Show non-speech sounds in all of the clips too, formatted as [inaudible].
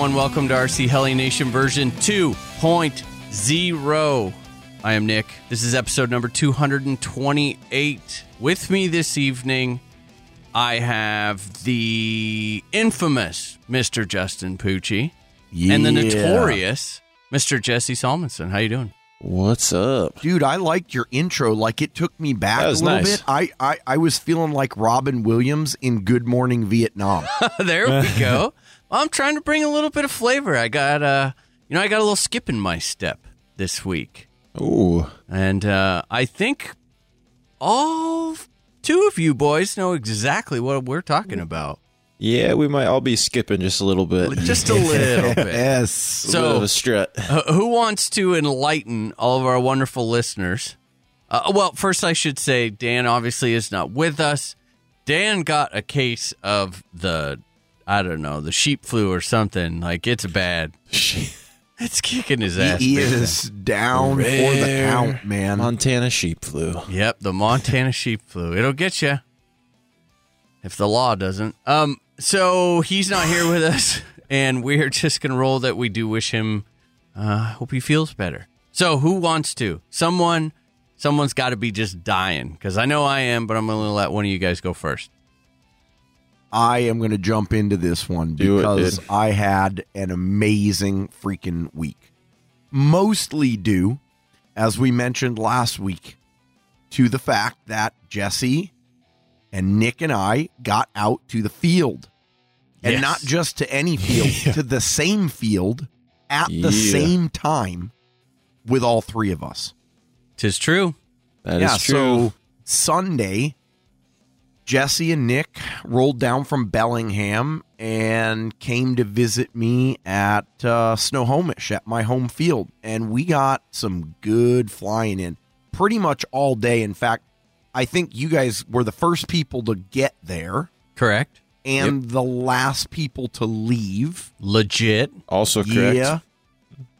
Everyone. Welcome to RC Heli Nation version 2.0. I am Nick. This is episode number 228. With me this evening, I have the infamous Mr. Justin Pucci and the notorious Mr. Jesse Salmonson. How you doing? What's up? Dude, I liked your intro. Like it took me back a little nice. bit. I, I I was feeling like Robin Williams in Good Morning Vietnam. [laughs] there we go. [laughs] I'm trying to bring a little bit of flavor. I got uh you know, I got a little skip in my step this week. Ooh, And uh, I think all two of you boys know exactly what we're talking about. yeah, we might all be skipping just a little bit. [laughs] Just a little [laughs] bit. yes. a little bit of So, a strut. uh, who wants to enlighten all of our wonderful listeners? Uh, well, first, I should say Dan obviously is not with us. Dan got a case of the, I don't know, the sheep flu or something. Like, it's bad. [laughs] It's kicking his ass. He big time. is down for the Rare count, man. Montana sheep flu. Yep, the Montana [laughs] sheep flu. It'll get you if the law doesn't. Um, so he's not here with us, [laughs] and we're just gonna roll that. We do wish him. Uh, hope he feels better. So who wants to? Someone, someone's got to be just dying because I know I am, but I'm gonna let one of you guys go first. I am going to jump into this one Do it, because dude. I had an amazing freaking week. Mostly due, as we mentioned last week, to the fact that Jesse and Nick and I got out to the field. And Yes. not just to any [laughs] field, to the same field at the same time with all three of us. Tis true. That is yeah, true. so Sunday, Jesse and Nick rolled down from Bellingham and came to visit me at uh, Snohomish at my home field. And we got some good flying in pretty much all day. In fact, I think you guys were the first people to get there Correct. and the last people to leave. Legit. also correct. Yeah.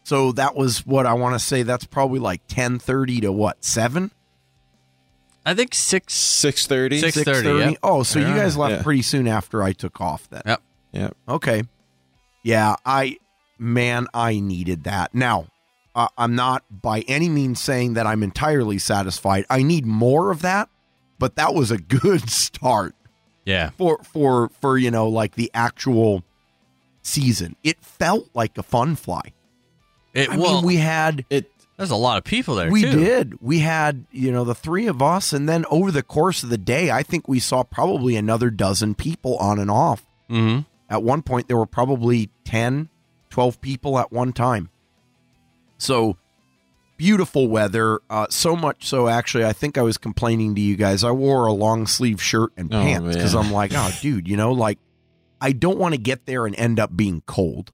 So that was what I want to say. That's probably like ten thirty to what seven. I think six. Six thirty. Six- 6:30, 6:30? yep. Oh, so you guys left Yeah. pretty soon after I took off then. Yep. Yep. Okay. Yeah, I man, I needed that. Now, uh, I'm not by any means saying that I'm entirely satisfied. I need more of that, but that was a [laughs] good start Yeah. for for for you know like the actual season. It felt like a fun fly. It, I well, mean, we had It. There's a lot of people there. we too. did. We had, you know, the three of us, and then over the course of the day, I think we saw probably another dozen people on and off. Mm-hmm. At one point, there were probably 10, 12 people at one time. So beautiful weather. Uh, so much so, actually, I think I was complaining to you guys. I wore a long sleeve shirt and Oh, pants because. I'm like, oh, dude, you know, like I don't want to get there and end up being cold.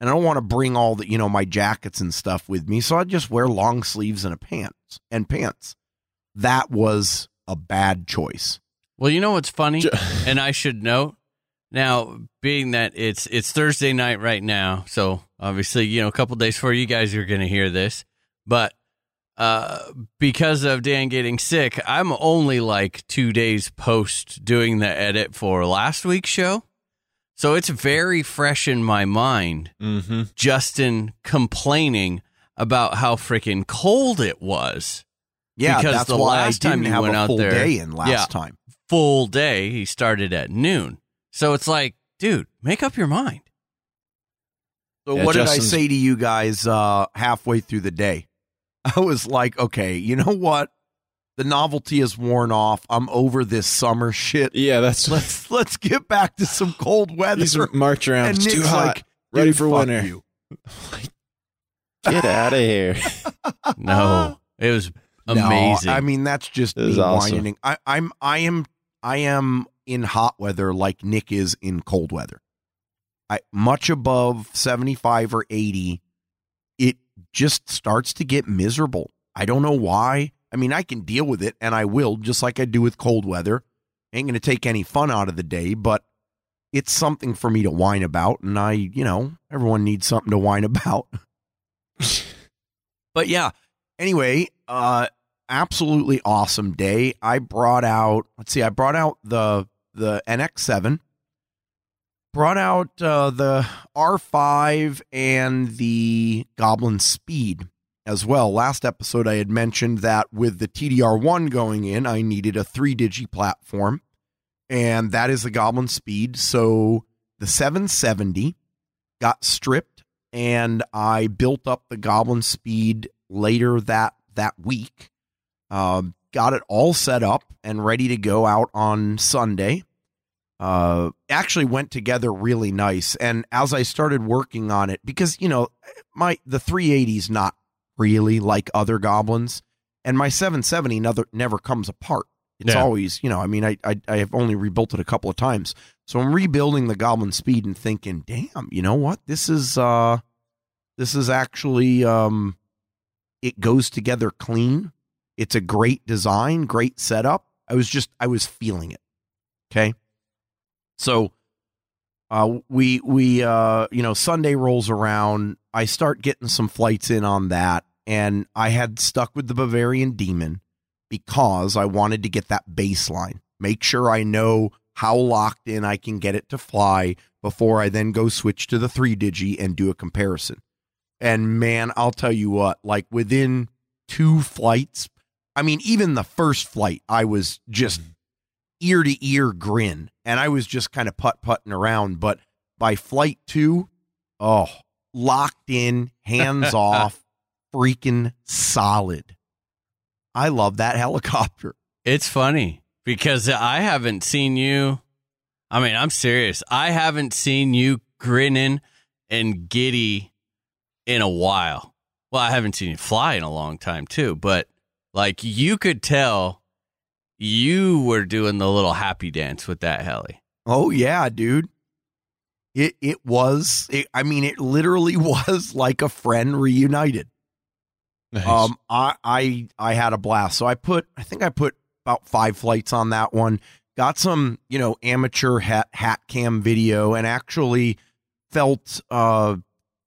And I don't want to bring all the, you know, my jackets and stuff with me. So I just wear long sleeves and a pants and pants. That was a bad choice. Well, you know what's funny, [laughs] and I should note now, being that it's it's Thursday night right now, so obviously you know a couple days before you guys are going to hear this, but uh, because of Dan getting sick, I'm only like two days post doing the edit for last week's show, so it's very fresh in my mind. Mm-hmm. Justin complaining about how freaking cold it was. Yeah, Because that's the why last I time didn't you have went a out full there- day in last Yeah. time. Full day. He started at noon. So it's like, dude, make up your mind. So Yeah, what did I say to you guys uh, halfway through the day? [laughs] I was like, okay, you know what? The novelty is worn off. I'm over this summer shit. Yeah, that's [laughs] Let's let's get back to some cold weather. these are March around. and It's too hot. like, Ready for winter. you." Get out of here. [laughs] No, it was No, amazing. I mean, that's just It me awesome. whining. I, I'm I am I am in hot weather like Nick is in cold weather. I much above 75 or 80, it just starts to get miserable. I don't know why. I mean, I can deal with it and I will, just like I do with cold weather. Ain't gonna take any fun out of the day, but it's something for me to whine about, and I, you know, everyone needs something to whine about. [laughs] but yeah, anyway, uh absolutely awesome day. I brought out let's see, I brought out the the NX7, brought out uh the R5 and the Goblin Speed as well. Last episode I had mentioned that with the TDR1 going in, I needed a 3-digi platform and that is the Goblin Speed. So the 770 got stripped and I built up the Goblin Speed later that that week. Um, got it all set up and ready to go out on Sunday. Uh, actually went together really nice. And as I started working on it, because you know my the 380 is not really like other goblins, and my 770 never never comes apart. It's Yeah. always, you know, I mean, I, I I have only rebuilt it a couple of times, so I'm rebuilding the Goblin Speed and thinking, damn, you know what? This is uh, this is actually um, it goes together clean. It's a great design, great setup. I was just I was feeling it. Okay, so uh, we we uh, you know Sunday rolls around. I start getting some flights in on that, and I had stuck with the Bavarian Demon because I wanted to get that baseline. Make sure I know how locked in I can get it to fly before I then go switch to the three digi and do a comparison. And man, I'll tell you what, like within two flights, I mean, even the first flight, I was just ear to ear grin and I was just kind of putt putting around. But by flight two, oh, locked in, hands [laughs] off, freaking solid. I love that [laughs] helicopter. It's funny because I haven't seen you. I mean, I'm serious. I haven't seen you grinning and giddy in a while. Well, I haven't seen you fly in a long time too, but like you could tell you were doing the little happy dance with that heli. Oh yeah, dude. It it was. It, I mean, it literally [laughs] was like a friend reunited. Nice. Um, I I I had a blast. So I put. I think I put about five flights on that one. Got some, you know, amateur hat hat cam video, and actually felt uh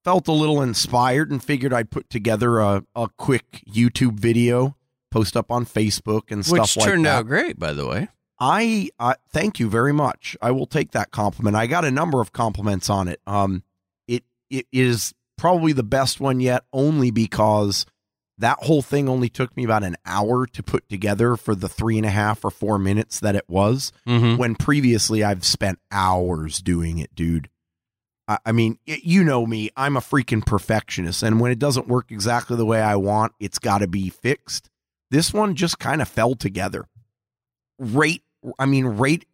felt a little inspired, and figured I'd put together a a quick YouTube video, post up on Facebook and Which stuff like that. Turned out great, by the way. I uh, thank you very much. I will take that compliment. I got a number of compliments on it. Um, it it is probably the best one yet, only because that whole thing only took me about an hour to put together for the three and a half or four minutes that it was. Mm-hmm. When previously I've spent hours doing it, dude. I, I mean, y you know me. I'm a freaking perfectionist, and when it doesn't work exactly the way I want, it's got to be fixed. This one just kind of fell together right i mean right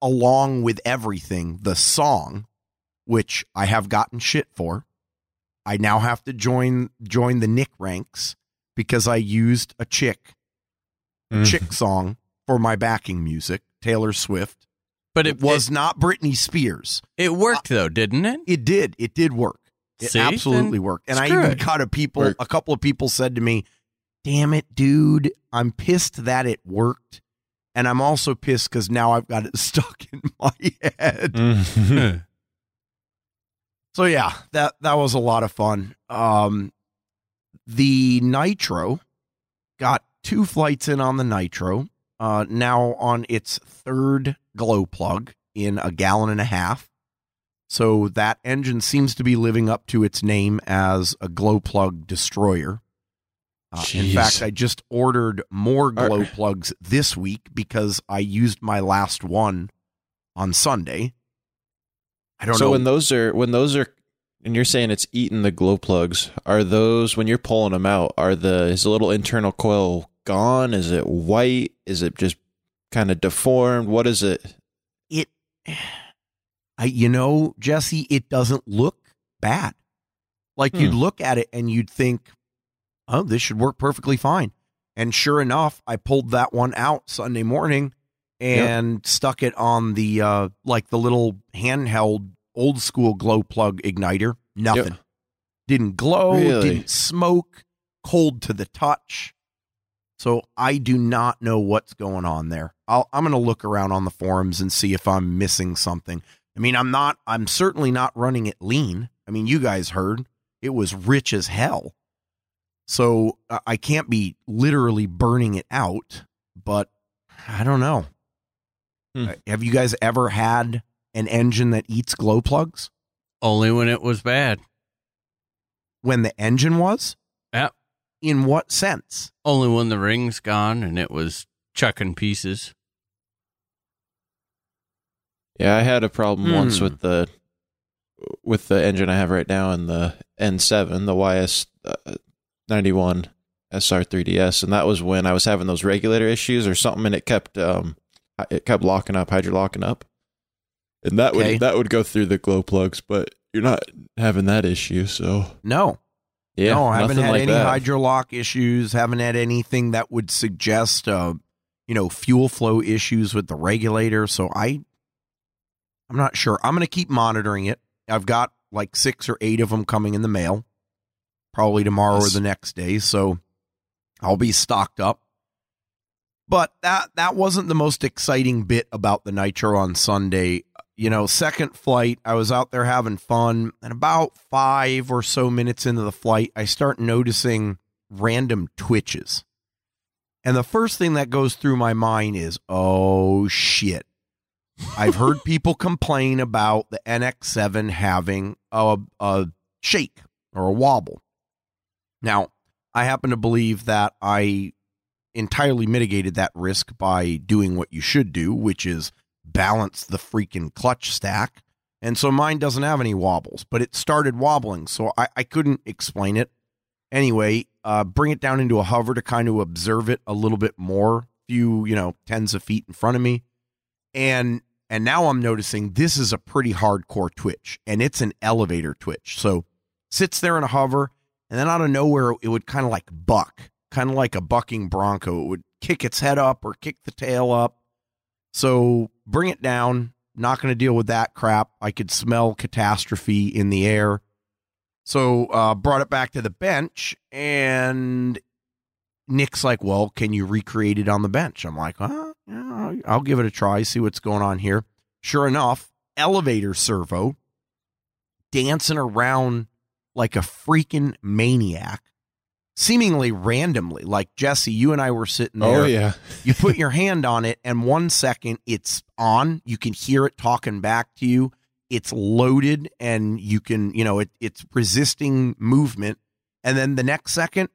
along with everything the song which i have gotten shit for i now have to join join the nick ranks because i used a chick a Mm. chick song for my backing music taylor swift But it it was not britney spears It, worked though, didn't it? it did it did work it See? absolutely Then worked and i even it. got a people a couple of people said to me damn it dude i'm pissed that it worked and i'm also pissed because now i've got it [laughs] stuck in my head Mhm. [laughs] so yeah that that was a lot of fun. Um the nitro got two flights in on the nitro uh now on its third glow plug in a gallon and a half. So that engine seems to be living up to its name as a glow plug destroyer. Uh, in fact i just ordered more glow plugs this week because i used my last one on sunday i don't so know when those are when those are and you're saying it's eating the glow plugs, are those when you're pulling them out, are the is the little internal coil gone? Is it white? Is it just kind of deformed? What is it? it I you know, Jesse, it doesn't look bad. Like you'd Hmm. look at it and you'd think, "Oh, this should work perfectly fine." And sure enough, I pulled that one out Sunday morning and stuck it on the uh like the little handheld old school glow plug igniter. Nothing. Didn't glow, Really? didn't smoke, cold to the touch. So I do not know what's going on there. I'll, I'm going to look around on the forums and see if I'm missing something. I mean, I'm not. I'm certainly not running it lean. I mean, you guys heard it was rich as hell. So I can't be literally burning it out. But I don't know. Hmm. Uh, Have you guys ever had an engine that eats glow plugs? Only when it was bad. When the engine was? Yep. In what sense? Only when the ring's gone and it was chucking pieces. Yeah, I had a problem once Hmm. with the with the engine I have right now in the N7, the YS uh, 91 SR3DS, and that was when I was having those regulator issues or something, and it kept um it kept locking up, hydro locking up, and that Okay. would that would go through the glow plugs, but you're not having that issue, so No. yeah, no, I haven't had like any that. hydrolock issues. Haven't had anything that would suggest, uh, you know, fuel flow issues with the regulator. So I, I'm not sure. I'm going to keep monitoring it. I've got like six or eight of them coming in the mail, probably tomorrow Yes. or the next day. So I'll be stocked up. But that that wasn't the most exciting bit about the nitro on Sunday. You know, second flight, I was out there having fun, and about five or so minutes into the flight, I start noticing random twitches. And the first thing that goes through my mind is, oh shit. I've heard [laughs] people complain about the NX7 having a, a shake or a wobble. Now, I happen to believe that I entirely mitigated that risk by doing what you should do, which is balance the freaking clutch stack. And so mine doesn't have any wobbles, but it started wobbling. So I, I couldn't explain it. Anyway, uh, bring it down into a hover to kind of observe it a little bit more, few, you know, tens of feet in front of me. And and now I'm noticing this is a pretty hardcore twitch, and it's an elevator twitch. So sits there in a hover, and then out of nowhere it would kind of like buck, kind of like a bucking bronco. It would kick its head up or kick the tail up. So bring it down. Not going to deal with that crap. I could smell catastrophe in the air. So uh, brought it back to the bench, and Nick's like, "Well, can you recreate it on the bench?" I'm like, "Uh, yeah, I'll give it a try. See what's going on here." Sure enough, elevator servo dancing around like a freaking maniac, seemingly randomly. Like Jesse, you and I were sitting there. Oh yeah, [laughs] you put your hand on it and one second it's on you can hear it talking back to you. It's loaded and you can you know it, it's resisting movement. And then the next second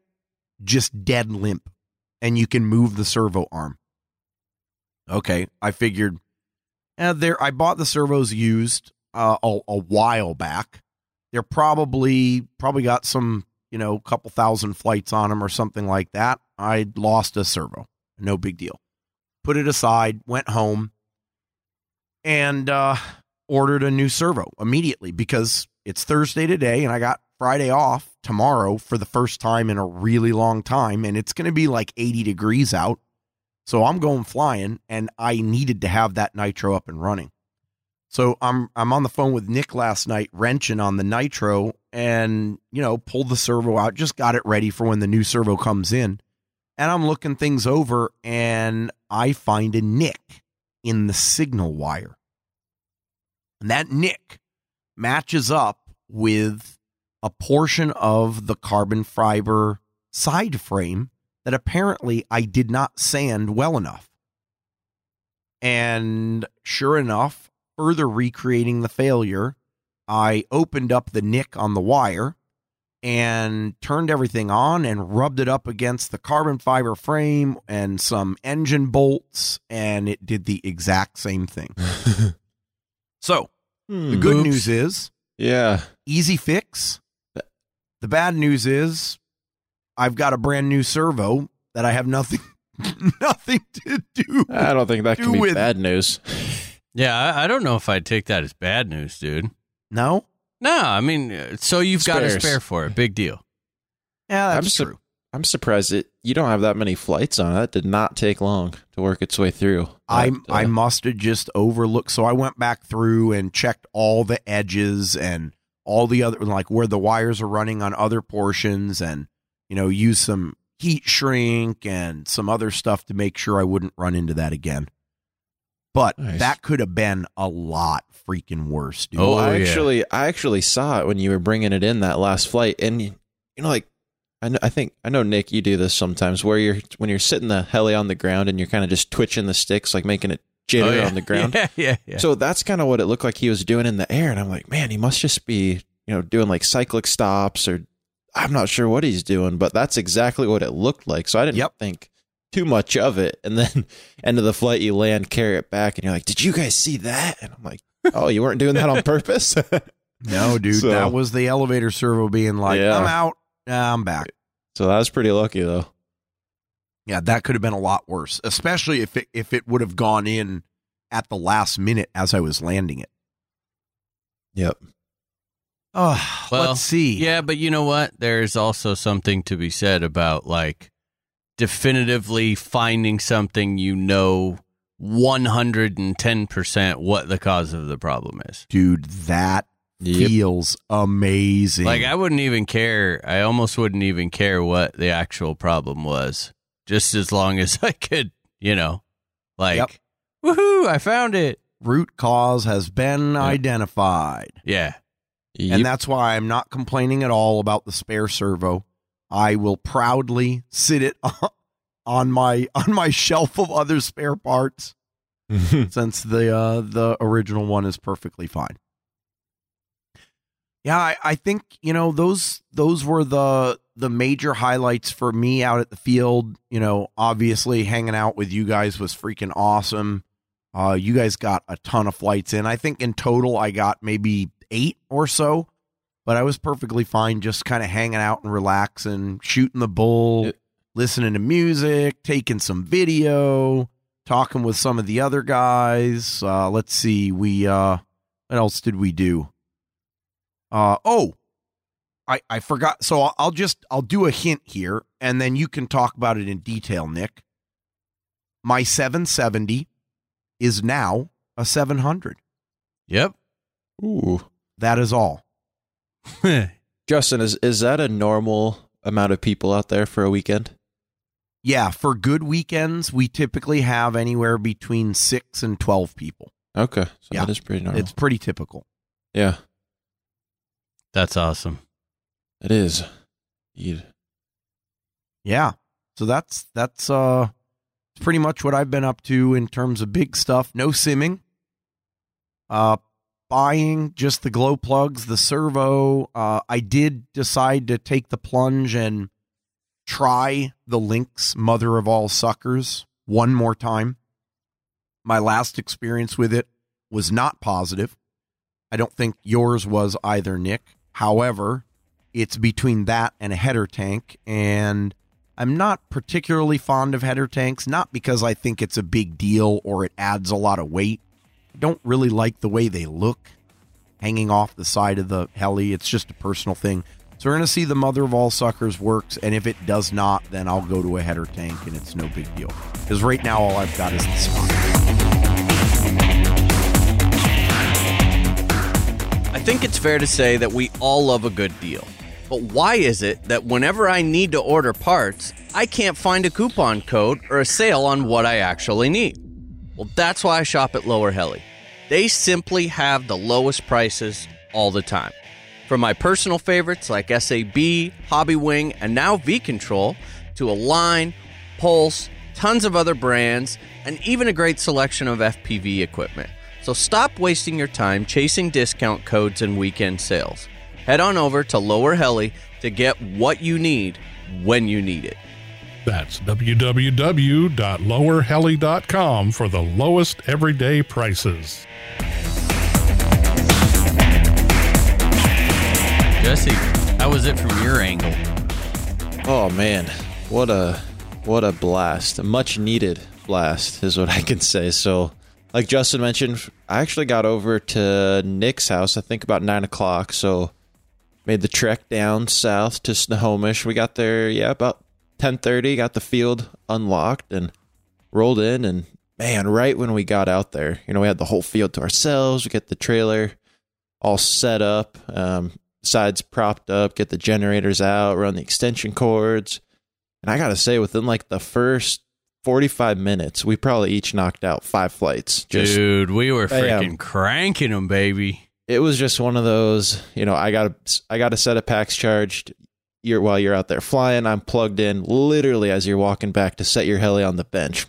just dead limp and you can move the servo arm. Okay i figured uh, there i bought the servos used uh, a, a while back. They're probably probably got some you know a couple thousand flights on them or something like that i lost a servo no big deal. Put it aside, went home, and uh, ordered a new servo immediately because it's Thursday today and I got Friday off tomorrow for the first time in a really long time. And it's going to be like 80 degrees out. So I'm going flying and I needed to have that nitro up and running. So I'm I'm on the phone with Nick last night, wrenching on the nitro, and you know, pulled the servo out, just got it ready for when the new servo comes in and I'm looking things over and I find a nick in the signal wire. And that nick matches up with a portion of the carbon fiber side frame that apparently I did not sand well enough. And sure enough, further recreating the failure, I opened up the nick on the wire and turned everything on and rubbed it up against the carbon fiber frame and some engine bolts, and it did the exact same thing. [laughs] so, hmm. the good Oops. news is yeah. easy fix. The bad news is I've got a brand new servo that I have nothing [laughs] nothing to do. I don't think that Do can be with- bad news. Yeah, I, I don't know if I'd take that as bad news, dude. No? No, I mean, uh, so you've got a spare for it. Big deal. Yeah, that's I'm su- true. I'm surprised that you don't have that many flights on it. That did not take long to work its way through. I But, I uh, must have just overlooked. So I went back through and checked all the edges and all the other like where the wires are running on other portions, and you know use some heat shrink and some other stuff to make sure I wouldn't run into that again. But Nice. that could have been a lot freaking worse, dude. Oh, well, I yeah. actually I actually saw it when you were bringing it in that last flight, and you you know like. I, know, I think I know Nick. You do this sometimes, where you're when you're sitting the heli on the ground and you're kind of just twitching the sticks, like making it jitter Oh, yeah. on the ground. [laughs] Yeah, yeah, yeah. So that's kind of what it looked like he was doing in the air, and I'm like, man, he must just be, you know, doing like cyclic stops, or I'm not sure what he's doing, but that's exactly what it looked like. So I didn't Yep. think too much of it, and then [laughs] end of the flight, you land, carry it back, and you're like, did you guys see that? And I'm like, oh, you weren't doing that on purpose. [laughs] No, dude, So- that was the elevator servo being like, Yeah. "I'm out, nah, I'm back." so that was pretty lucky, though. Yeah, that could have been a lot worse, especially if it if it would have gone in at the last minute as I was landing it. Yep. Oh, Well, let's see. Yeah, but you know what? There's also something to be said about like definitively finding something you know 110% what the cause of the problem is. dude, that Yep. feels amazing. Like I wouldn't even care. I almost wouldn't even care what the actual problem was. Just as long as [laughs] I could, you know, like Yep. woohoo, I found it. root cause has been Yep. Yeah. identified. Yep. And that's why I'm not complaining at all about the spare servo. I will proudly sit it [laughs] on my on my shelf of other spare parts [laughs] since the uh the original one is perfectly fine. Yeah, I, I think you know those those were the the major highlights for me out at the field. You know, obviously hanging out with you guys was freaking awesome. Uh, you guys got a ton of flights in. I think in total I got maybe eight or so, but I was perfectly fine just kind of hanging out and relaxing, shooting the bull, Yeah. listening to music, taking some video, talking with some of the other guys. Uh, let's see, we uh, what else did we do? Uh, oh, I I forgot. So I'll, I'll just I'll do a hint here, and then you can talk about it in detail, Nick. My 770 is now a 700. Yep. Ooh. That is all. [laughs] Justin, is is that a normal amount of people out there for a weekend? Yeah, for good weekends, we typically have anywhere between six and 12 people. Okay, so Yeah. that is pretty normal. It's pretty typical. yeah, That's awesome. it is. You'd- Yeah. So that's that's uh pretty much what I've been up to in terms of big stuff. No simming. Uh buying just the glow plugs, the servo. Uh I did decide to take the plunge and try the Lynx mother of all suckers one more time. My last experience with it was not positive. I don't think yours was either, Nick. However, it's between that and a header tank and I'm not particularly fond of header tanks, not because I think it's a big deal or it adds a lot of weight. Don't really like the way they look hanging off the side of the heli. It's just a personal thing. So we're going to see the mother of all suckers works, and if it does not, then I'll go to a header tank and it's no big deal. Because right now, all I've got is the spot. I think it's fair to say that we all love a good deal. But why is it that whenever I need to order parts, I can't find a coupon code or a sale on what I actually need? Well, that's why I shop at Lower Heli. They simply have the lowest prices all the time. From my personal favorites like SAB, Hobby Wing, and now V Control, to Align, Pulse, tons of other brands, and even a great selection of FPV equipment. So stop wasting your time chasing discount codes and weekend sales. Head on over to Lower Heli to get what you need when you need it. That's www.lowerheli.com for the lowest everyday prices. Jesse, how was it from your angle? Oh man, what a What a blast. A much needed blast is what I can say. So, like Justin mentioned, I actually got over to Nick's house, I think about 9 o'clock. So, made the trek down south to Snohomish. We got there, yeah, about 10.30, got the field unlocked and rolled in. And man, right when we got out there, you know, we had the whole field to ourselves. We get the trailer all set up, um, sides propped up, get the generators out, run the extension cords. And I got to say, within like the first 45 minutes, we probably each knocked out five flights. Just Dude, we were Bam. freaking cranking them, baby. it was just one of those, you know, I got a, I got a set of packs charged. You're, while you're out there flying, I'm plugged in literally as you're walking back to set your heli on the bench.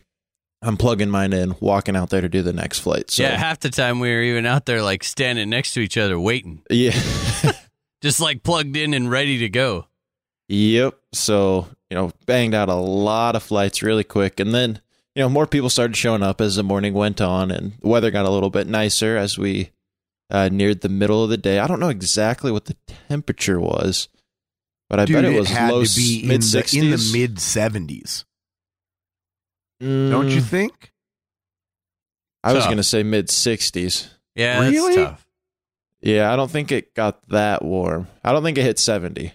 I'm plugging mine in, walking out there to do the next flight. So yeah, half the time we were even out there like standing next to each other waiting, yeah. [laughs] just like plugged in and ready to go. Yep. So, you know, banged out a lot of flights really quick. And then, you know, more people started showing up as the morning went on and the weather got a little bit nicer as we uh, neared the middle of the day. I don't know exactly what the temperature was, but I Dude, bet it was had low to be in mid the, 60s. in the mid 70s. Don't you Mm, think? I was going to say mid 60s. Yeah, Really? that's tough. Yeah, I don't think it got that warm. I don't think it hit 70.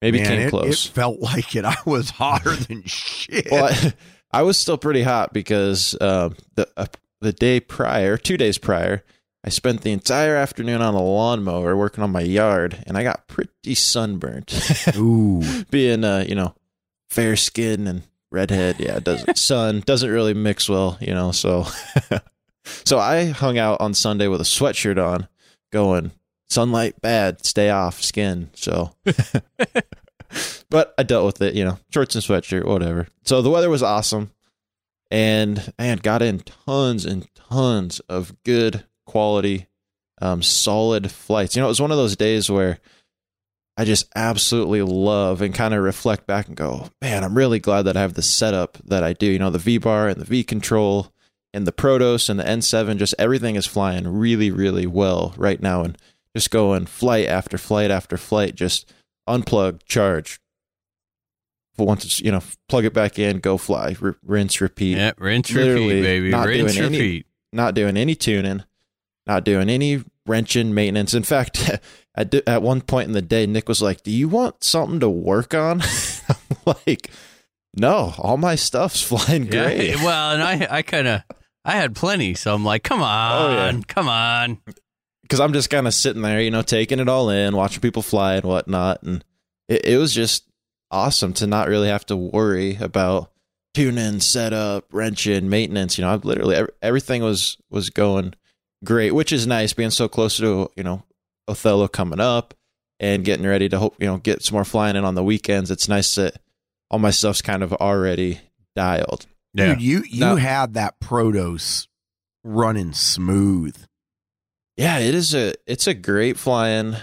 Maybe Man, came it, close. It felt like it. [laughs] I was hotter than shit. well, I, [laughs] I was still pretty hot because um, the uh, the day prior, two days prior, I spent the entire afternoon on a lawnmower working on my yard, and I got pretty sunburnt. [laughs] Ooh. Being, uh, you know, fair skin and redhead, yeah, doesn't [laughs] sun doesn't really mix well, you know. So, [laughs] so I hung out on Sunday with a sweatshirt on, going sunlight bad, stay off skin. So, but I dealt with it, you know, shorts and sweatshirt, whatever. So the weather was awesome, and man, got in tons and tons of good quality, um, solid flights. You know, it was one of those days where I just absolutely love and kind of reflect back and go, man, I'm really glad that I have the setup that I do. You know, the V bar and the V control and the Protos and the N7, just everything is flying really, really well right now. And just going flight after flight after flight, just unplug, charge. Once it's, you know, plug it back in, go fly, r- rinse, repeat. Yeah, rinse, Literally repeat, baby. not Rinse, doing any- repeat. Not doing any tuning, not doing any wrenching maintenance. In fact, [laughs] at, at one point in the day, Nick was like, Do you want something to work on? [laughs] I'm like, no, all my stuff's [laughs] flying Yeah, great. well, and I, I kind of, I had plenty, so I'm like, come on, Oh, yeah. come on. because I'm just kind of sitting there, you know, taking it all in, watching people fly and whatnot, and it, it was just awesome to not really have to worry about tuning, setup, wrenching, maintenance. You know, I've literally ev- everything was was going great, which is nice being so close to you know Othello coming up and getting ready to hope you know get some more flying in on the weekends. It's nice that all my stuff's kind of already dialed. Yeah. Dude, you you No. had that Protos running smooth. Yeah, it is a it's a great flying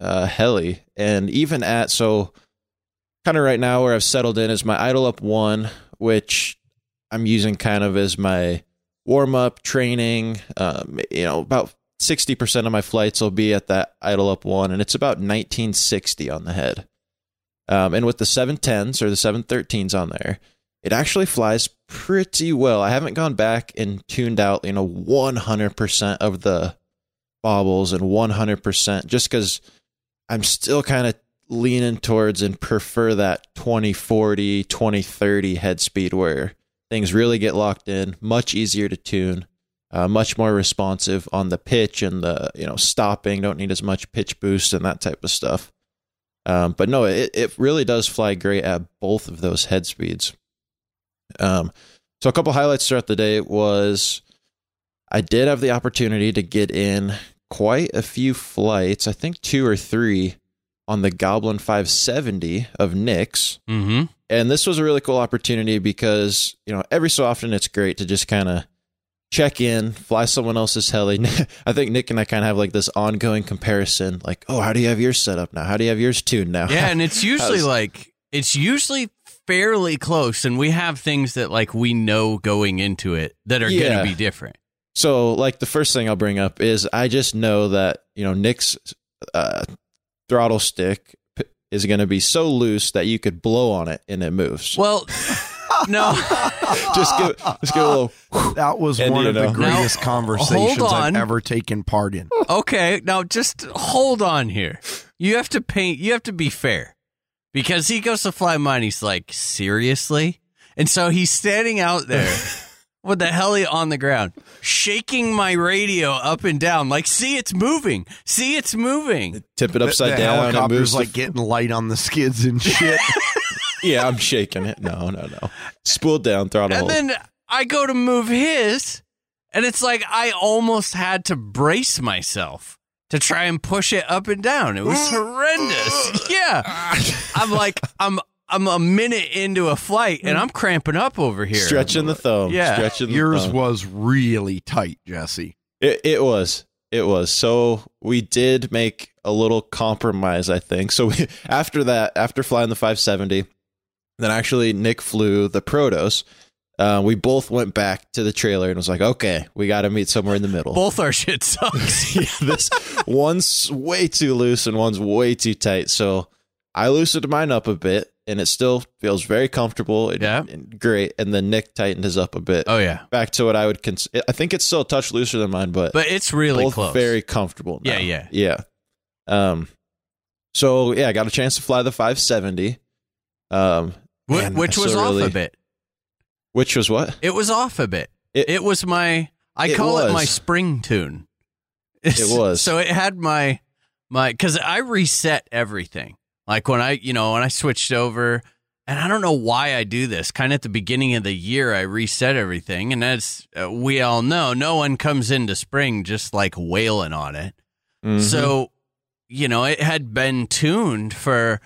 uh heli and even at so kind of right now where I've settled in is my idle up 1 which I'm using kind of as my warm up training um you know about 60% of my flights will be at that idle up 1 and it's about 1960 on the head. Um and with the 710s or the 713s on there it actually flies pretty well. I haven't gone back and tuned out, you know, 100% of the bobbles and 100% just because I'm still kind of leaning towards and prefer that 2040, 2030 head speed where things really get locked in, much easier to tune, uh, much more responsive on the pitch and the, you know, stopping, don't need as much pitch boost and that type of stuff. Um, but no, it, it really does fly great at both of those head speeds. Um, so a couple highlights throughout the day was I did have the opportunity to get in quite a few flights, I think two or three on the Goblin 570 of Nick's. Mm-hmm. And this was a really cool opportunity because, you know, every so often it's great to just kind of check in, fly someone else's heli. [laughs] I think Nick and I kind of have like this ongoing comparison like, oh, how do you have yours set up now? How do you have yours tuned now? Yeah, and it's [laughs] usually like it's usually fairly close, and we have things that like we know going into it that are Yeah. going to be different. So, like the first thing I'll bring up is I just know that you know Nick's uh, throttle stick is going to be so loose that you could blow on it and it moves. Well, no. [laughs] just give, just give a little. [laughs] That was And, one you of the greatest Now, conversations I've ever taken part in. Okay, now just hold on here. You have to paint. You have to be fair, because he goes to fly mine. He's like, seriously, and so he's standing out there [laughs] with the heli on the ground, shaking my radio up and down. Like, see, it's moving. See, it's moving. Tip it upside the down. and helicopter's moves the like getting light on the skids and shit. [laughs] [laughs] Yeah, I'm shaking it. No, no, no. Spool down, throttle And hold. then I go to move his, and it's like I almost had to brace myself to try and push it up and down. It was horrendous. [laughs] Yeah. I'm like, I'm I'm a minute into a flight and I'm cramping up over here. Stretching the thumb. Yeah. Stretching the Yours thumb. was really tight, Jesse. It, it was. It was. So we did make a little compromise, I think. So we, [laughs] after that, after flying the 570, then actually Nick flew the Protos. Uh, we both went back to the trailer and was like, okay, we got to meet somewhere in the middle. Both our [laughs] shit sucks. [laughs] yeah, this one's way too loose and one's way too tight. So I loosened mine up a bit, and it still feels very comfortable and, Yeah. and great. And then Nick tightened his up a bit, oh yeah. back to what I would consider. I think it's still a touch looser than mine, but But it's really close. very comfortable. now. Yeah, yeah. yeah. Um, so yeah, I got a chance to fly the 570. Um, Wh- man, which was off really- a bit. Which was what? It was off a bit. It- It, was my I It call it my spring tune. It [laughs] was. So it had my my cuz I reset everything. Like when I, you know, when I switched over and I don't know why I do this. Kind of at the beginning of the year I reset everything and as uh, we all know, no one comes into spring just like wailing on it. Mhm. So, you know, it had been tuned for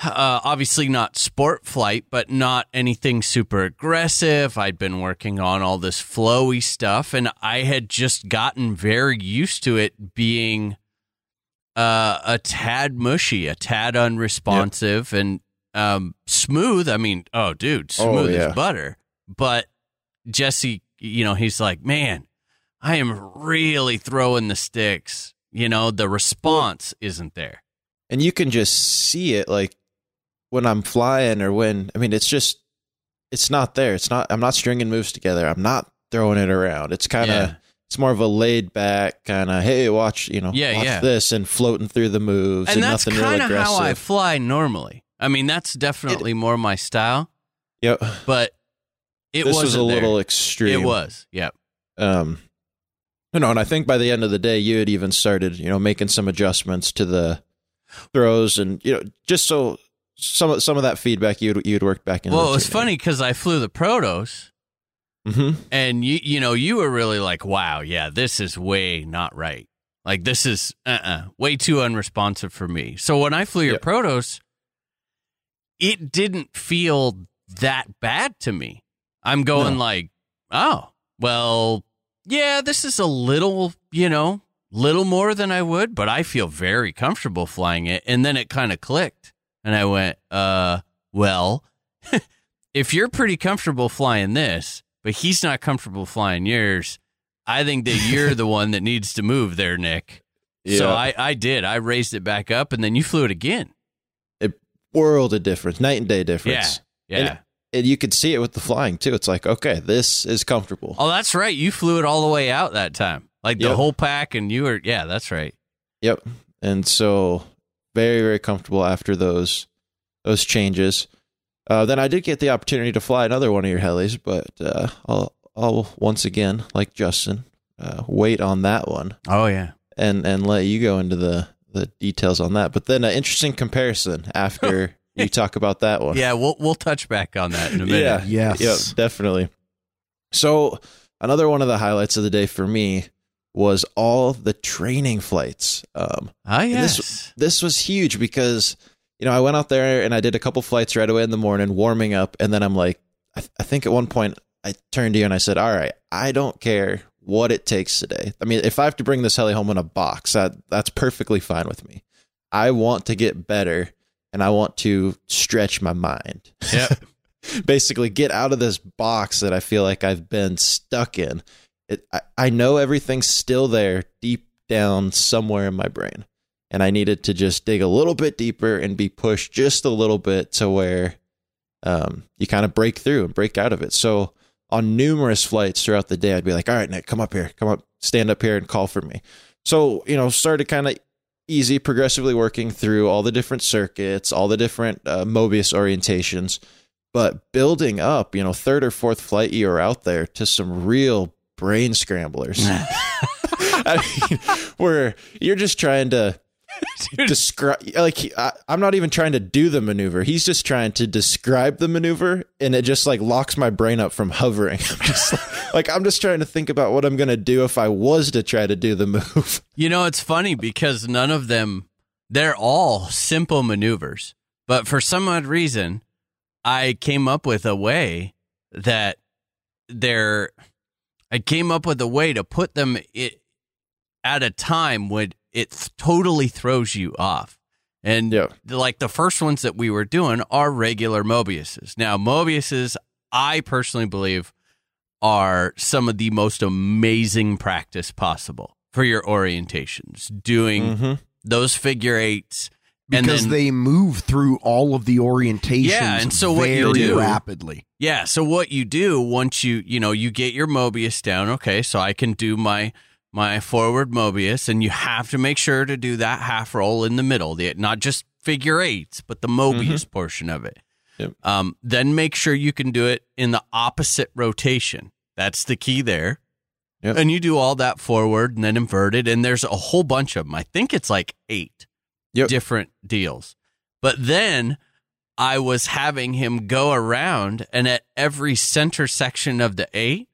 uh, obviously not sport flight, but not anything super aggressive. I'd been working on all this flowy stuff, and I had just gotten very used to it being uh, a tad mushy, a tad unresponsive, and um, smooth. I mean, oh, dude, Oh, smooth yeah. as butter. But Jesse, you know, he's like, man, I am really throwing the sticks. You know, the response isn't there. and you can just see it like when I'm flying or when I mean it's just it's not there. It's not I'm not stringing moves together. I'm not throwing it around. It's kind of Yeah. It's more of a laid back kind of hey watch you know Yeah, watch yeah. this and floating through the moves and, and that's nothing really kind of how I fly normally. I mean, that's definitely more my style, yep. but it was a little extreme. It was, yeah. Um, you know, and I think by the end of the day, you had even started, you know, making some adjustments to the throws, and you know, just so some of some of that feedback you'd you'd worked back in. Well, it was funny because I flew the Protos, hmm and you you know you were really like, wow, yeah, this is way not right. Like this is uh uh way too unresponsive for me. So when I flew your Yeah. Protos, it didn't feel that bad to me. I'm going No. like, oh, well, yeah, this is a little, you know, little more than I would, but I feel very comfortable flying it. And then it kind of clicked. And I went, uh, well, [laughs] if you're pretty comfortable flying this, but he's not comfortable flying yours, I think that you're the one that needs to move there, Nick. So I, I did. I raised it back up and then you flew it again. It world of difference, night and day difference. Yeah. And- And you could see it with the flying too. It's like, okay, this is comfortable. Oh, that's right. You flew it all the way out that time. Like the Yep. whole pack and you were yeah, that's right. Yep. And so very, very comfortable after those those changes. Uh, then I did get the opportunity to fly another one of your helis, but uh, I'll I'll once again, like Justin, uh, wait on that one Oh yeah. and and let you go into the the details on that. But then an interesting comparison after [laughs] you talk about that one. Yeah, we'll we'll touch back on that in a minute. Yeah. Yes. Yep, definitely. So another one of the highlights of the day for me was all the training flights. Um, Ah yes. this- this was huge because you know I went out there and I did a couple flights right away in the morning, warming up, and then I'm like, I, I think at one point I turned to you and I said, "All right, I don't care what it takes today. I mean, if I have to bring this heli home in a box, that that's perfectly fine with me. I want to get better and I want to stretch my mind. Yep. [laughs] Basically, get out of this box that I feel like I've been stuck in. It, I, I know everything's still there deep down somewhere in my brain. And I needed to just dig a little bit deeper and be pushed just a little bit to where um, you kind of break through and break out of it. So on numerous flights throughout the day, I'd be like, "All right, Nick, come up here, come up, stand up here, and call for me." So you know, started kind of easy, progressively working through all the different circuits, all the different uh, Mobius orientations, but building up, you know, third or fourth flight you are out there to some real brain scramblers. [laughs] [laughs] I mean, where you're just trying to [laughs] describe, like, I, I'm not even trying to do the maneuver. He's just trying to describe the maneuver, and it just like locks my brain up from hovering. [laughs] I'm just like, like, I'm just trying to think about what I'm going to do if I was to try to do the move. [laughs] You know, it's funny because none of them, they're all simple maneuvers. But for some odd reason, I came up with a way that they're, I came up with a way to put them it, at a time when it totally throws you off. And Yeah. like the first ones that we were doing are regular Mobiuses. Now, Mobiuses, I personally believe, are some of the most amazing practice possible for your orientations. Doing Mm-hmm. those figure eights, because then- they move through all of the orientations Yeah, and so what you very do- rapidly. Yeah. So what you do once you you know you get your Mobius down, okay, so I can do my my forward Mobius, and you have to make sure to do that half roll in the middle, the not just figure eights, but the Mobius portion of it. Yep. Um, then make sure you can do it in the opposite rotation. That's the key there. Yep. And you do all that forward and then inverted, and there's a whole bunch of them. I think it's like eight Yep. different deals. But then I was having him go around, and at every center section of the eight,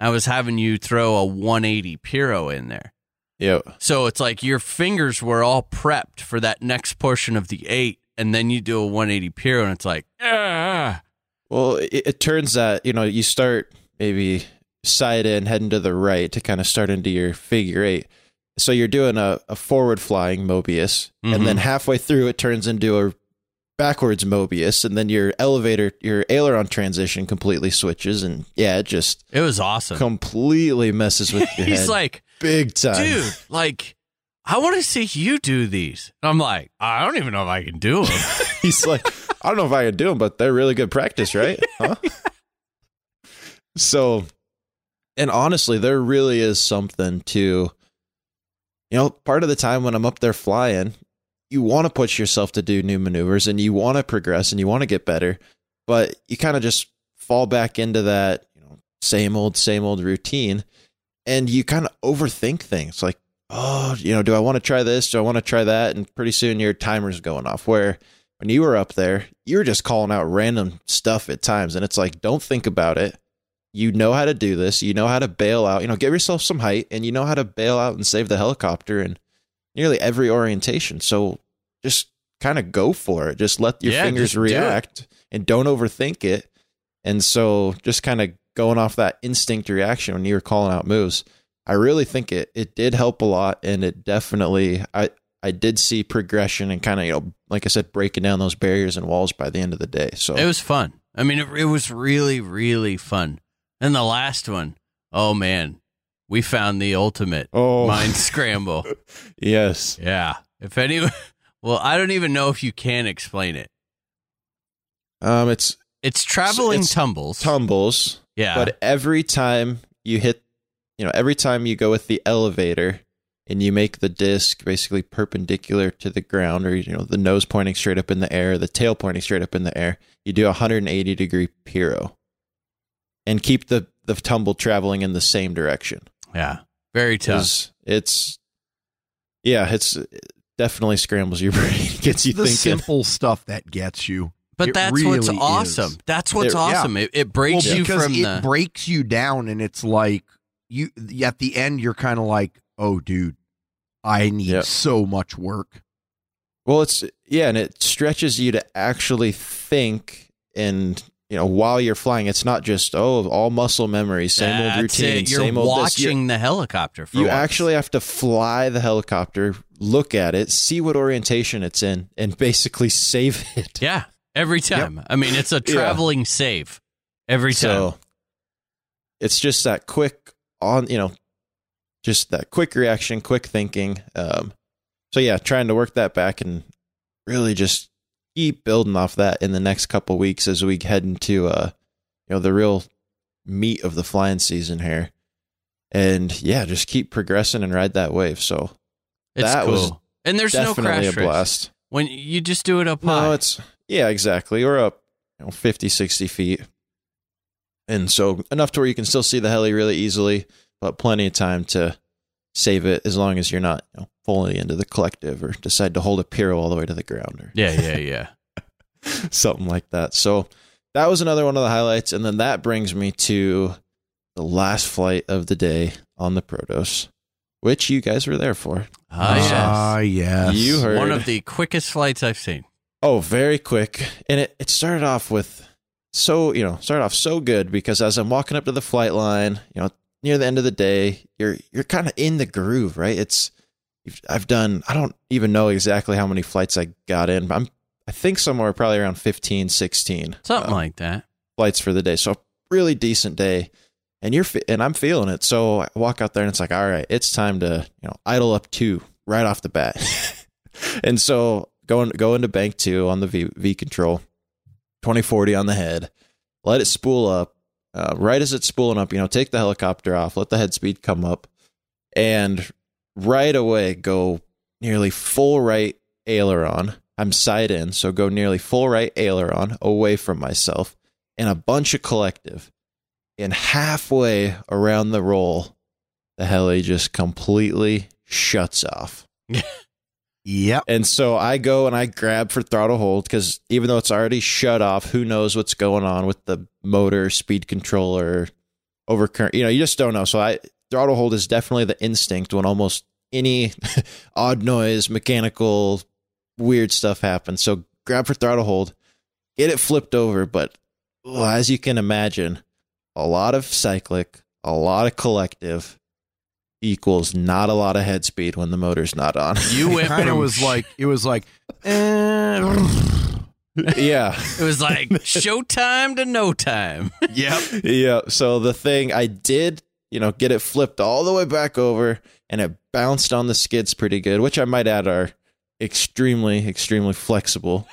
I was having you throw a 180 Piro in there. Yep. So it's like your fingers were all prepped for that next portion of the eight, and then you do a 180 Piro, and it's like, ah. Well, it, it turns that you know you start maybe side in, heading to the right to kind of start into your figure eight. So you're doing a, a forward flying Mobius, Mhm. and then halfway through it turns into a backwards Mobius, and then your elevator, your aileron transition completely switches, and yeah, it just It was awesome. completely messes with [laughs] your He's head like, big time. dude, like, I want to see you do these. And I'm like, I don't even know if I can do them. [laughs] He's like, I don't know if I can do them, but they're really good practice, right? [laughs] Huh? so, and honestly, there really is something to, you know, part of the time when I'm up there flying, you want to push yourself to do new maneuvers and you want to progress and you want to get better, but you kind of just fall back into that, you know, same old, same old routine. And you kind of overthink things like, oh, you know, do I want to try this? Do I want to try that? And pretty soon your timer's going off. Where when you were up there, you were just calling out random stuff at times. And it's like, don't think about it. You know how to do this. You know how to bail out. You know, give yourself some height and you know how to bail out and save the helicopter in nearly every orientation. So just kind of go for it. Just let your Yeah, fingers just do react and don't overthink it. And so just kind of going off that instinct reaction when you were calling out moves, I really think it it did help a lot and it definitely I I did see progression and kind of, you know, like I said, breaking down those barriers and walls by the end of the day. So It was fun. I mean, it, it was really, really fun. And the last one, oh man, we found the ultimate Oh. mind scramble. [laughs] yes. Yeah. If any, [laughs] well, I don't even know if you can explain it. Um it's It's traveling it's tumbles. tumbles, yeah. but every time you hit, you know, every time you go with the elevator and you make the disc basically perpendicular to the ground or you know, the nose pointing straight up in the air, the tail pointing straight up in the air, you do a 180 degree piro and keep the the tumble traveling in the same direction. Yeah. Very tough. 'Cause It's yeah, it's it definitely scrambles your [laughs] brain, gets you the thinking. simple stuff that gets you. But It that's what's awesome. is. That's what's It- yeah. awesome. It, it breaks well, you because from it the. breaks you down, and it's like you at the end you're kind of like, oh, dude, I need Yeah. so much work. Well, it's yeah, and it stretches you to actually think and you know while you're flying, it's not just oh all muscle memory, same old routine, it. You're same old watching the helicopter. For you once. actually have to fly the helicopter, look at it, see what orientation it's in, and basically save [laughs] it. yeah, every time. I mean, it's a Yeah. traveling save every time. So it's just that quick on, you know, just that quick reaction, quick thinking. Um, so yeah, trying to work that back and really just keep building off that in the next couple weeks as we head into uh you know the real meat of the flying season here. And yeah, just keep progressing and ride that wave. So It's That cool. was and there's no crash a risk. blast. When you just do it up high. It's yeah, exactly. We're up you know, 50, 60 feet. And so enough to where you can still see the heli really easily, but plenty of time to save it as long as you're not you know, fully into the collective or decide to hold a Piro all the way to the ground or yeah, yeah, yeah. [laughs] [laughs] something like that. So that was another one of the highlights. And then that brings me to the last flight of the day on the Protos, which you guys were there for. Ah, yes. Ah, yes. You heard One of the quickest flights I've seen. Oh, very quick. And it, it started off with so, you know, started off so good because as I'm walking up to the flight line, you know, near the end of the day, you're you're kind of in the groove, right? It's I've done I don't even know exactly how many flights I got in, but I'm I think somewhere probably around 15, 16 Something uh, like that. flights for the day. So really decent day. And you're and I'm feeling it. So I walk out there and it's like, all right, it's time to, you know, idle up 2 right off the bat. [laughs] and so going go into bank 2 on the V, v control 2040 on the head. Let it spool up. Uh, right as it's spooling up, you know, take the helicopter off, let the head speed come up, and right away go nearly full right aileron. I'm side in, so go nearly full right aileron away from myself and a bunch of collective. And halfway around the roll, the heli just completely shuts off. Yep. And so I go and I grab for throttle hold because even though it's already shut off, who knows what's going on with the motor, speed controller, overcurrent. You know, you just don't know. So I throttle hold is definitely the instinct when almost any [laughs] odd noise, mechanical, weird stuff happens. So grab for throttle hold, get it flipped over. But oh, as you can imagine, a lot of cyclic, a lot of collective equals not a lot of head speed when the motor's not on. [laughs] You went kind of was like it was like eh, yeah. it was like showtime to no time. [laughs] yep. yeah. So the thing I did, you know, get it flipped all the way back over and it bounced on the skids pretty good, which I might add are extremely, extremely flexible.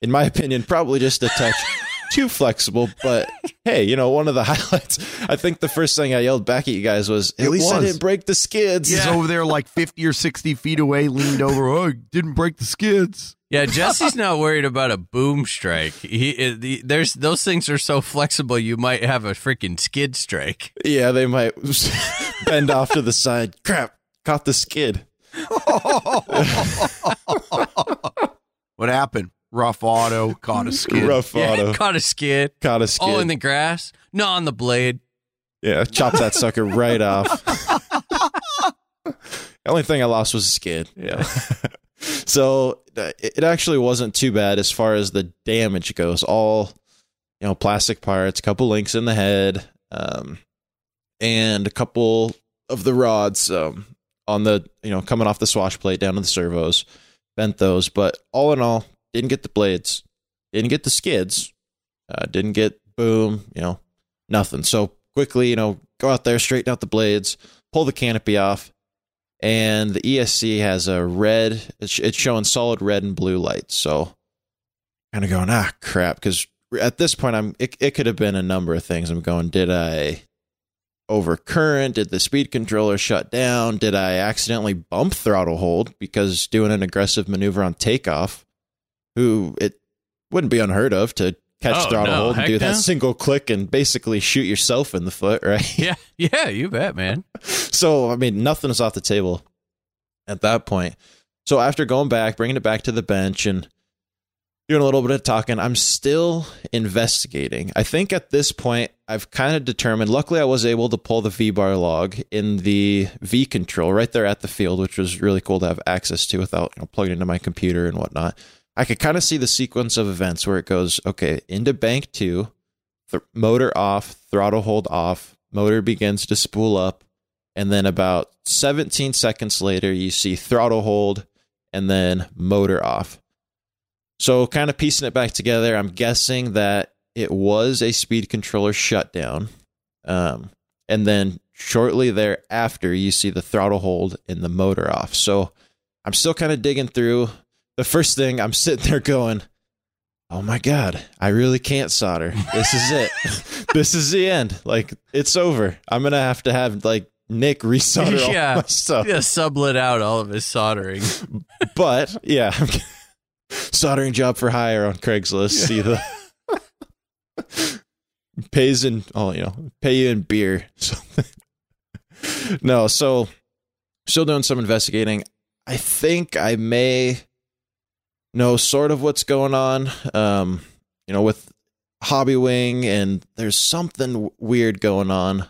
In my opinion, probably just a touch [laughs] too flexible. But hey, you know, one of the [laughs] highlights, I think the first thing I yelled back at you guys was, at It least I didn't break the skids. He's over there like 50 or 60 feet away, leaned over. Oh, didn't break the skids. Yeah, Jesse's [laughs] not worried about a boom strike. He it, the, there's those things are so flexible. You might have a freaking skid strike. Yeah, they might bend off to the side. Crap, caught the skid. [laughs] What happened? Rough auto, caught a skid. Rough Yeah, auto. caught a skid. Caught a skid. Oh, in the grass? No, on the blade. Yeah, chop that sucker right off. the only thing I lost was a skid. Yeah. [laughs] so uh, it it actually wasn't too bad as far as the damage goes. All you know, plastic parts, a couple links in the head, um, and a couple of the rods um, on the you know coming off the swash plate down to the servos. Bent those, but all in all, didn't get the blades, didn't get the skids, uh, didn't get boom, you know, nothing. So quickly, you know, go out there, straighten out the blades, pull the canopy off, and the ESC has a red. It's, showing solid red and blue lights. So kind of going, ah, crap, because at this point, I'm. It, it could have been a number of things. I'm going, did I overcurrent? Did the speed controller shut down? Did I accidentally bump throttle hold because doing an aggressive maneuver on takeoff? Who it wouldn't be unheard of to catch Oh, throttle no, hold and do that no. single click and basically shoot yourself in the foot, [laughs] right? Yeah, yeah, you bet, man. so I mean, nothing is off the table at that point. So after going back, bringing it back to the bench and doing a little bit of talking, I'm still investigating. I think at this point, I've kind of determined. Luckily, I was able to pull the V bar log in the V control right there at the field, which was really cool to have access to without you know, plugging into my computer and whatnot. I could kind of see the sequence of events where it goes, okay, into bank two, th- motor off, throttle hold off, motor begins to spool up, and then about 17 seconds later, you see throttle hold and then motor off. So, kind of piecing it back together, I'm guessing that it was a speed controller shutdown. Um, and then shortly thereafter, you see the throttle hold and the motor off. So, I'm still kind of digging through. The first thing I'm sitting there going, "Oh my god, I really can't solder. This is it. [laughs] this is the end. Like it's over. I'm gonna have to have like Nick resolder all [laughs] my stuff." Yeah, sublet out all of his soldering. [laughs] But yeah, soldering job for hire on Craigslist. See the pays in oh you know pay you in beer. [laughs] So, no, so still doing some investigating. I think I may know sort of what's going on. Um, you know, with Hobby Wing, and there's something weird going on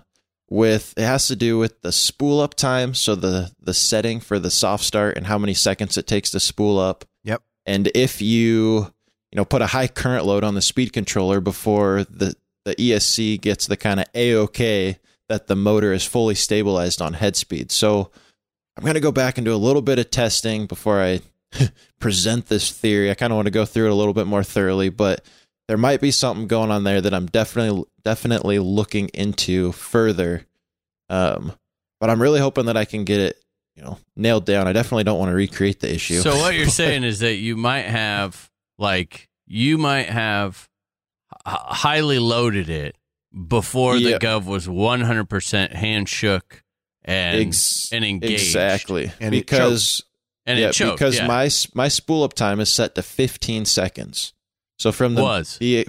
with it has to do with the spool up time so the the setting for the soft start and how many seconds it takes to spool up Yep. and if you you know put a high current load on the speed controller before the the esc gets the kind of a-ok that the motor is fully stabilized on head speed so i'm going to go back and do a little bit of testing before i [laughs] present this theory i kind of want to go through it a little bit more thoroughly but there might be something going on there that I'm definitely definitely looking into further. Um, but I'm really hoping that I can get it, you know, nailed down. I definitely don't want to recreate the issue. So what you're [laughs] saying is that you might have like you might have highly loaded it before Yeah. the gov was 100% hand shook and Ex- and engaged exactly And it because and yeah, choked. because yeah. my my spool up time is set to 15 seconds. So from the Was. the-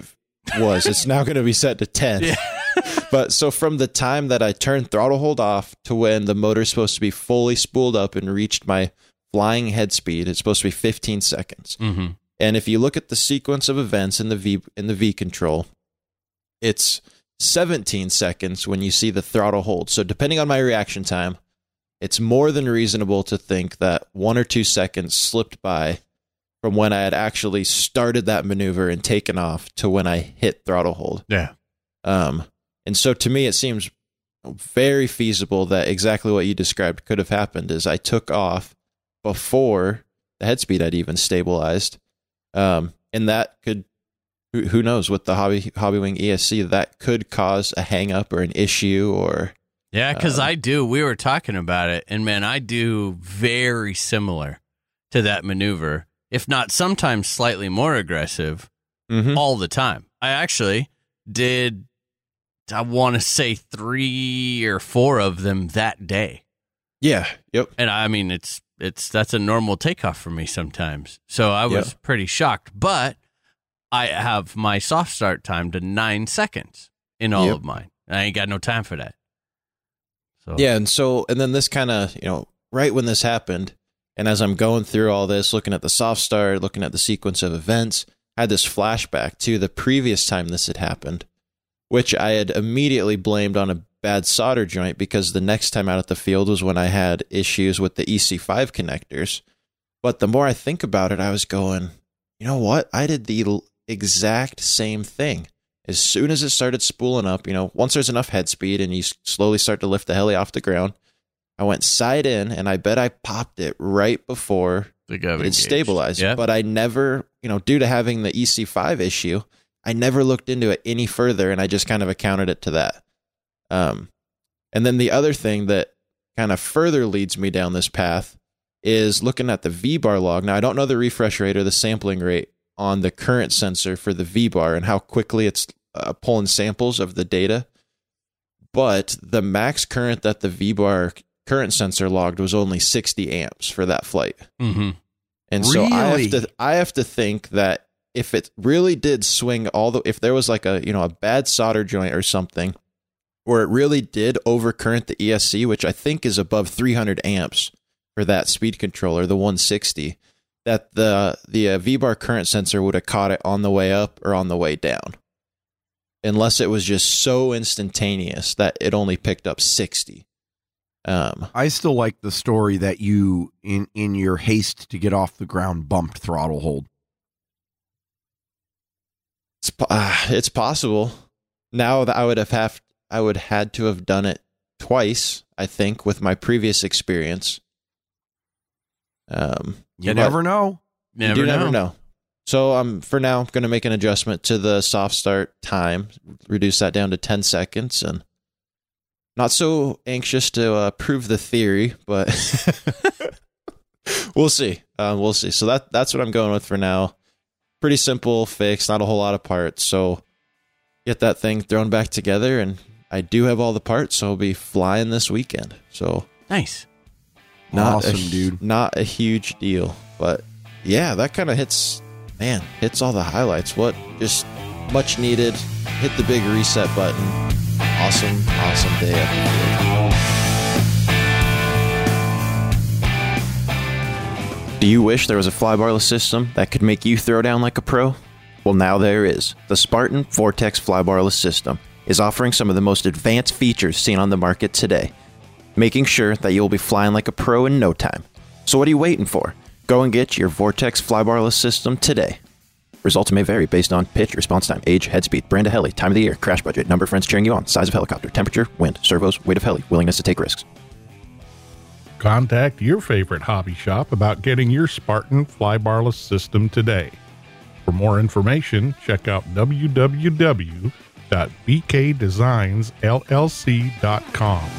was it's now going to be set to 10. Yeah. [laughs] but so from the time that I turned throttle hold off to when the motor's supposed to be fully spooled up and reached my flying head speed, it's supposed to be 15 seconds. Mhm. And if you look at the sequence of events in the V in the V control, it's 17 seconds when you see the throttle hold. So depending on my reaction time, it's more than reasonable to think that one or two seconds slipped by from when I had actually started that maneuver and taken off to when I hit throttle hold. Yeah. Um, and so to me, it seems very feasible that exactly what you described could have happened is I took off before the head speed had even stabilized. Um, and that could, who, who knows, with the Hobby Hobby Wing ESC, that could cause a hang up or an issue or Yeah, cuz Um, I do. We were talking about it and man, I do very similar to that maneuver, if not sometimes slightly more aggressive Mhm. all the time. I actually did I want to say 3 or 4 of them that day. yeah, yep, And I mean, it's it's that's a normal takeoff for me sometimes. So I was Yeah. pretty shocked, but I have my soft start time to nine seconds in all Yep. of mine. I ain't got no time for that. So Yeah, and so and then this kind of you know right when this happened, and as I'm going through all this, looking at the soft start, looking at the sequence of events, I had this flashback to the previous time this had happened, which I had immediately blamed on a bad solder joint because the next time out at the field was when I had issues with the EC5 connectors. But the more I think about it, I was going, you know what? I did the exact same thing. As soon as it started spooling up, you know, once there's enough head speed and you slowly start to lift the heli off the ground, I went side in and I bet I popped it right before it engaged. stabilized. Yep. But I never, you know, due to having the EC5 issue, I never looked into it any further and I just kind of accounted it to that. Um, and then the other thing that kind of further leads me down this path is looking at the V bar log. Now, I don't know the refresh rate or the sampling rate on the current sensor for the V bar and how quickly it's uh, pulling samples of the data. But the max current that the V bar current sensor logged was only 60 amps for that flight. hmm And so I have to I have to think that if it really did swing all the if there was like a you know a bad solder joint or something where it really did overcurrent the ESC, which I think is above 300 amps for that speed controller, the 160, that the the uh, V-bar current sensor would have caught it on the way up or on the way down. Unless it was just so instantaneous that it only picked up 60. Um I still like the story that you, in in your haste to get off the ground, bumped throttle hold. It's uh, [sighs] it's possible. Now that I would have have I would had to have done it twice. I think with my previous experience. Um, You never know. you Never do know. never know. So I'm for now going to make an adjustment to the soft start time, reduce that down to ten seconds, and not so anxious to uh, prove the theory, but [laughs] we'll see. Um, we'll see. So that that's what I'm going with for now. Pretty simple fix, not a whole lot of parts. So get that thing thrown back together, and I do have all the parts, so I'll be flying this weekend. So Nice. not awesome, a, dude. Not a huge deal, but yeah, that kind of hits. Man, hits all the highlights. What just much needed. Hit the big reset button. Awesome, awesome day at. Do you wish there was a flybarless system that could make you throw down like a pro? Well, now there is. The Spartan Vortex flybarless system is offering some of the most advanced features seen on the market today making sure that you'll be flying like a pro in no time. So what are you waiting for? Go and get your Vortex flybarless system today. Results may vary based on pitch, response time, age, head speed, brand of heli, time of the year, crash budget, number of friends cheering you on, size of helicopter, temperature, wind, servos, weight of heli, willingness to take risks. Contact your favorite hobby shop about getting your Spartan flybarless system today. For more information, check out www.bkdesignsllc.com.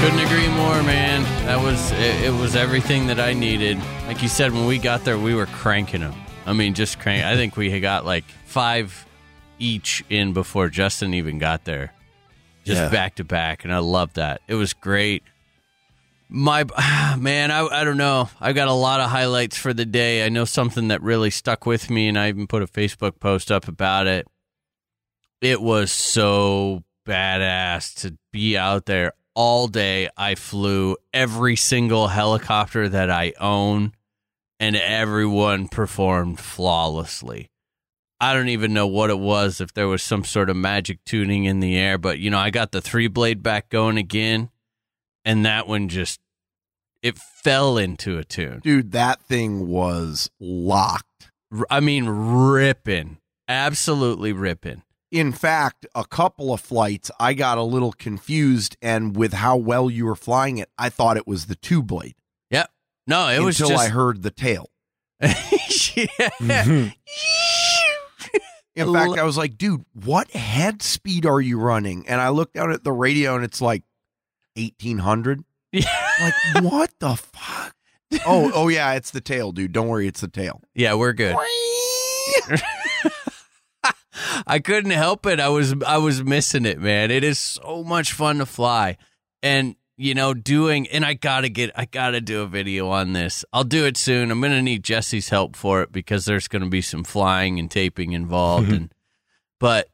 Couldn't agree more, man. That was it, it. Was everything that I needed. Like you said, when we got there, we were cranking them. I mean, just crank. I think we had got like five each in before Justin even got there, just Yeah. back to back, and I loved that. It was great. My [sighs] man, I I don't know. I got a lot of highlights for the day. I know something that really stuck with me, and I even put a Facebook post up about it. It was so badass to be out there all day. I flew every single helicopter that I own, and everyone performed flawlessly. I don't even know what it was, if there was some sort of magic tuning in the air, but you know, I got the three blade back going again, and that one just it fell into a tune. Dude, that thing was locked. I mean, ripping, absolutely ripping. In fact, a couple of flights, I got a little confused, and with how well you were flying it, I thought it was the two blade Yep. No, it was until just I heard the tail. [laughs] yeah. Mm-hmm. [laughs] In fact, I was like, dude, what head speed are you running? And I looked down at the radio and it's like 1800. [laughs] Like, what the fuck? Oh, oh yeah, it's the tail, dude. Don't worry, it's the tail. Yeah, we're good. [laughs] I couldn't help it. I was I was missing it, man. It is so much fun to fly. And you know, doing and I got to get I got to do a video on this. I'll do it soon. I'm going to need Jesse's help for it because there's going to be some flying and taping involved mm-hmm. and but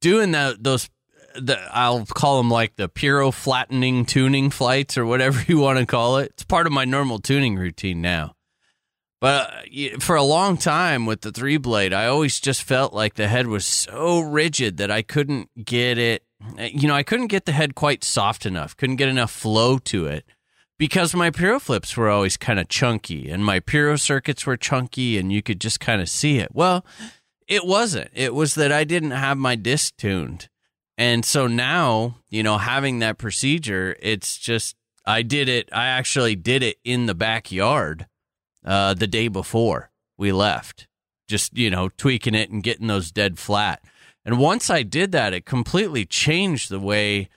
doing that those the I'll call them like the Piro flattening tuning flights or whatever [laughs] you want to call it. It's part of my normal tuning routine now. But uh, for a long time with the three blade, I always just felt like the head was so rigid that I couldn't get it. You know, I couldn't get the head quite soft enough, couldn't get enough flow to it because my Piro flips were always kind of chunky and my Piro circuits were chunky and you could just kind of see it. Well, it wasn't. It was that I didn't have my disc tuned. And so now, you know, having that procedure, it's just, I did it. I actually did it in the backyard uh, the day before we left, just, you know, tweaking it and getting those dead flat. And once I did that, it completely changed the way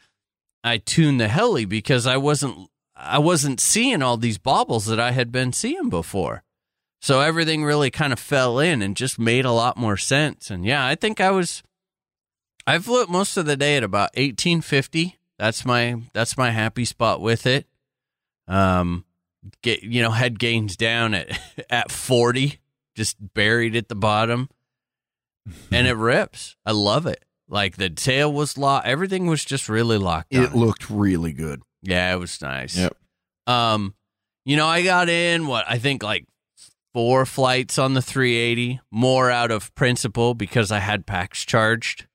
I tuned the heli because I wasn't I wasn't seeing all these bobbles that I had been seeing before. So everything really kind of fell in and just made a lot more sense. And yeah, I think I was I flew it most of the day at about 1850. That's my that's my happy spot with it. Um get you know head gains down at [laughs] at 40 just buried at the bottom and it rips i love it like the tail was locked everything was just really locked It on. looked really good. yeah it was nice Yep. um you know i got in what i think like four flights on the 380 more out of principle because i had packs charged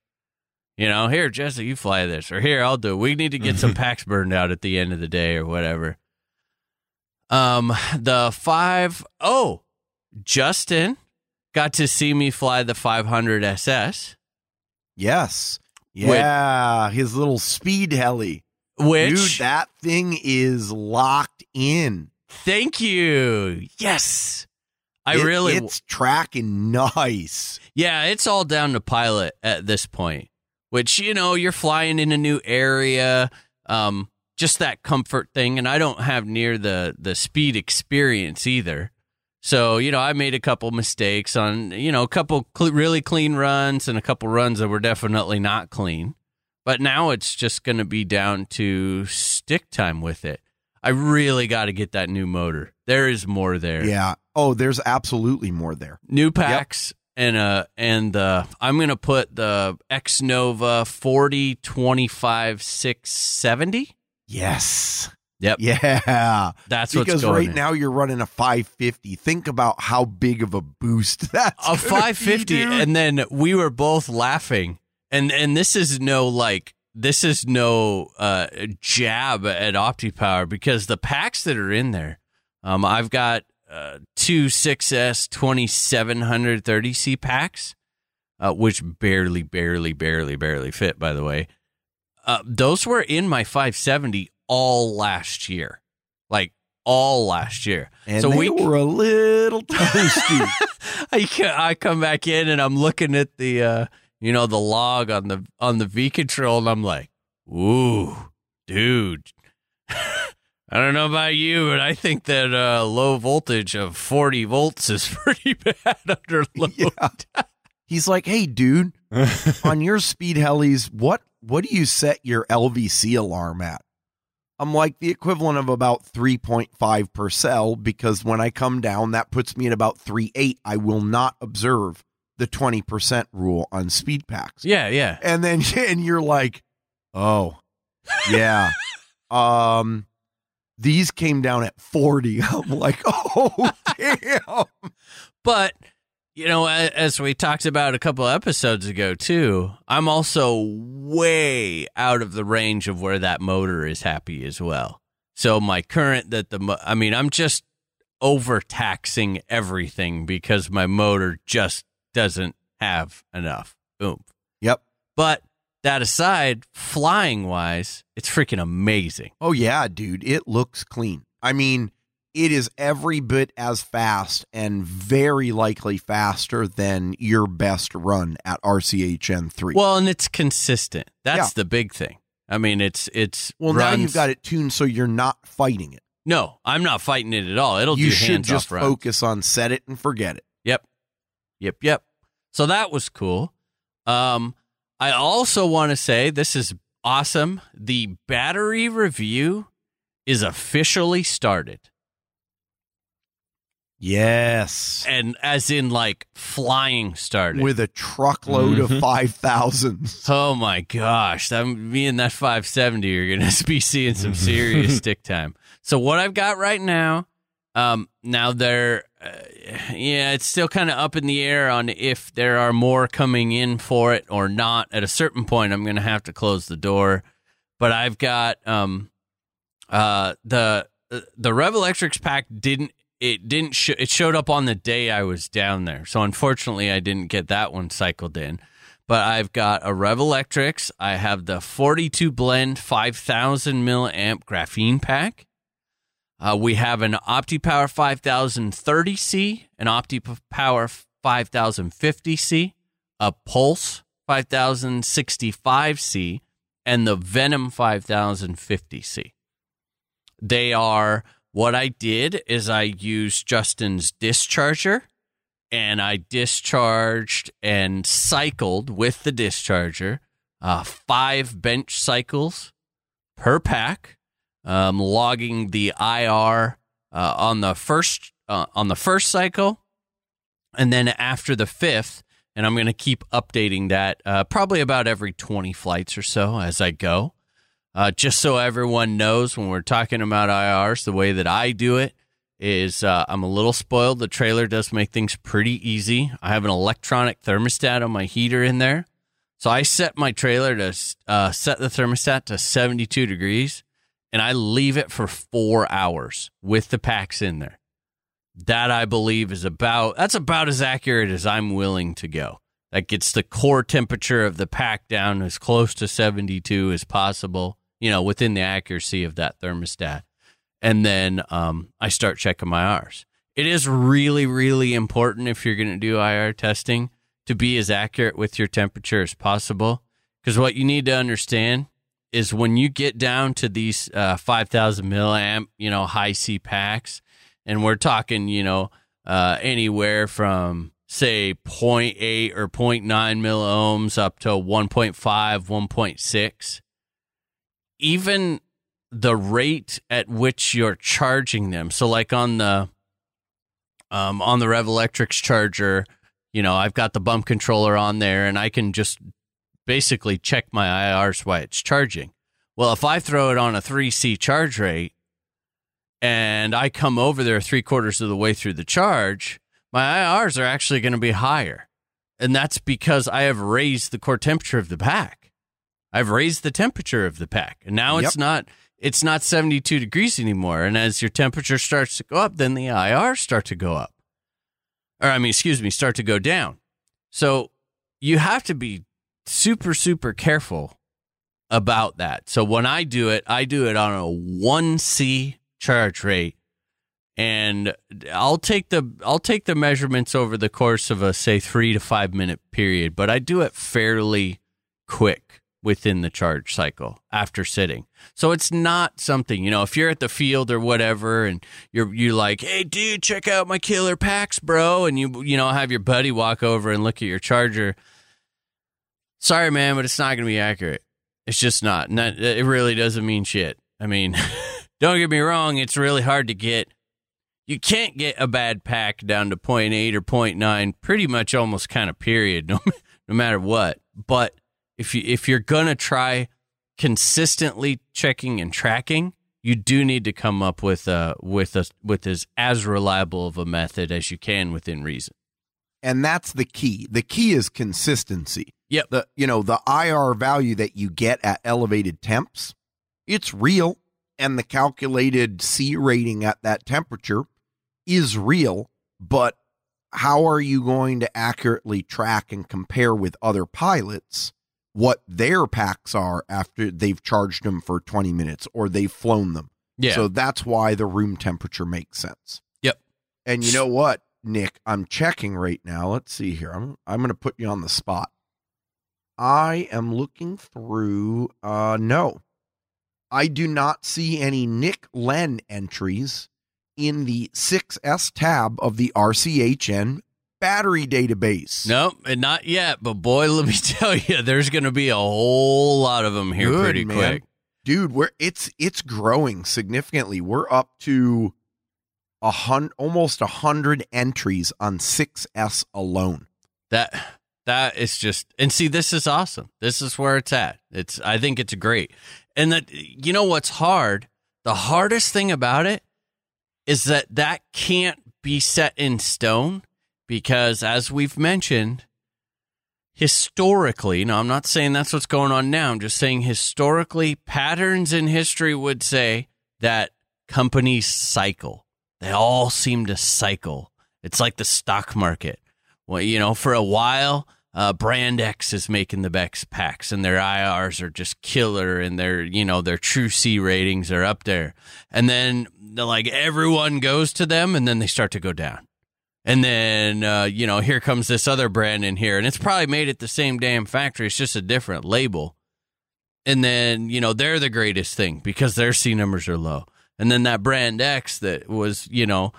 you know here jesse you fly this or here i'll do it. we need to get some [laughs] packs burned out at the end of the day or whatever um the five oh justin got to see me fly the 500 ss Yes. Yeah, his little speed heli. which Dude, that thing is locked in. thank you yes i It- really it's tracking nice. Yeah, it's all down to pilot at this point. Which you know you're flying in a new area, um, just that comfort thing. And I don't have near the the speed experience either. So you know, I made a couple mistakes on you know a couple cl- really clean runs and a couple runs that were definitely not clean. But now it's just going to be down to stick time with it. I really got to get that new motor. There is more there. Yeah. Oh, there's absolutely more there. New packs and uh and uh I'm going to put the X Nova 40 25 670. Yes. Yep. Yeah. That's what's because going right in. now you're running a 550. Think about how big of a boost [laughs] that's a 550 be, and then we were both laughing and and this is no like this is no uh jab at optipower because the packs that are in there um i've got uh two 6s 2730c packs uh which barely barely barely barely fit by the way uh those were in my 570 all last year like all last year and so they we were a little [laughs] toasty. [laughs] I I come back in and I'm looking at the uh you know the log on the on the V control and I'm like, ooh, dude. [laughs] I don't know about you, but I think that uh, low voltage of 40 volts is [laughs] pretty bad under load. Yeah. He's like, "Hey, dude, [laughs] on your speed helis, what what do you set your LVC alarm at?" I'm like the equivalent of about 3.5 per cell because when I come down, that puts me at about 3.8. I will not observe the 20% rule on speed packs. Yeah, yeah. And then [laughs] and you're like, "Oh, yeah." um these came down at 40. [laughs] I'm like, "Oh, [laughs] damn." But you know, as we talked about a couple episodes ago too, I'm also way out of the range of where that motor is happy as well. So my current that the mo- I mean, I'm just overtaxing everything because my motor just doesn't have enough oomph. Yep. But that aside, flying wise, it's freaking amazing. Oh yeah, dude, it looks clean. I mean, it is every bit as fast and very likely faster than your best run at RCHN three. Well, and it's consistent. That's Yeah. the big thing. I mean, it's it's well, now you've got it tuned so you're not fighting it. No, I'm not fighting it at all. It'll you do should just off runs. focus on set it and forget it. Yep, yep, yep. So that was cool. Um, I also want to say this is awesome. The battery review is officially started, Yes. and as in like flying started. With a truckload Mm-hmm. of five thousands. Oh my gosh, that me and that 570 are going [laughs] to be seeing some serious [laughs] stick time. So what I've got right now, um, now they're, uh, yeah, it's still kind of up in the air on if there are more coming in for it or not. At a certain point, I'm going to have to close the door. But I've got um, uh, the the Rev Electrics pack didn't it didn't sh- it showed up on the day I was down there. So unfortunately, I didn't get that one cycled in but I've got a Rev Electrics. I have the 42 blend 5000 milliamp graphene pack. Uh, we have an OptiPower 5030C, an OptiPower 5050C, a Pulse 5065C, and the Venom 5050C. They are what I did is I used Justin's discharger and I discharged and cycled with the discharger uh, five bench cycles per pack, um, logging the IR uh, on the first uh, on the first cycle, and then after the fifth, and I'm going to keep updating that uh, probably about every 20 flights or so as I go. Uh, just so everyone knows when we're talking about IRs, the way that I do it is uh, I'm a little spoiled. The trailer does make things pretty easy. I have an electronic thermostat on my heater in there. So I set my trailer to uh, set the thermostat to 72 degrees and I leave it for four hours with the packs in there. That I believe is about, that's about as accurate as I'm willing to go. That gets the core temperature of the pack down as close to 72 as possible, you know, within the accuracy of that thermostat and then um, I start checking my R's. It is really, really important if you're going to do IR testing to be as accurate with your temperature as possible Because what you need to understand is when you get down to these uh, 5,000 milliamp, you know, high C packs, and we're talking, you know, uh, anywhere from say 0.8 or 0.9 milliohms up to 1.5, 1.6, even the rate at which you're charging them. So, like on the um, on the Rev Electrics charger, you know, I've got the bump controller on there, and I can just basically check my IRs while it's charging. Well, if I throw it on a 3C charge rate and I come over there three quarters of the way through the charge, my IRs are actually going to be higher. And that's because I have raised the core temperature of the pack. I've raised the temperature of the pack. And now it's not it's not 72 degrees anymore. And as your temperature starts to go up, then the IRs start to go up. Or I mean, excuse me, start to go down. So you have to be super, super careful about that. So when I do it, I do it on a 1C charge rate and I'll take the I'll take the measurements over the course of a say 3 to 5 minute period, but I do it fairly quick within the charge cycle after sitting. So it's not something, you know, if you're at the field or whatever and you're you like, "Hey dude, check out my killer packs, bro." And you you know, have your buddy walk over and look at your charger. Sorry man, but it's not going to be accurate. It's just not. not. It really doesn't mean shit. I mean, [laughs] don't get me wrong, it's really hard to get you can't get a bad pack down to 0.8 or 0.9 pretty much almost kind of period [laughs] no, no matter what but if you if you're gonna try consistently checking and tracking you do need to come up with a with a with as as reliable of a method as you can within reason and that's the key. The key is consistency. Yep. The you know the IR value that you get at elevated temps, it's real, and the calculated C rating at that temperature is real. But how are you going to accurately track and compare with other pilots what their packs are after they've charged them for 20 minutes or they've flown them? yeah So that's why the room temperature makes sense. Yep. And you know what, Nick? I'm checking right now. Let's see here. I'm I'm going to put you on the spot. I am looking through. Uh, no, I do not see any Nick Len entries in the 6S tab of the RCHN battery database. Nope, and not yet. But boy, [laughs] let me tell you, there's going to be a whole lot of them here Good, pretty man. quick. dude we're it's it's growing significantly we're up to a hundred almost a hundred entries on 6s alone That that is just and see, this is awesome. This is where it's at. It's I think it's great. And that you know what's hard? The hardest thing about it is that that can't be set in stone because as we've mentioned historically now i'm not saying that's what's going on now i'm just saying historically patterns in history would say that companies cycle they all seem to cycle it's like the stock market well you know for a while uh, brand x is making the best packs and their irs are just killer and their you know their true c ratings are up there and then like everyone goes to them and then they start to go down and then, uh, you know, here comes this other brand in here, and it's probably made at the same damn factory. It's just a different label. And then, you know, they're the greatest thing because their C numbers are low. And then that brand X that was, you know,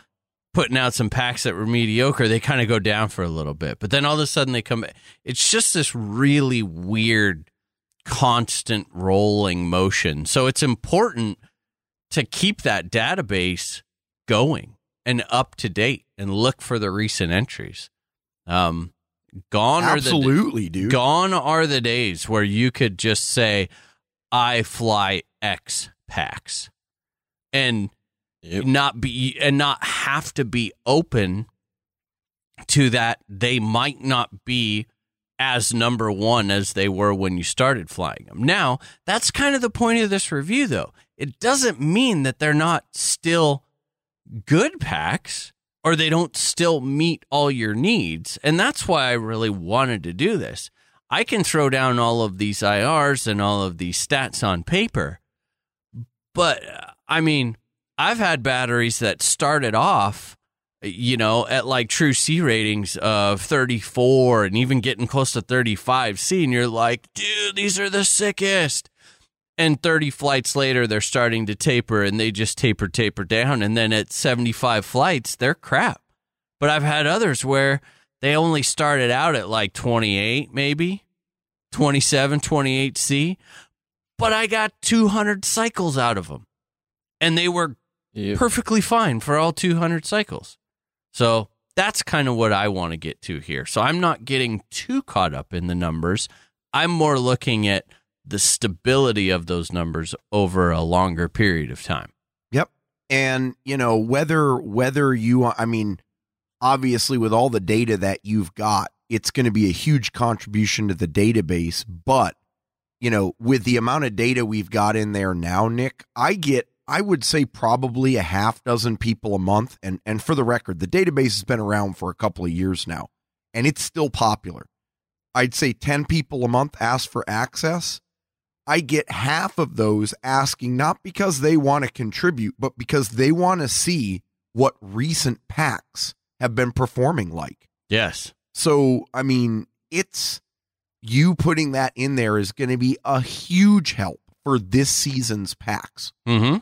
putting out some packs that were mediocre, they kind of go down for a little bit. But then all of a sudden they come. It's just this really weird, constant rolling motion. So it's important to keep that database going and up to date and look for the recent entries. Um, gone are the absolutely dude gone are the days where you could just say, "I fly X packs," and Yep. not be and not have to be open to that. They might not be as number one as they were when you started flying them. Now, that's kind of the point of this review, though. It doesn't mean that they're not still good packs or they don't still meet all your needs. And that's why I really wanted to do this. I can throw down all of these IRs and all of these stats on paper. But I mean, I've had batteries that started off you know, at like true C ratings of 34 and even getting close to 35 C, and you're like, dude, these are the sickest. And 30 flights later, they're starting to taper and they just taper, taper down. And then at 75 flights, they're crap. But I've had others where they only started out at like 28, maybe 27, 28 C, but I got 200 cycles out of them. And they were Yep. perfectly fine for all 200 cycles. So that's kind of what I want to get to here. So I'm not getting too caught up in the numbers. I'm more looking at the stability of those numbers over a longer period of time. Yep. And you know whether whether you I mean obviously with all the data that you've got it's going to be a huge contribution to the database but you know with the amount of data we've got in there now Nick I get I would say probably a half dozen people a month and and for the record the database has been around for a couple of years now and it's still popular. I'd say 10 people a month ask for access. I get half of those asking not because they want to contribute, but because they want to see what recent packs have been performing like. Yes. So, I mean, it's you putting that in there is going to be a huge help for this season's packs. Mm-hmm.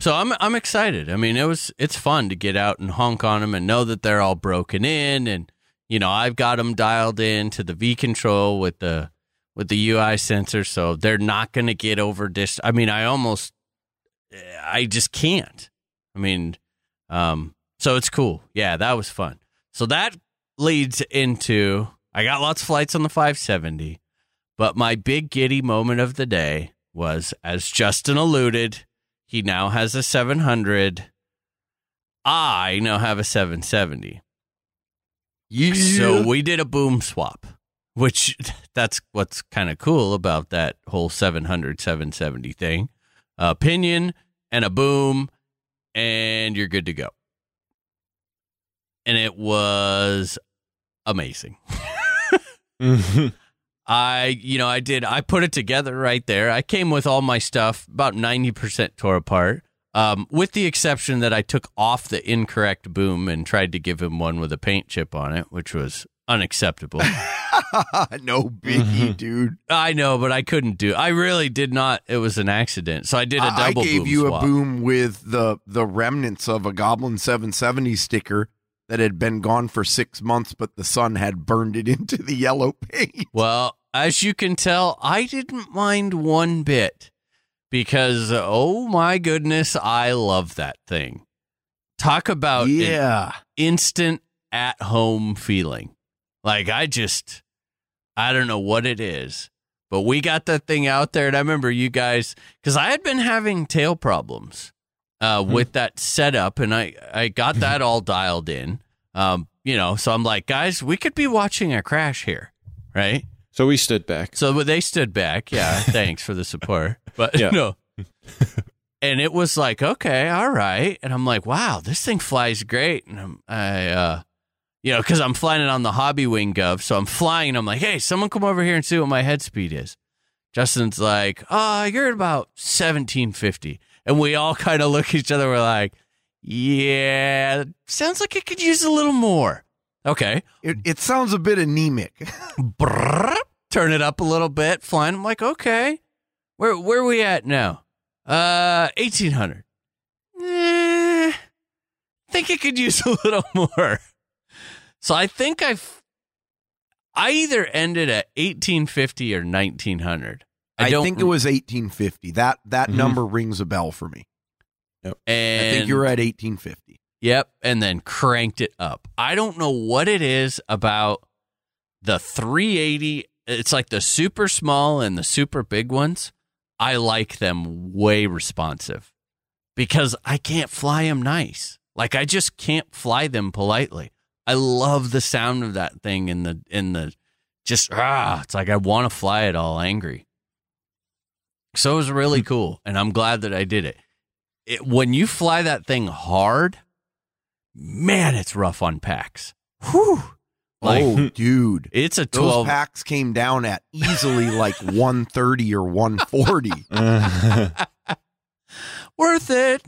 So I'm I'm excited. I mean, it was it's fun to get out and honk on them and know that they're all broken in, and you know I've got them dialed in to the V control with the with the UI sensor, so they're not going to get over dist. I mean, I almost I just can't. I mean, um, so it's cool. Yeah, that was fun. So that leads into I got lots of flights on the 570, but my big giddy moment of the day was, as Justin alluded, he now has a 700. I now have a 770. Yeah. So we did a boom swap, which [laughs] that's what's kind of cool about that whole 700 770 thing. A pinion and a boom, and you're good to go. And it was amazing. [laughs] Mm-hmm. I, you know, I did, I put it together right there. I came with all my stuff, about 90% tore apart, um, with the exception that I took off the incorrect boom and tried to give him one with a paint chip on it, which was unacceptable. [laughs] no biggie, dude. I know, but I couldn't do I really did not. It was an accident. So I did a double I gave boom you swap. a boom with the the remnants of a Goblin 770 sticker that had been gone for six months, but the sun had burned it [laughs] into the yellow paint. Well, as you can tell, I didn't mind one bit because, oh my goodness, I love that thing. Talk about yeah, instant at home feeling. Like, I just, I don't know what it is, but we got that thing out there. And I remember you guys, because I had been having tail problems uh, with that setup, and I, I got that all dialed in. Um, you know, so I'm like, guys, we could be watching a crash here, right? So we stood back. So they stood back. Yeah, [laughs] thanks for the support. But Yeah. [laughs] no. And it was like, okay, all right. And I'm like, wow, this thing flies great. And I'm, I, uh, you know, because I'm flying it on the Hobbywing Gov. So I'm flying. And I'm like, hey, someone come over here and see what my head speed is. Justin's like, oh, you're at about 1750. And we all [laughs] kind of look at each other. We're like, yeah, sounds like it could use a little more. Okay it, it sounds a bit anemic. Turn it up a little bit, flying. I'm like, okay, where where are we at now? Uh, eighteen hundred. Eh, think it could use [laughs] a little more. So I think I've I either ended at eighteen fifty or nineteen hundred. I, don't think it was 1850. That that Mhm. number rings a bell for me. And I think you were at 1850. Yep, and then cranked it up. I don't know what it is about the 380. It's like the super small and the super big ones. I like them way responsive because I can't fly them nice. Like I just can't fly them politely. I love the sound of that thing in the in the just ah. It's like I want to fly it all angry. So it was really cool, and I'm glad that I did it. it when you fly that thing hard, man, it's rough on packs. Whew. Like oh, [laughs] dude. it's a Those packs came down at easily like [laughs] 130 or 140. [laughs] worth it.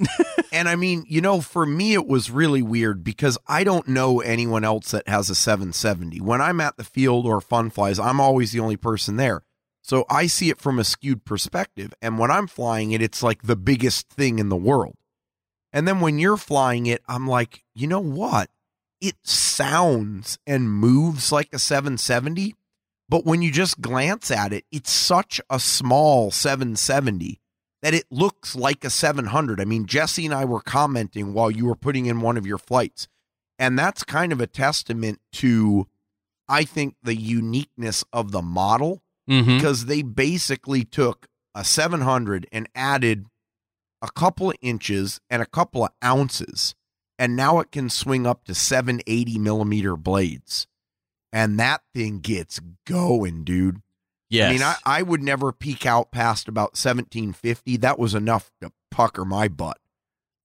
And I mean, you know, for me, it was really weird because I don't know anyone else that has a 770. When I'm at the field or fun flies, I'm always the only person there. So I see it from a skewed perspective. And when I'm flying it, it's like the biggest thing in the world. And then when you're flying it, I'm like, you know what? It sounds and moves like a 770. But when you just glance at it, it's such a small 770 that it looks like a 700. I mean, Jesse and I were commenting while you were putting in one of your flights. And that's kind of a testament to, I think, the uniqueness of the model mm-hmm. because they basically took a 700 and added a couple of inches and a couple of ounces. And now it can swing up to 780 millimeter blades. And that thing gets going, dude. Yes. I mean, I, I would never peak out past about 1750. That was enough to pucker my butt.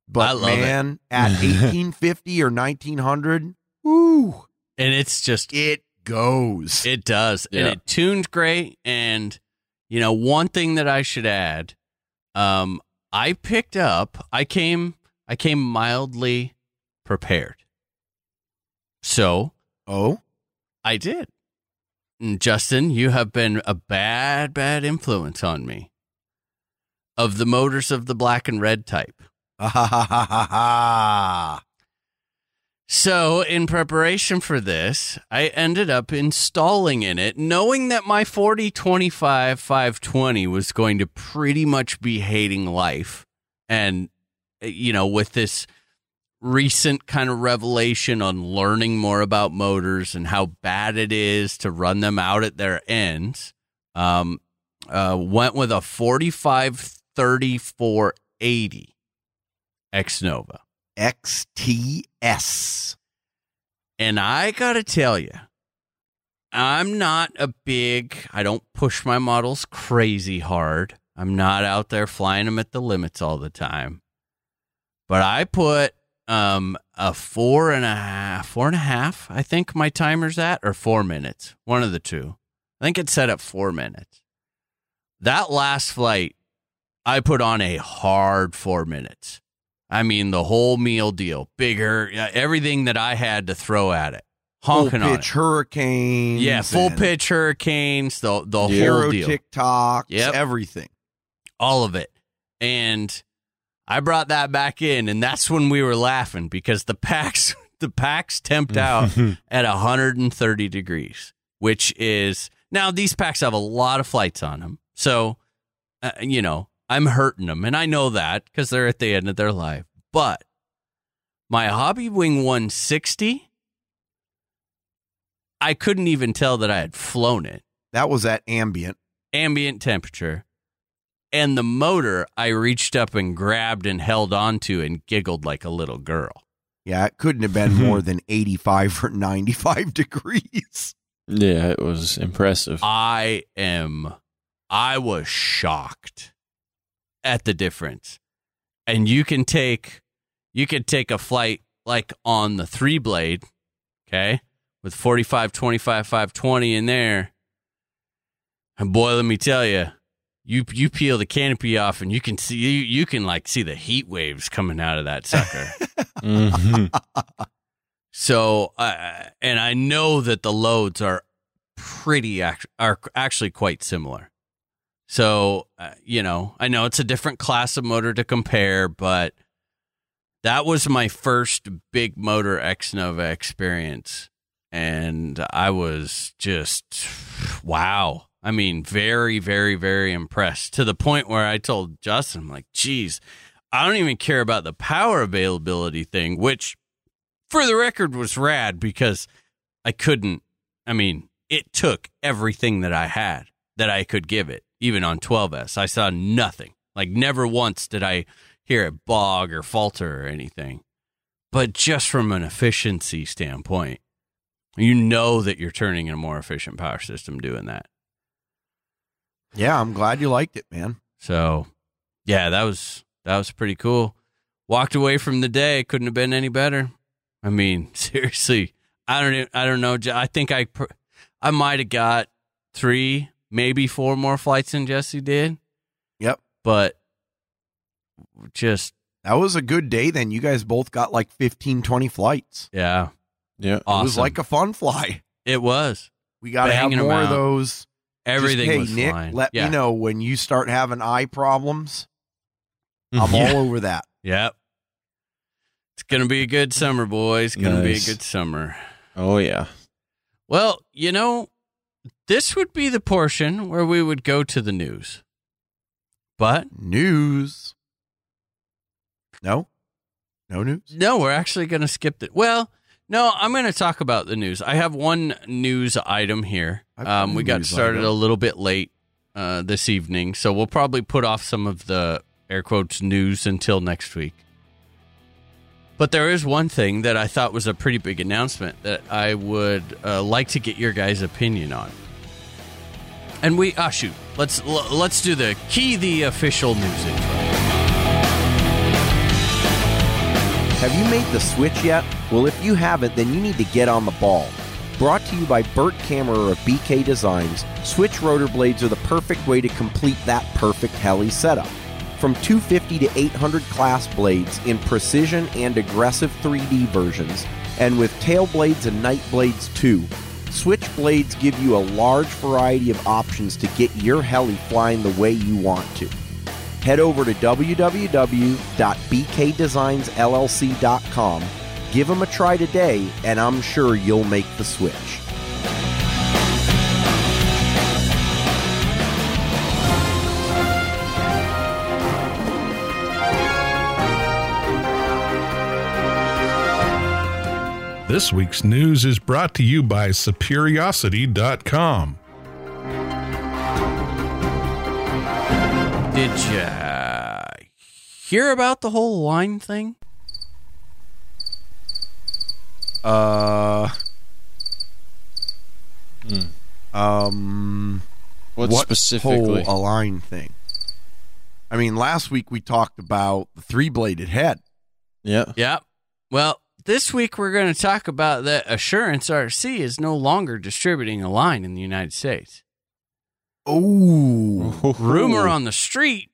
But man, at [laughs] 1850 or 1900, woo, and it's just it goes. It does. And it tuned great. And, you know, one thing that I should add, um, I picked up, I came, I came mildly prepared. So oh, I did. Justin, you have been a bad, bad influence on me of the motors of the black and red type. [laughs] So, in preparation for this, I ended up installing in it, knowing that my 4025 520 was going to pretty much be hating life. And, you know, with this recent kind of revelation on learning more about motors and how bad it is to run them out at their ends, um, uh, went with a 453480 X Nova. XTS. And I got to tell you, I'm not a big, I don't push my models crazy hard. I'm not out there flying them at the limits all the time. But I put um, a four and a half, four and a half, I think my timer's at, or four minutes, one of the two. I think it's set at four minutes. That last flight, I put on a hard four minutes. I mean, the whole meal deal, bigger, yeah, everything that I had to throw at it, Full honking on it. pitch hurricanes. Yeah, full pitch hurricanes, the the whole Hero deal, tic-tocs, Yep. everything. all of it. And I brought that back in, and that's when we were laughing because the packs [laughs] the packs temped out at 130 degrees, which is now these packs have a lot of flights on them, so uh, you know I'm hurting them, and I know that because they're at the end of their life. But my Hobbywing 160, I couldn't even tell that I had flown it. That was at ambient. ambient temperature. And the motor I reached up and grabbed and held onto and giggled like a little girl. Yeah, it couldn't have been more than [laughs] 85 or 95 degrees. Yeah, it was impressive. I am, I was shocked at the difference. And you can take, you could take a flight like on the three blade, okay, with 45, 25, 520 in there. And boy, let me tell you, you you peel the canopy off and you can see you, you can like see the heat waves coming out of that sucker. [laughs] Mhm. So, uh, and I know that the loads are pretty act- are actually quite similar. So, uh, you know, I know it's a different class of motor to compare, but that was my first big motor X Nova experience, and I was just wow. I mean, very, very, very impressed to the point where I told Justin, I'm like, geez, I don't even care about the power availability thing, which for the record was rad because I couldn't I mean, it took everything that I had that I could give it, even on 12S. I saw nothing. Like never once did I hear it bog or falter or anything. But just from an efficiency standpoint, you know that you're turning in a more efficient power system doing that. Yeah, I'm glad you liked it, man. So, yeah, that was that was pretty cool. Walked away from the day, couldn't have been any better. I mean, [laughs] seriously, I don't I don't know. I think I I might have got 3, maybe 4 more flights than Jesse did, Yep. but just That was a good day then. You guys both got like 15, 20 flights. yeah, Yeah. awesome. It was like a fun fly. it was. We got to have Banging 'em more of out. those. Everything Just, hey, was Nick, fine. let yeah. me know when you start having eye problems. I'm Mm-hmm. Yeah. all over that. Yep. It's gonna be a good summer, boys. Gonna be a good summer. Oh yeah. Well, you know, this would be the portion where we would go to the news. But News. No? No news? no, we're actually going to skip it. Well, no, I'm going to talk about the news. I have one news item here. I've got Um, we got started item. a little bit late uh, this evening, so we'll probably put off some of the air quotes news until next week. But there is one thing that I thought was a pretty big announcement that I would uh, like to get your guys' opinion on. And we ah shoot, let's l- let's do the key the official news intro. Have you made the switch yet? Well, if you haven't, then you need to get on the ball. Brought to you by Burt Kammerer of BK Designs, switch rotor blades are the perfect way to complete that perfect heli setup. From 250 to 800 class blades in precision and aggressive 3D versions, and with tail blades and night blades too. Switch blades give you a large variety of options to get your heli flying the way you want to head over to www.bkdesignsllc.com. Give them a try today, and I'm sure you'll make the switch. This week's news is brought to you by Superiosity.com. Did you hear about the whole Align thing? Uh. Um. What, what specifically? whole Align thing? I mean, last week we talked about the three bladed head. yeah. Yep. Well, this week we're going to talk about that Assurance RC is no longer distributing Align in the United States. Oh, Rumor on the street,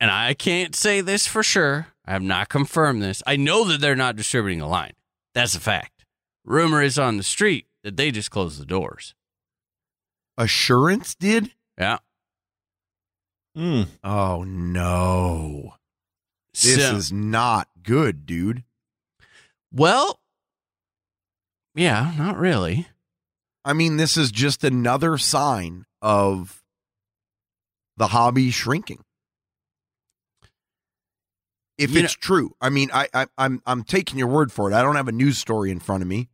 and I can't say this for sure. I have not confirmed this. I know that they're not distributing a line. That's a fact. Rumor is on the street that they just closed the doors. Assurance did? Yeah. Hmm. Oh no, this So- is not good, dude. well. Yeah, not really. I mean, this is just another sign of the hobby shrinking. If You it's true, I mean, I, I I'm I'm taking your word for it. I don't have a news story in front of me.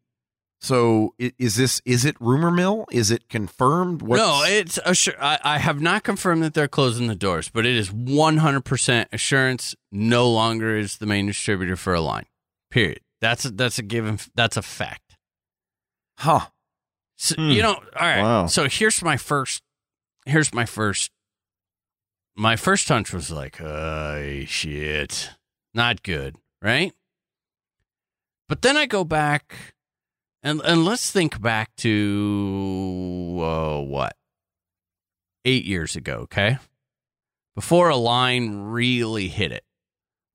So is this is it rumor mill? Is it confirmed? no, it's assur- I, I have not confirmed that they're closing the doors, but it is 100% assurance no longer is the main distributor for Align. Period. That's a, that's a given. That's a fact. huh? So, Hmm. You know, all right. Wow. So here's my first. Here's my first. My first hunch was like, "Oh shit, not good," right? But then I go back, and and let's think back to uh, what eight years ago, okay? Before Align really hit it,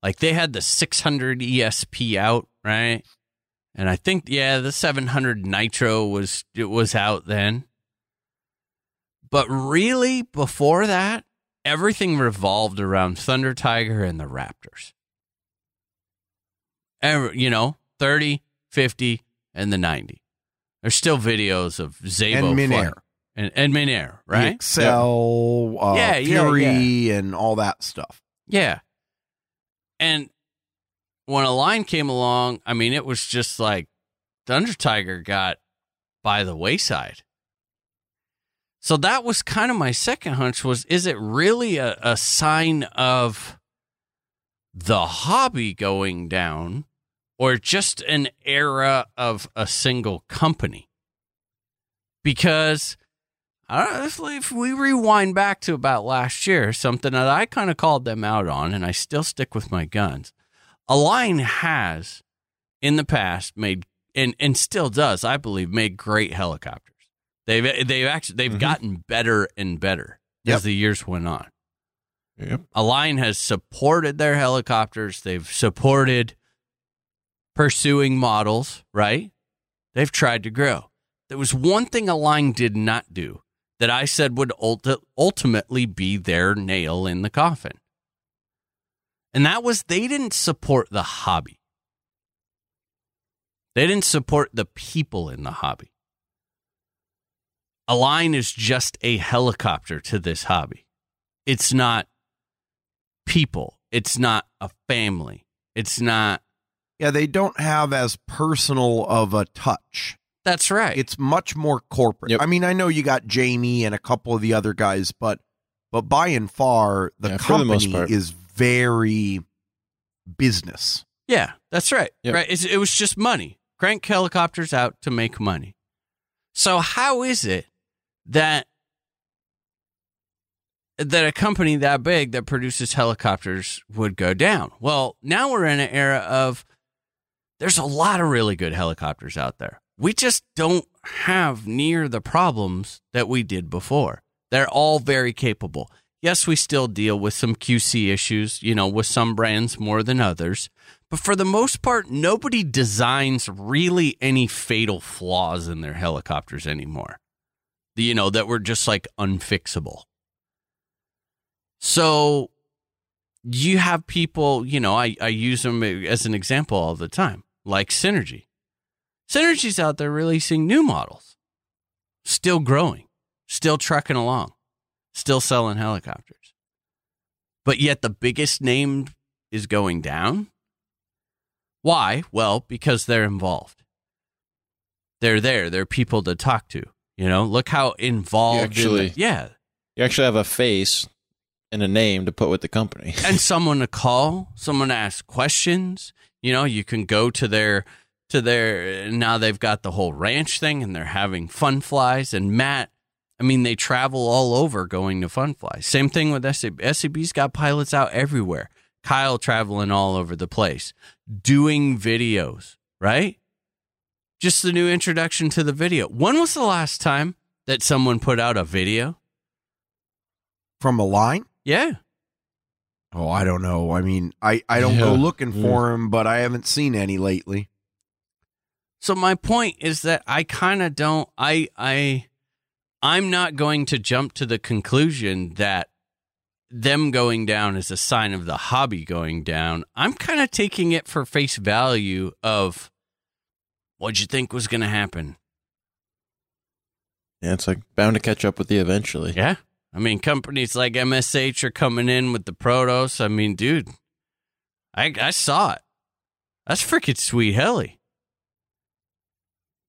like they had the 600 ESP out, right? And I think yeah, the 700 Nitro was it was out then. But really before that, everything revolved around Thunder Tiger and the Raptors. Every, you know, 30, 50 and the 90. There's still videos of Szabo and Minair, and and Minair, the right? X-Cell, uh, Yeah, yeah, Fury, and all that stuff. Yeah. And when Align came along, I mean, it was just like Thunder Tiger got by the wayside. So that was kind of my second hunch was is it really a, a sign of the hobby going down or just an era of a single company? Because honestly, if we rewind back to about last year, something that I kind of called them out on, and I still stick with my guns. Align has, in the past, made and and still does, I believe, made great helicopters. They've they've actually they've Mhm. gotten better and better Yep. as the years went on. Yep. Align has supported their helicopters. They've supported pursuing models, right? They've tried to grow. There was one thing Align did not do that I said would ulti- ultimately be their nail in the coffin. And that was they didn't support the hobby. They didn't support the people in the hobby. Align is just a helicopter to this hobby. It's not people. It's not a family. It's not. Yeah, they don't have as personal of a touch. That's right. It's much more corporate. Yep. I mean, I know you got Jamie and a couple of the other guys, but but by and far the Yeah, for the most company part. is very business. yeah, that's right. Yep. Right. It's, it was just money. Crank helicopters out to make money. So how is it that that a company that big that produces helicopters would go down? Well, now we're in an era of there's a lot of really good helicopters out there. We just don't have near the problems that we did before. They're all very capable. Yes, we still deal with some QC issues, you know, with some brands more than others. But for the most part, nobody designs really any fatal flaws in their helicopters anymore. You know, that were just like unfixable. So you have people, you know, I, I use them as an example all the time, like Synergy. Synergy's out there releasing new models, still growing, still trucking along, still selling helicopters. But yet the biggest name is going down. Why? Well, because they're involved. They're there. They're people to talk to. You know, look how involved. in the- actually- yeah, You actually have a face and a name to put with the company. and [laughs] someone to call, someone to ask questions. You know, you can go to their to their now they've got the whole ranch thing and they're having fun flies and Matt I mean they travel all over going to fun flies. Same thing with SAB. SAB's got pilots out everywhere. Kyle traveling all over the place, doing videos, right? Just the new introduction to the video. When was the last time that someone put out a video? From Align? Yeah. Oh, I don't know. I mean, I, I don't go looking for him, but I haven't seen any lately. So my point is that I kind of don't I I I'm not going to jump to the conclusion that them going down is a sign of the hobby going down. I'm kind of taking it for face value of what'd you think was going to happen? Yeah, it's like bound to catch up with you eventually. Yeah. I mean, companies like MSH are coming in with the Protos. I mean, dude, I I saw it. That's freaking sweet heli.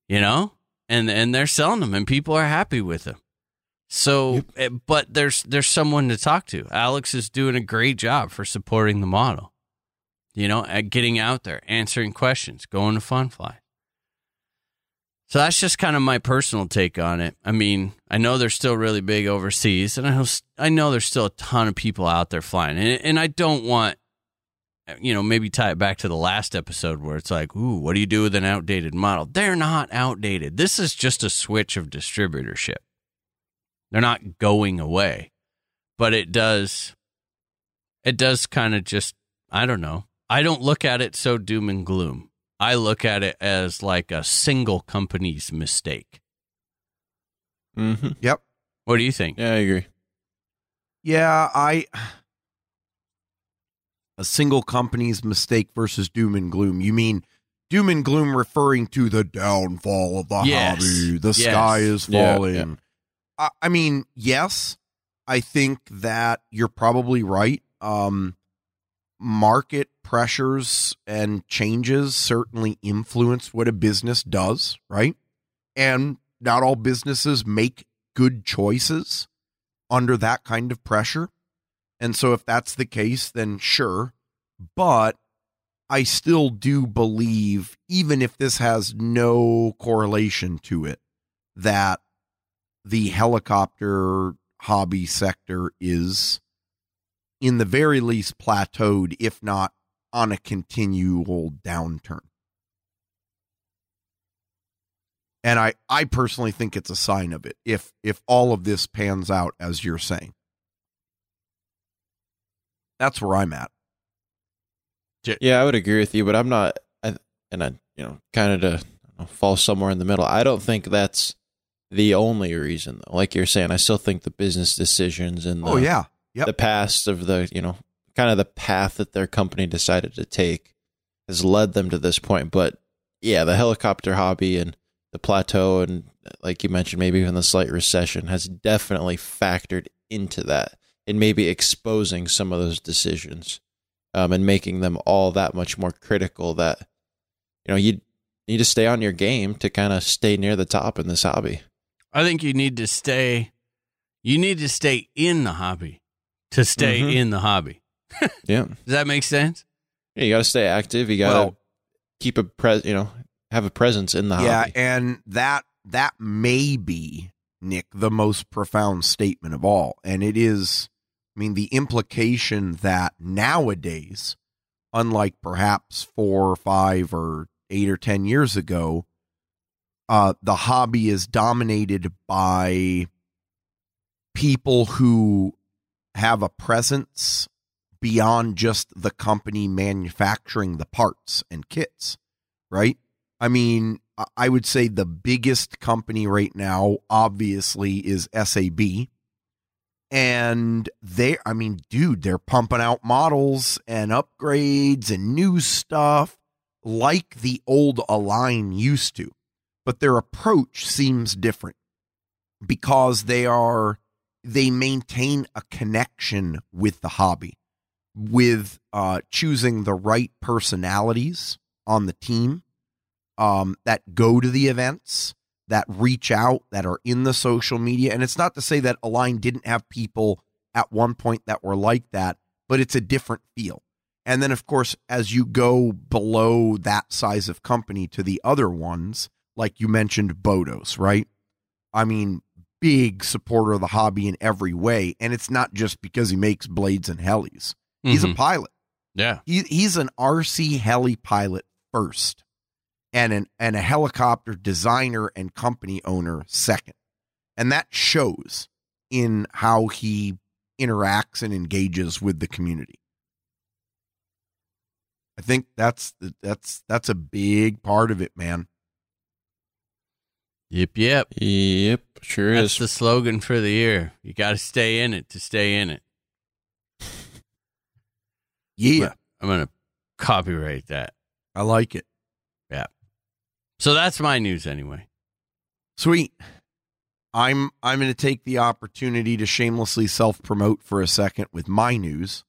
You know? And and they're selling them and people are happy with them. So, eh, but there's there's someone to talk to. Alex is doing a great job for supporting the model. You know, at getting out there, answering questions, going to fun fly. So that's just kind of my personal take on it. I mean, I know they're still really big overseas, and I know, I know there's still a ton of people out there flying, and, and I don't want, you know, maybe tie it back to the last episode where it's like, ooh, what do you do with an outdated model? They're not outdated. This is just a switch of distributorship. They're not going away, but it does, it does kind of just, I don't know. I don't look at it so doom and gloom. I look at it as like a single company's mistake. Mm-hmm. Yep. What do you think? Yeah, I agree. Yeah, I a single company's mistake versus doom and gloom. You mean doom and gloom referring to the downfall of the Yes. hobby. The Yes. sky is Yeah, falling. yeah. I, I mean, yes, I think that you're probably right. Um market pressures and changes certainly influence what a business does, right? And not all businesses make good choices under that kind of pressure. And so if that's the case, then sure. But I still do believe, even if this has no correlation to it, that the helicopter hobby sector is, in the very least, plateaued, if not on a continual downturn. And I, I personally think it's a sign of it if if all of this pans out as you're saying. That's where I'm at. Yeah, I would agree with you, but I'm not. I, and I, you know, kind of to know, fall somewhere in the middle. I don't think that's the only reason, though. Like you're saying, I still think the business decisions and oh, the, oh yeah, yep. the past of the, you know, kind of the path that their company decided to take has led them to this point. But yeah, the helicopter hobby and the plateau, and like you mentioned, maybe even the slight recession has definitely factored into that and maybe exposing some of those decisions um, and making them all that much more critical that you know you need to stay on your game to kind of stay near the top in this hobby I think you need to stay. You need to stay in the hobby to stay Mhm. in the hobby. [laughs] yeah Does that make sense? yeah you got to stay active you got to Well- keep a pres you know have a presence in the yeah, hobby Yeah, and that that may be Nick the most profound statement of all, and it is. I mean, the implication that nowadays, unlike perhaps four or five or eight or ten years ago, uh, the hobby is dominated by people who have a presence beyond just the company manufacturing the parts and kits, right? I mean, I- would say the biggest company right now, obviously, is SAB. And they, I mean, dude, they're pumping out models and upgrades and new stuff like the old Align used to. But their approach seems different because they are, they maintain a connection with the hobby, with uh, choosing the right personalities on the team um, that go to the events, that reach out, that are in the social media. And it's not to say that Align didn't have people at one point that were like that, but it's a different feel. And then, of course, as you go below that size of company to the other ones, like you mentioned, Bodos, right? I mean, big supporter of the hobby in every way. And it's not just because he makes blades and helis, he's a Mhm. pilot yeah. he, he's an RC heli pilot first and an and a helicopter designer and company owner second. And that shows in how he interacts and engages with the community. I think that's that's that's a big part of it, man. Yep. Yep. yep sure That's is the slogan for the year. You got to stay in it to stay in it. Yeah, I'm gonna copyright that. I like it. Yeah. So that's my news anyway. Sweet. I'm I'm going to take the opportunity to shamelessly self-promote for a second with my news.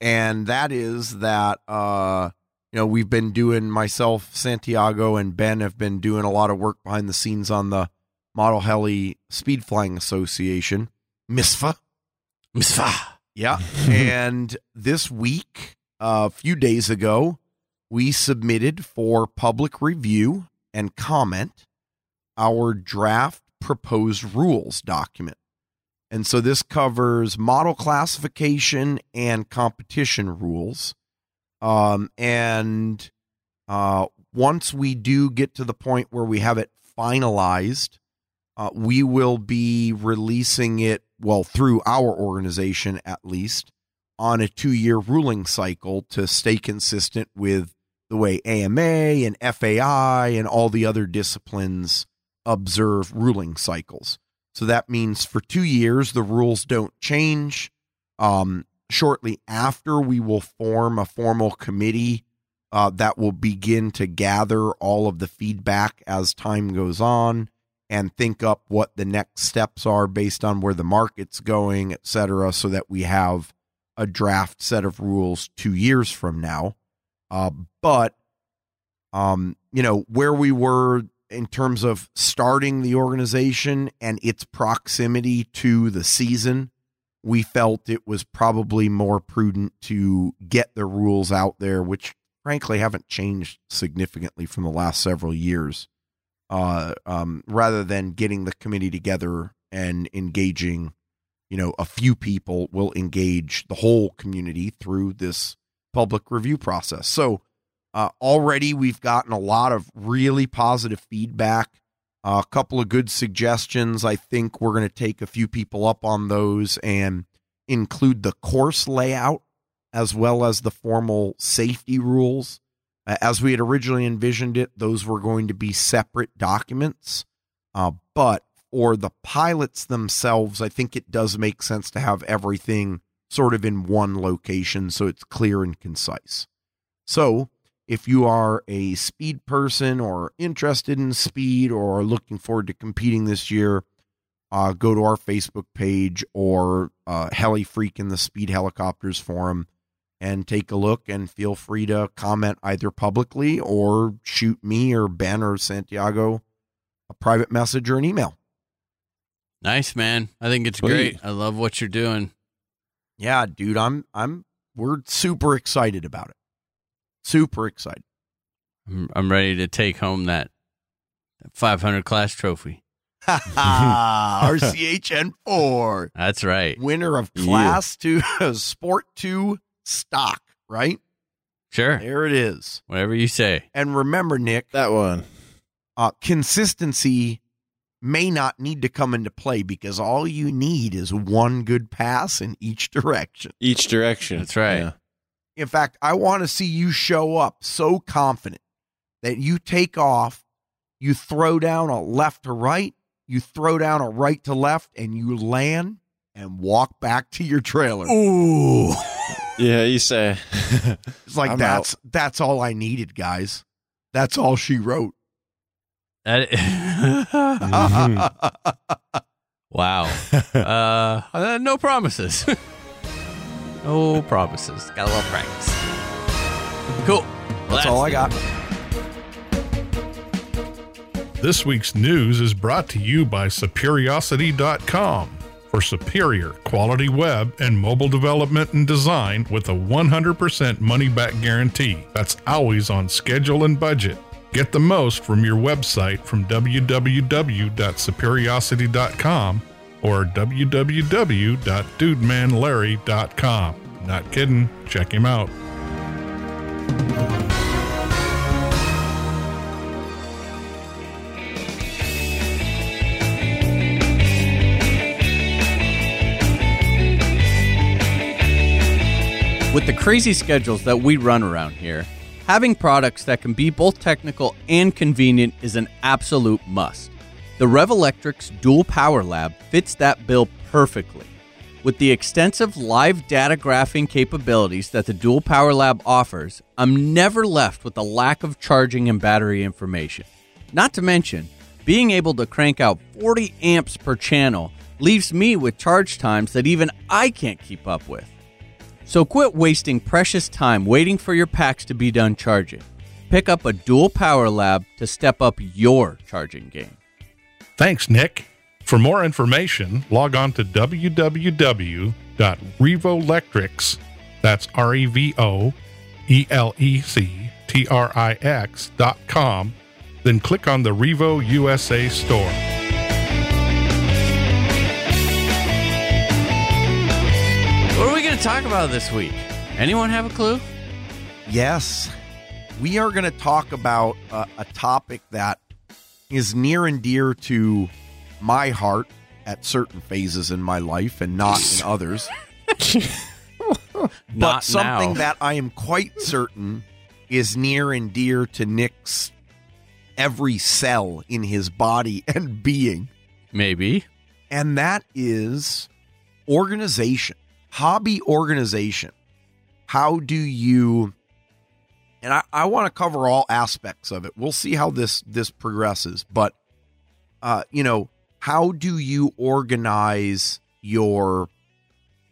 And that is that uh you know, we've been doing myself, Santiago and Ben have been doing a lot of work behind the scenes on the Model Heli Speed Flying Association, MISFA. Misfa. Yeah. [laughs] and this week, a few days ago, we submitted for public review and comment our draft proposed rules document. And so this covers model classification and competition rules. Um, and uh, once we do get to the point where we have it finalized, uh, we will be releasing it, well, through our organization at least, on a two year ruling cycle to stay consistent with the way AMA and FAI and all the other disciplines observe ruling cycles. So that means for two years, the rules don't change. Um, shortly after, we will form a formal committee uh, that will begin to gather all of the feedback as time goes on and think up what the next steps are based on where the market's going, et cetera, so that we have a draft set of rules two years from now. Uh, but, um, you know, where we were in terms of starting the organization and its proximity to the season, we felt it was probably more prudent to get the rules out there, which frankly haven't changed significantly from the last several years, uh, um, rather than getting the committee together and engaging, you know, a few people will engage the whole community through this public review process. So uh, already we've gotten a lot of really positive feedback. Uh, a couple of good suggestions. I think we're going to take a few people up on those and include the course layout as well as the formal safety rules. Uh, As we had originally envisioned it, those were going to be separate documents. Uh, but for the pilots themselves, I think it does make sense to have everything sort of in one location so it's clear and concise. So, if you are a speed person or interested in speed or looking forward to competing this year, uh, go to our Facebook page or uh, HeliFreak in the Speed Helicopters forum and take a look and feel free to comment either publicly or shoot me or Ben or Santiago a private message or an email. Nice, man. I think it's Sweet. great. I love what you're doing. Yeah, dude, I'm I'm we're super excited about it. Super excited. I'm, I'm ready to take home that, that 500 class trophy. [laughs] [laughs] RCHN four, That's right. winner of Yeah. Class Two [laughs] Sport Two stock. Right Sure. there, it is. Whatever you say. And remember, Nick, That one. uh, consistency may not need to come into play because all you need is one good pass in each direction. Each direction. That's right. Yeah. In fact, I want to see you show up so confident that you take off, you throw down a left to right, you throw down a right to left, and you land and walk back to your trailer. Ooh. Yeah, you say. It's like I'm that's that's all I needed, guys. That's all she wrote. That [laughs] wow. [laughs] Uh, uh, no promises. [laughs] no promises. Got a little practice. Cool. Well, That's all I got. This week's news is brought to you by Superiosity.com for superior quality web and mobile development and design with a 100% money back guarantee. That's always on schedule and budget. Get the most from your website from www.superiosity.com or www.dudemanlarry.com. Not kidding, check him out. With the crazy schedules that we run around here, having products that can be both technical and convenient is an absolute must. The Revo Electrix Dual Power Lab fits that bill perfectly. With the extensive live data graphing capabilities that the Dual Power Lab offers, I'm never left with a lack of charging and battery information. Not to mention, being able to crank out 40 amps per channel leaves me with charge times that even I can't keep up with. So quit wasting precious time waiting for your packs to be done charging. Pick up a dual power lab to step up your charging game. Thanks, Nick. For more information, log on to www.revoelectrix, that's R-E-V-O E-L-E-C-T-R-I-X dot com, then click on the Revo USA store. Going to talk about this week? Anyone have a clue? Yes, we are going to talk about a, a topic that is near and dear to my heart at certain phases in my life and not in [laughs] others. but Not something now. that I am quite certain is near and dear to Nick's every cell in his body [laughs] and being. Maybe. And that is organization, hobby organization. How do you and I, I want to cover all aspects of it. We'll see how this this progresses, but uh, you know, how do you organize your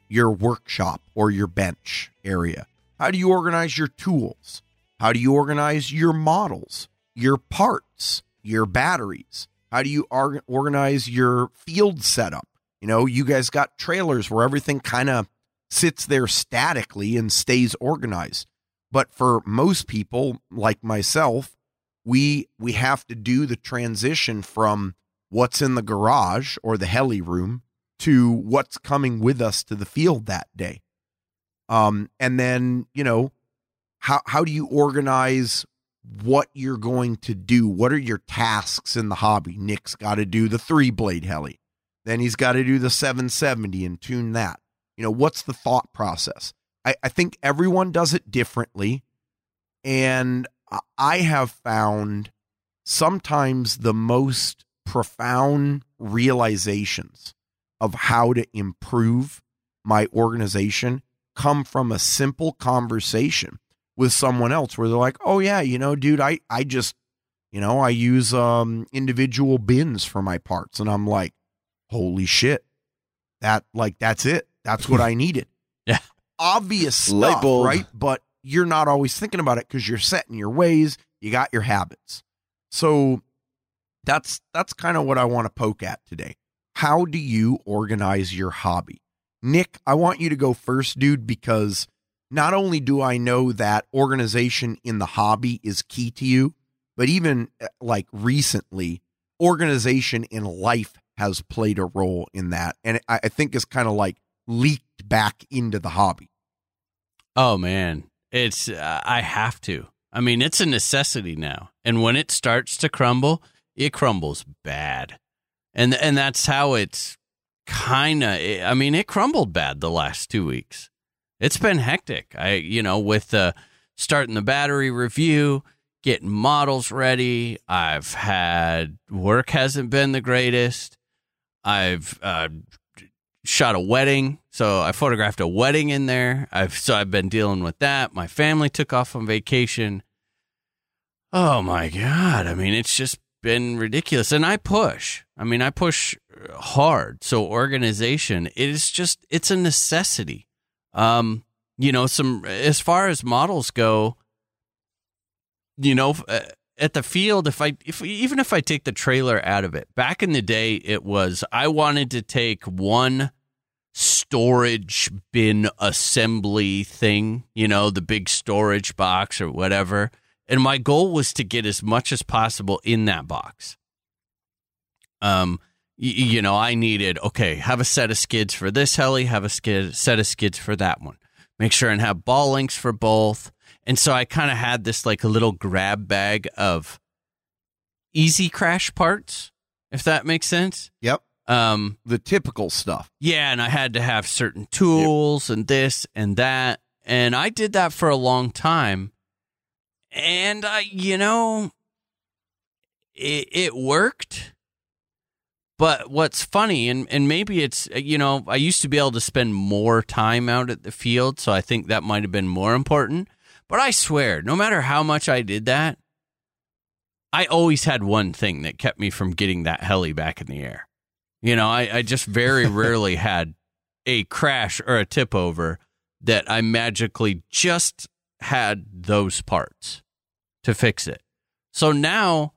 your workshop or your bench area? How do you organize your tools? How do you organize your models, your parts, your batteries? How do you organize your field setup? You know, you guys got trailers where everything kind of sits there statically and stays organized. But for most people like myself, we we have to do the transition from what's in the garage or the heli room to what's coming with us to the field that day. Um, and then, you know, how how do you organize what you're going to do? What are your tasks in the hobby? Nick's got to do the three blade heli. Then he's got to do the 770 and tune that. You know, what's the thought process? I, I think everyone does it differently. And I- have found sometimes the most profound realizations of how to improve my organization come from a simple conversation with someone else where they're like, "Oh yeah, you know, dude, I I just, you know, I use um individual bins for my parts." And I'm like, "Holy shit. That like that's it. That's what I [laughs] needed." Yeah. Obvious stuff, right? But you're not always thinking about it cuz you're set in your ways, you got your habits. So that's that's kind of what I want to poke at today. How do you organize your hobby? Nick, I want you to go first, dude, because not only do I know that organization in the hobby is key to you, but even uh, like recently, organization in life has played a role in that. And I, I think is kind of like leaked back into the hobby. Oh man, it's uh, I have to. I mean, it's a necessity now. And when it starts to crumble, it crumbles bad. And and that's how it's kind of I mean, it crumbled bad the last 2 weeks. It's been hectic. I you know, with uh starting the battery review, getting models ready, I've had work hasn't been the greatest. I've uh shot a wedding, so I photographed a wedding in there. I've so I've been dealing with that. My family took off on vacation. Oh my god! I mean, it's just been ridiculous, and I push. I mean, I push hard. So organization, it is just it's a necessity. Um, you know, some as far as models go, you know, uh, at the field, if I if even if I take the trailer out of it, back in the day, it was I wanted to take one storage bin assembly thing, you know, the big storage box or whatever. And my goal was to get as much as possible in that box. Um, y- you know, I needed okay, have a set of skids for this heli, have a skid set of skids for that one. Make sure and have ball links for both. And so I kind of had this like a little grab bag of easy crash parts, if that makes sense. Yep. Um, The typical stuff. yeah, and I had to have certain tools and this and that. And I did that for a long time. And I, you know, it, it worked. But what's funny, and, and maybe it's, you know, I used to be able to spend more time out at the field. So I think that might have been more important. But I swear, no matter how much I did that, I always had one thing that kept me from getting that heli back in the air. You know, I, I just very [laughs] rarely had a crash or a tip over that I magically just had those parts to fix it. So now,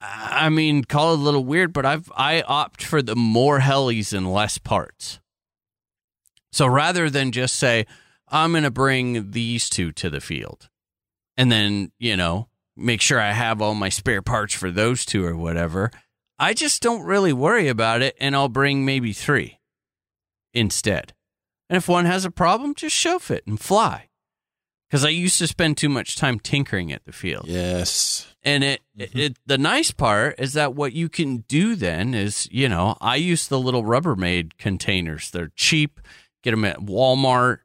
I mean, call it a little weird, but I've I opt for the more helis and less parts. So rather than just say I'm going to bring these two to the field, and then you know make sure I have all my spare parts for those two or whatever. I just don't really worry about it, and I'll bring maybe three instead. And if one has a problem, just shove it and fly. Because I used to spend too much time tinkering at the field. Yes. And it, mm-hmm. it, the nice part is that what you can do then is, you know, I use the little Rubbermaid containers. They're cheap. Get them at Walmart.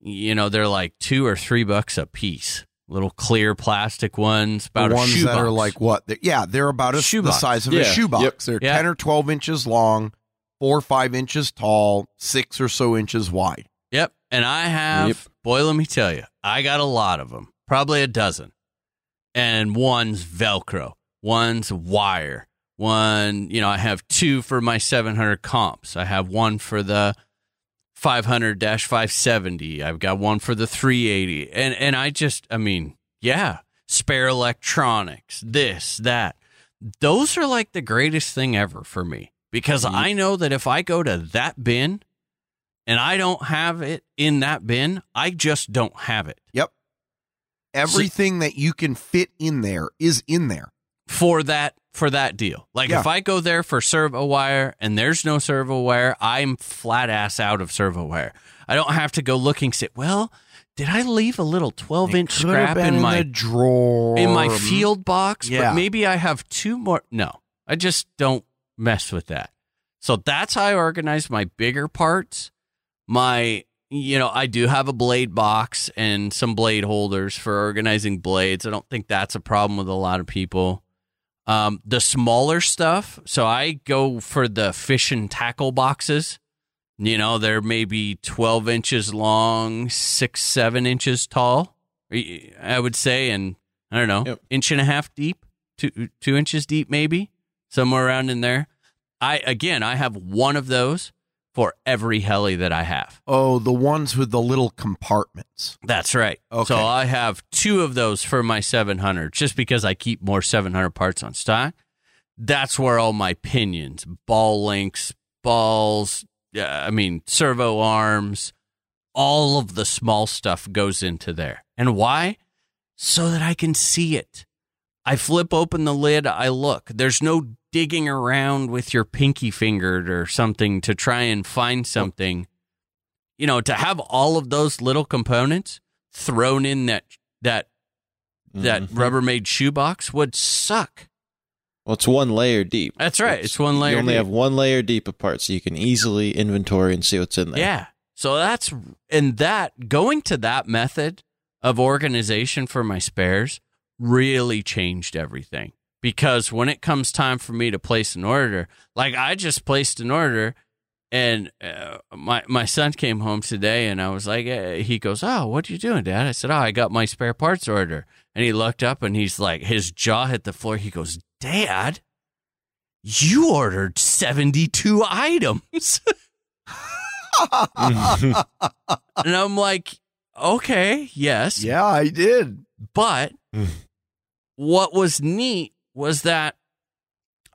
You know, they're like two or three bucks a piece. Little clear plastic ones, about the a ones that shoebox. are like what? They're- yeah, they're about a, the Shoebox. size of Yeah. a shoebox. Yep. They're Yeah. ten or twelve inches long, four or five inches tall, six or so inches wide. Yep. And I have, Yep. boy, let me tell you, I got a lot of them, probably a dozen. And one's Velcro, one's wire, one, you know, I have two for my 700 comps. I have one for the 500 570. I've got one for the 380. And, and I just, I mean, yeah, spare electronics, this, that. Those are like the greatest thing ever for me because mm-hmm. I know that if I go to that bin, and I don't have it in that bin, I just don't have it Yep. Everything that you can fit in there is in there. for that for that deal. Like Yeah. if I go there for servo wire and there's no servo wire, I'm flat ass out of servo wire. I don't have to go looking Sit well, did I leave a little 12 inch scrap been in my drawer in my field box, Yeah. but maybe I have two more. No, I just don't mess with that. So that's how I organize my bigger parts. My you know, I do have a blade box and some blade holders for organizing blades. I don't think that's a problem with a lot of people. Um, the smaller stuff, so I go for the fish and tackle boxes. You know, they're maybe 12 inches long, six, seven inches tall, I would say, and I don't know, Yep. inch and a half deep, two, two inches deep, maybe somewhere around in there. I, again, I have one of those for every heli that I have. Oh, the ones with the little compartments. That's right. Okay. So I have two of those for my 700 just because I keep more 700 parts on stock. That's where all my pinions, ball links, balls, uh, I mean, servo arms, all of the small stuff goes into there. And why? So that I can see it. I flip open the lid, I look. There's no digging around with your pinky fingered or something to try and find something. You know, to have all of those little components thrown in that that that Mhm. Rubbermaid shoebox would suck. Well, it's one layer deep. That's right. It's one layer You only deep. have one layer deep of parts, so you can easily inventory and see what's in there. Yeah. So that's and that going to that method of organization for my spares really changed everything because when it comes time for me to place an order, like I just placed an order and uh, my my son came home today and I was like uh, he goes, "Oh, what are you doing, dad?" I said, "Oh, I got my spare parts order." And he looked up and he's like his jaw hit the floor. He goes, "Dad, you ordered 72 items." [laughs] and I'm like, okay, yes. Yeah, I did. But. [laughs] what was neat was that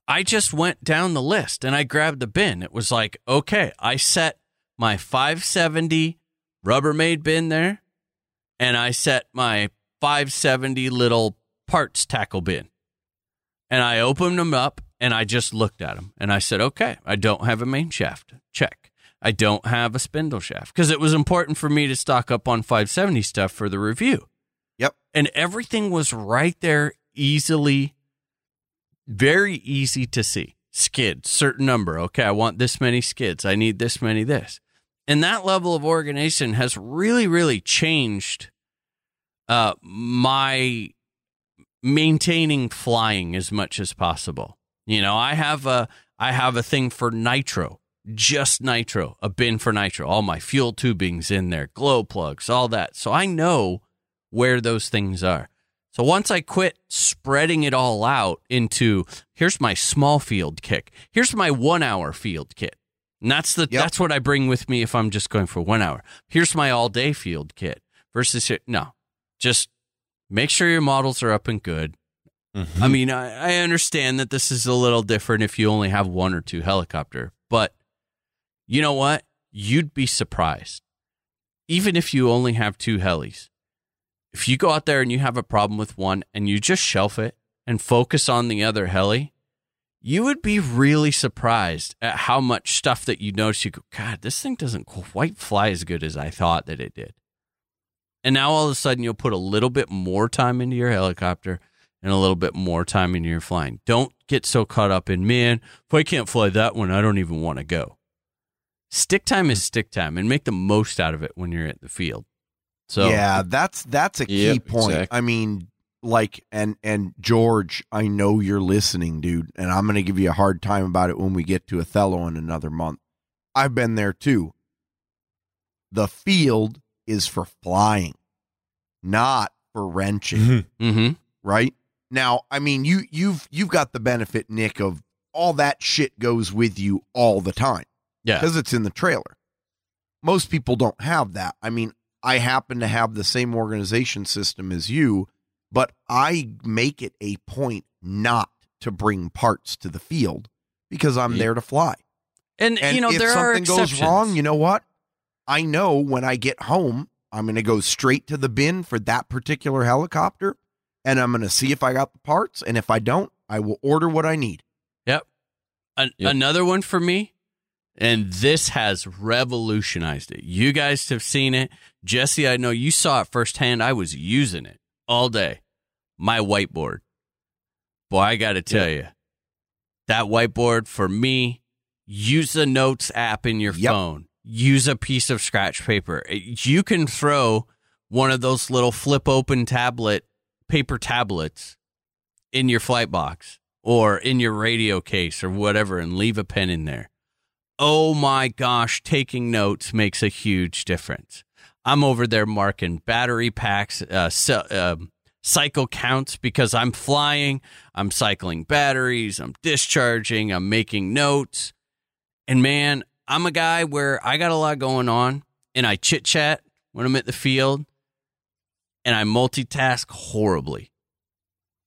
I just went down the list and I grabbed the bin. It was like, okay, I set my 570 Rubbermaid bin there and I set my 570 little parts tackle bin. And I opened them up and I just looked at them and I said, okay, I don't have a main shaft. Check. I don't have a spindle shaft because it was important for me to stock up on 570 stuff for the review. Yep. And everything was right there, easily, very easy to see. Skid, certain number. Okay, I want this many skids. I need this many this. And that level of organization has really, really changed uh, my maintaining flying as much as possible. You know, I have a I have a thing for nitro, just nitro, a bin for nitro. All my fuel tubing's in there, glow plugs, all that. So I know where those things are. So once I quit spreading it all out into here's my small field kick, here's my one hour field kit. And that's the Yep. that's what I bring with me if I'm just going for one hour. Here's my all day field kit versus here- no, just make sure your models are up and good. Mhm. I mean, I, I understand that this is a little different if you only have one or two helicopter, but you know what? You'd be surprised. Even if you only have two helis, if you go out there and you have a problem with one and you just shelf it and focus on the other heli, you would be really surprised at how much stuff that you notice. You go, God, this thing doesn't quite fly as good as I thought that it did. And now all of a sudden, you'll put a little bit more time into your helicopter and a little bit more time into your flying. Don't get so caught up in, man, if I can't fly that one, I don't even want to go. Stick time is stick time and make the most out of it when you're at the field. So, yeah, that's that's a key Yep, point. exactly. I mean, like, and and George, I know you're listening, dude, and I'm going to give you a hard time about it when we get to Othello in another month. I've been there too. The field is for flying, not for wrenching. hmm right now i mean you you've you've got the benefit nick of all that shit goes with you all the time yeah. because it's in the trailer most people don't have that i mean i happen to have the same organization system as you but i make it a point not to bring parts to the field because i'm Yeah. there to fly And, and you know, if there are something goes exceptions. wrong you know what i know when i get home i'm going to go straight to the bin for that particular helicopter and i'm going to see if i got the parts and if i don't i will order what i need Yep. An- Yep. Another one for me, and this has revolutionized it. You guys have seen it. Jesse, I know you saw it firsthand. I was using it all day. My whiteboard. Boy, I got to tell you, that whiteboard for me, use the notes app in your Yep. phone. use a piece of scratch paper. Eh, you can throw one of those little flip open tablet paper tablets in your flight box or in your radio case or whatever and leave a pen in there. Oh my gosh, taking notes makes a huge difference. I'm over there marking battery packs, uh, uh, cycle counts because I'm flying, I'm cycling batteries, I'm discharging, I'm making notes. And man, I'm a guy where I got a lot going on and I chit chat when I'm at the field and I multitask horribly.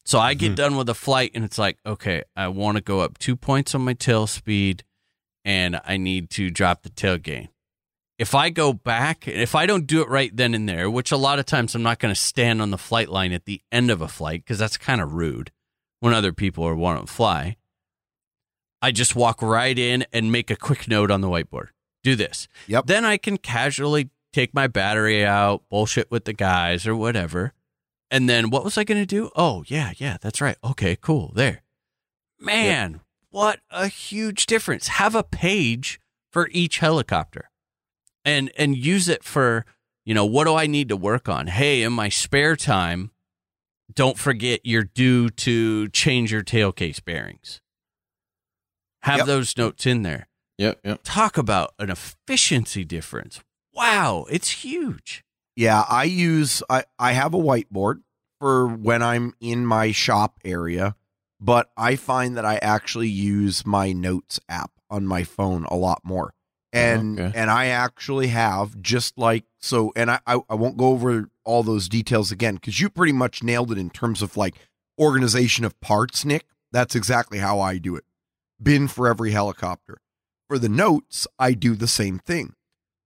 So I get mm-hmm. done with a flight and it's like, okay, I want to go up two points on my tail speed and I need to drop the tail gain. If I go back, and if I don't do it right then and there, which a lot of times I'm not going to stand on the flight line at the end of a flight because that's kind of rude when other people are wanting to fly. I just walk right in and make a quick note on the whiteboard. Do this. Yep. Then I can casually take my battery out, bullshit with the guys or whatever. And then what was I going to do? Oh, yeah, yeah, that's right. Okay, cool. There. Man, yep. What a huge difference. Have a page for each helicopter. And and use it for, you know, what do I need to work on? Hey, in my spare time, don't forget you're due to change your tail case bearings. Have yep. those notes in there. Yep, yep. Talk about an efficiency difference. Wow, it's huge. Yeah, I use I I have a whiteboard for when I'm in my shop area, but I find that I actually use my notes app on my phone a lot more. And okay. and I actually have just like so and I I, I won't go over all those details again because you pretty much nailed it in terms of like organization of parts, Nick. That's exactly how I do it bin for every helicopter. For the notes, I do the same thing.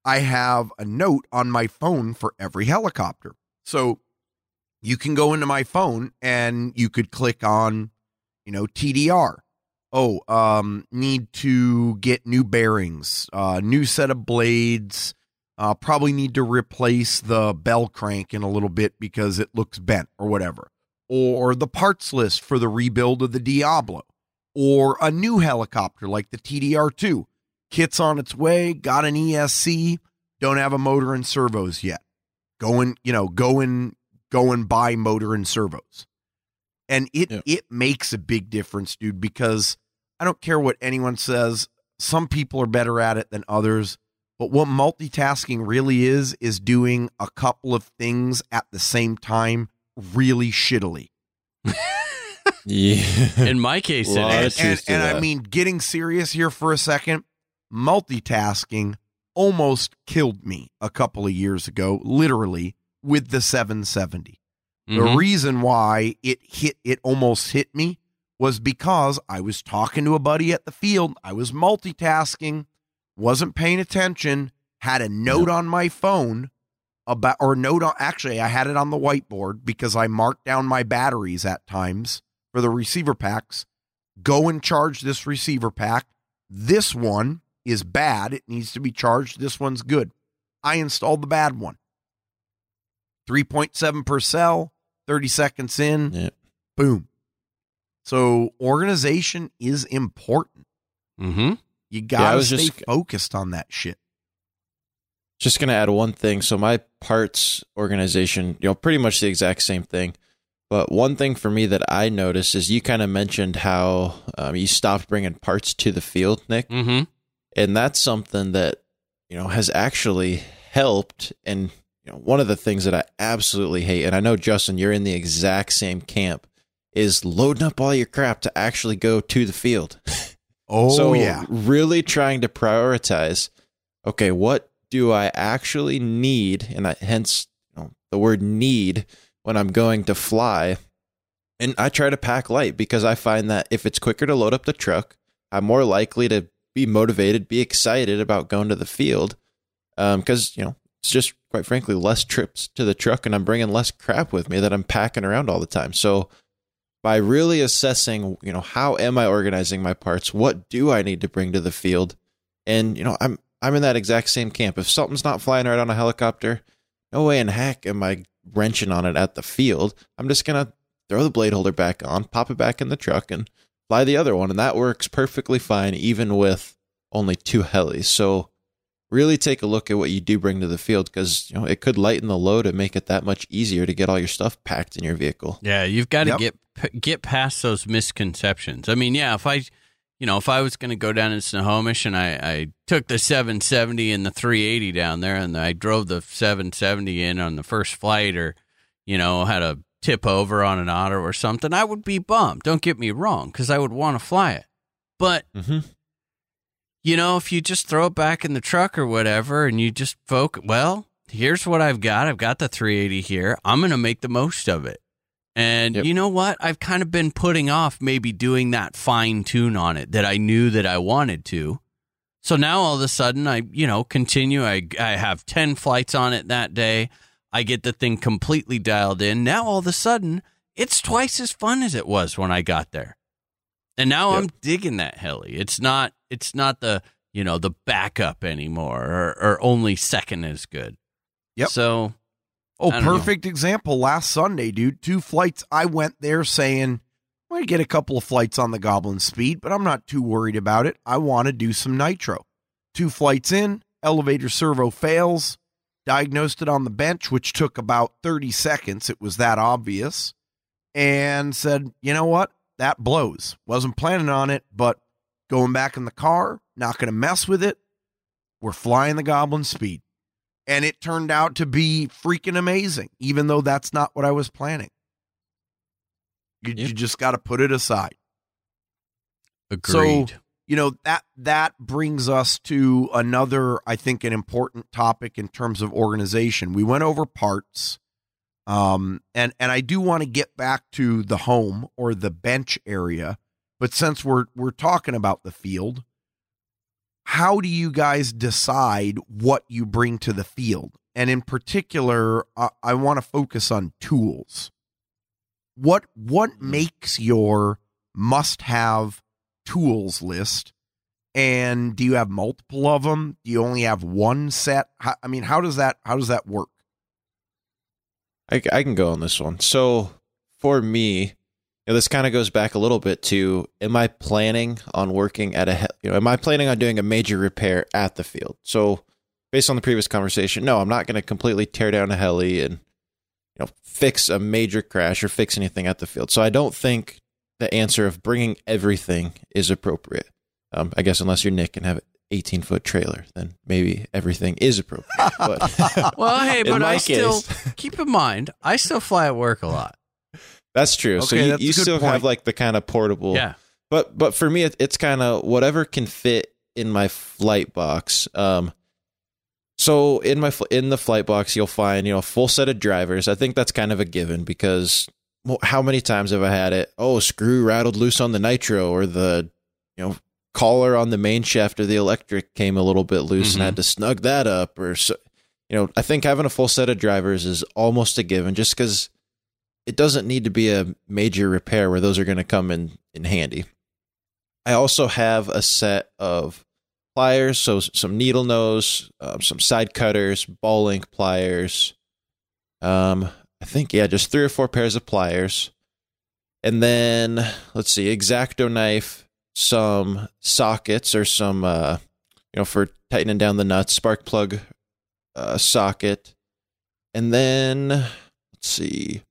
I have a note on my phone for every helicopter. So you can go into my phone and you could click on, you know, TDR. Oh, um, need to get new bearings, uh, new set of blades. Uh, probably need to replace the bell crank in a little bit because it looks bent or whatever. Or the parts list for the rebuild of the Diablo or a new helicopter like the TDR 2. Kit's on its way, got an ESC, don't have a motor and servos yet. Going, you know, going, go and buy motor and servos. And it yeah. it makes a big difference, dude, because I don't care what anyone says. Some people are better at it than others. But what multitasking really is, is doing a couple of things at the same time really shittily. [laughs] Yeah. In my case, it is. And, and, and I mean, getting serious here for a second, multitasking almost killed me a couple of years ago, literally with the 770. Mm-hmm. The reason why it hit, it almost hit me was because I was talking to a buddy at the field. I was multitasking, wasn't paying attention, had a note on my phone about, or note on, actually, I had it on the whiteboard because I marked down my batteries at times for the receiver packs. Go and charge this receiver pack. This one is bad. It needs to be charged. This one's good. I installed the bad one. 3.7 per cell, 30 seconds in, boom. So organization is important. Mm-hmm. You gotta yeah, stay just, focused on that shit. Just gonna add one thing. So my parts organization, you know, pretty much the exact same thing. But one thing for me that I noticed is you kind of mentioned how um, you stopped bringing parts to the field, Nick, mm-hmm. and that's something that you know has actually helped. And you know, one of the things that I absolutely hate, and I know Justin, you're in the exact same camp, is loading up all your crap to actually go to the field. [laughs] Oh so yeah, really trying to prioritize. Okay, what do I actually need, and I, hence you know, the word need when I'm going to fly. And I try to pack light because I find that if it's quicker to load up the truck, I'm more likely to be motivated, be excited about going to the field. Because, um, you know, it's just quite frankly less trips to the truck and I'm bringing less crap with me that I'm packing around all the time. So, by really assessing, you know, how am I organizing my parts? What do I need to bring to the field? And, you know, I'm I'm in that exact same camp. If something's not flying right on a helicopter, no way in heck am I wrenching on it at the field. I'm just to throw the blade holder back on, pop it back in the truck, and fly the other one. And that works perfectly fine, even with only two helis. So, really take a look at what you do bring to the field because you know it could lighten the load and make it that much easier to get all your stuff packed in your vehicle. Yeah, you've got to Yep. get get past those misconceptions. I mean, yeah, if I, you know, if I was going to go down in Snohomish and I, I took the 770 and the 380 down there, and I drove the 770 in on the first flight, or you know, had a tip over on an otter or something, I would be bummed. Don't get me wrong, because I would want to fly it, but Mm-hmm. You know, if you just throw it back in the truck or whatever and you just focus, well, here's what I've got. I've got the 380 here. I'm going to make the most of it. And Yep. you know what? I've kind of been putting off maybe doing that fine tune on it that I knew that I wanted to. So now all of a sudden I, you know, continue. I, I have 10 flights on it that day. I get the thing completely dialed in. Now all of a sudden it's twice as fun as it was when I got there. And now Yep. I'm digging that heli. It's not it's not the you know the backup anymore or, or only second as good. Yep. So Oh, don't know. perfect example. Last Sunday, dude, two flights. I went there saying, I might get a couple of flights on the Goblin Speed, but I'm not too worried about it. I want to do some nitro. Two flights in, elevator servo fails, diagnosed it on the bench, which took about 30 seconds. It was that obvious. And said, you know what? That blows. Wasn't planning on it, but going back in the car, not going to mess with it. We're flying the Goblin Speed and it turned out to be freaking amazing, even though that's not what I was planning. You, Yep. you just got to put it aside. agreed. So, you know that that brings us to another, I think, an important topic in terms of organization. We went over parts, um, and and I do want to get back to the home or the bench area, but since we're we're talking about the field, how do you guys decide what you bring to the field? And in particular, I, I want to focus on tools. What what makes your must-have tools list? And do you have multiple of them? Do you only have one set? How, I mean, how does that how does that work? I, I can go on this one. So for me, you know, this kind of goes back a little bit to: Am I planning on working at a? You know, am I planning on doing a major repair at the field? So, based on the previous conversation, no, I'm not going to completely tear down a heli and you know fix a major crash or fix anything at the field. So I don't think the answer of bringing everything is appropriate. Um, I guess unless you're Nick and have 18 foot trailer, then maybe everything is appropriate. [laughs] But [laughs] well, hey, but my I still keep in mind I still fly at work a lot. That's true. so you, that's you still point. have like the kind of portable. Yeah. But but for me, it, it's kind of whatever can fit in my flight box. Um. So in my fl- in the flight box, you'll find you know a full set of drivers. I think that's kind of a given because well, how many times have I had it? Oh, screw rattled loose on the nitro, or the you know collar on the main shaft of the electric came a little bit loose and Mhm. had to snug that up, or so. You know, I think having a full set of drivers is almost a given, just because it doesn't need to be a major repair where those are going to come in in handy. I also have a set of pliers, so some needle nose, um, some side cutters, ball link pliers. Um, I think yeah, just three or four pairs of pliers, and then let's see, exacto knife, some sockets or some uh, you know for tightening down the nuts, spark plug uh, socket, and then let's see.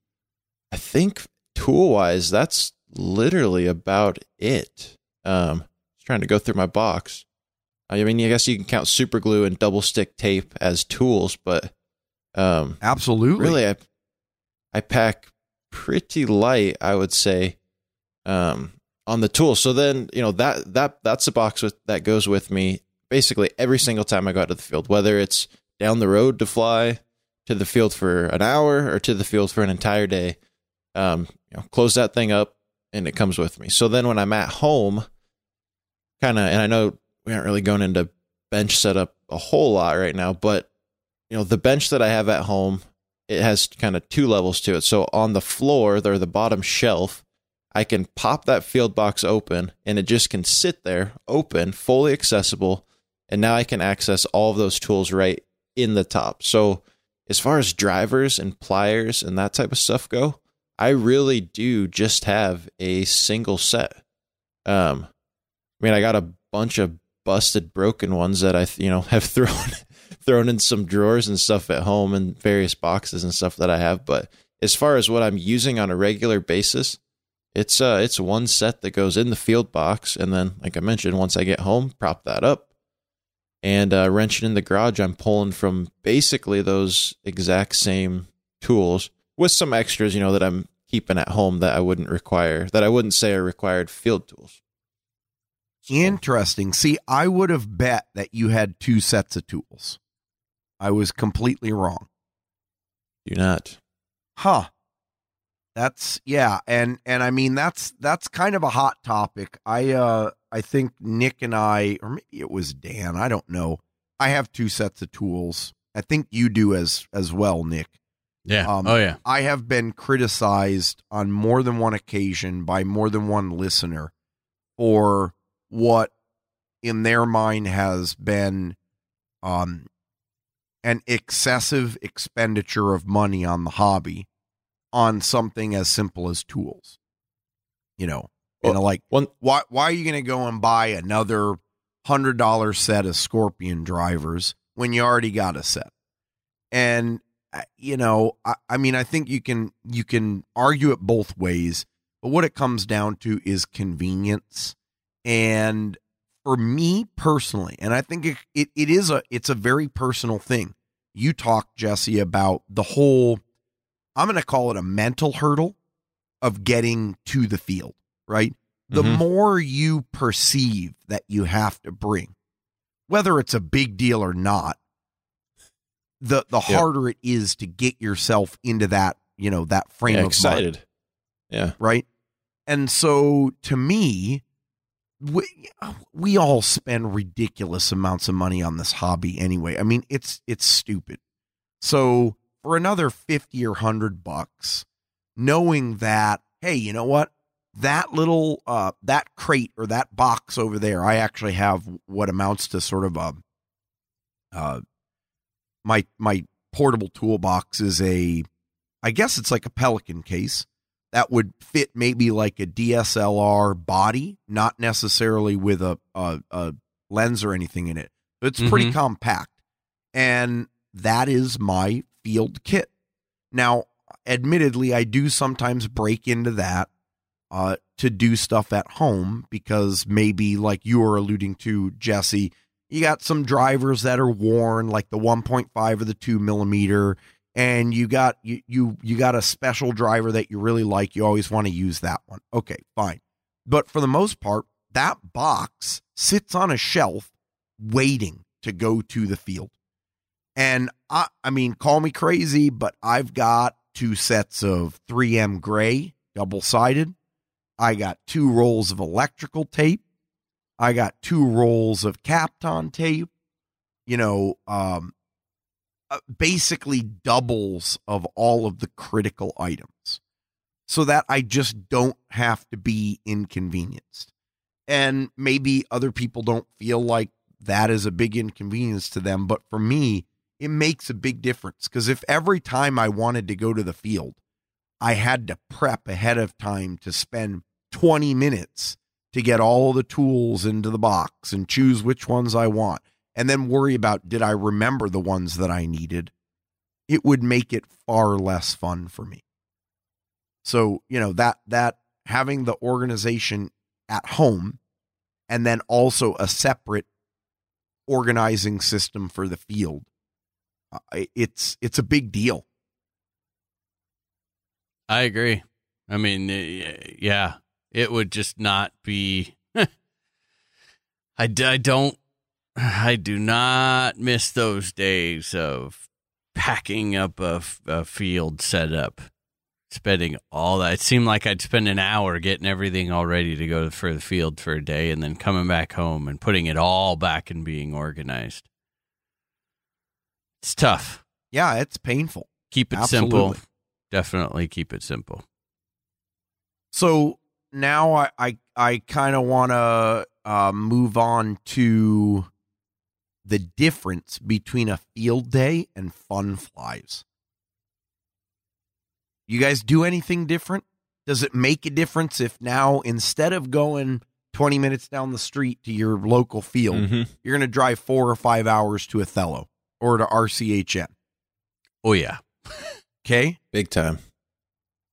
I think tool wise, that's literally about it. Um, just trying to go through my box. I mean, I guess you can count super glue and double stick tape as tools, but um, Absolutely. really, I I pack pretty light, I would say, um, on the tool. So then, you know that that that's the box with that goes with me basically every single time I go out to the field, whether it's down the road to fly to the field for an hour or to the field for an entire day. Um, you know, close that thing up and it comes with me. So then when I'm at home, kind of, and I know we aren't really going into bench setup a whole lot right now, but you know, the bench that I have at home, it has kind of two levels to it. So on the floor, or the bottom shelf, I can pop that field box open and it just can sit there open, fully accessible. And now I can access all of those tools right in the top. So as far as drivers and pliers and that type of stuff go, I really do just have a single set. Um, I mean, I got a bunch of busted, broken ones that I you know [laughs] have thrown thrown in some drawers and stuff at home and various boxes and stuff that I have. But as far as what I'm using on a regular basis, it's uh it's one set that goes in the field box, and then like I mentioned, once I get home, prop that up and uh, wrenching in the garage. I'm pulling from basically those exact same tools with some extras, you know, that I'm keeping at home that I wouldn't require that I wouldn't say are required field tools. Interesting. See, I would have bet that you had two sets of tools. I was completely wrong. Do not. Huh. That's yeah, and and I mean that's that's kind of a hot topic. I uh I think Nick and I or maybe it was Dan, I don't know. I have two sets of tools. I think you do as as well, Nick. Yeah. Um, oh yeah. I have been criticized on more than one occasion by more than one listener for what in their mind has been um an excessive expenditure of money on the hobby on something as simple as tools. You know, you know, like One why why are you going to go and buy another hundred dollar set of Scorpion drivers when you already got a set? And uh, you know, I, I mean, I think you can you can argue it both ways, but what it comes down to is convenience. And for me personally, and I think it, it, it is a it's a very personal thing. You talked Jesse about the whole I'm going to call it a mental hurdle of getting to the field, right? The Mhm. more you perceive that you have to bring, whether it's a big deal or not, the the Yeah. harder it is to get yourself into that, you know, that frame yeah, of mind excited. Yeah. right? And so to me, we, we all spend ridiculous amounts of money on this hobby anyway. I mean, it's it's stupid. So for another 50 or 100 bucks, knowing that hey, you know what? That little uh that crate or that box over there, I actually have what amounts to sort of a uh my my portable toolbox is a I guess it's like a pelican case that would fit maybe like a DSLR body, not necessarily with a a, a lens or anything in it. It's pretty Mhm. compact, and that is my field kit. Now, admittedly, I do sometimes break into that uh, to do stuff at home because maybe, like you were alluding to, Jesse, you got some drivers that are worn, like the 1.5 or the 2 millimeter, and you got you you you got a special driver that you really like. You always want to use that one. Okay, fine. But for the most part, that box sits on a shelf waiting to go to the field. And I I mean, call me crazy, but I've got two sets of 3M gray double sided. I got two rolls of electrical tape. I got two rolls of Kapton tape. You know, um, uh, basically doubles of all of the critical items so that I just don't have to be inconvenienced. And maybe other people don't feel like that is a big inconvenience to them. But for me, it makes a big difference because if every time I wanted to go to the field, I had to prep ahead of time to spend 20 minutes to get all the tools into the box and choose which ones I want and then worry about did I remember the ones that I needed, it would make it far less fun for me. So, you know, that that having the organization at home and then also a separate organizing system for the field it's it's a big deal. I agree. I mean, yeah, it would just not be. [laughs] I, I don't. I do not miss those days of packing up a, a field setup, spending all that. It seemed like I'd spend an hour getting everything all ready to go for the field for a day, and then coming back home and putting it all back and being organized. It's tough. Yeah, it's painful. Keep it simple. Definitely keep it simple. So now I I, I kind of want to uh, move on to the difference between a field day and fun flies. You guys do anything different? Does it make a difference if now instead of going 20 minutes down the street to your local field. Mhm. You're going to drive four or five hours to Othello or to RCHN. Oh yeah. Okay. Big time.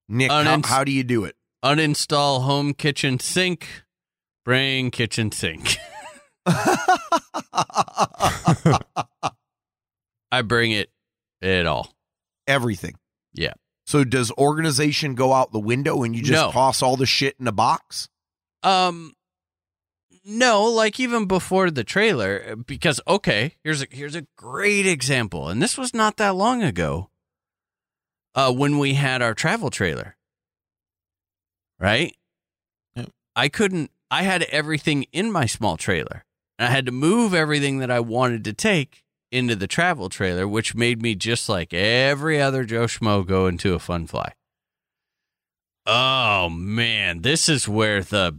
Nick, how, how do you do it? Uninstall home kitchen sink. Bring kitchen sink. [laughs] I bring it at all. Everything. Yeah. So does organization go out the window and you just No. toss all the shit in a box? Um no, like even before the trailer because okay, here's a here's a great example. And this was not that long ago. Uh when we had our travel trailer. Right? Yep. I couldn't I had everything in my small trailer. And I had to move everything that I wanted to take into the travel trailer, which made me just like every other Joe Schmo go into a fun fly. Oh man, this is where the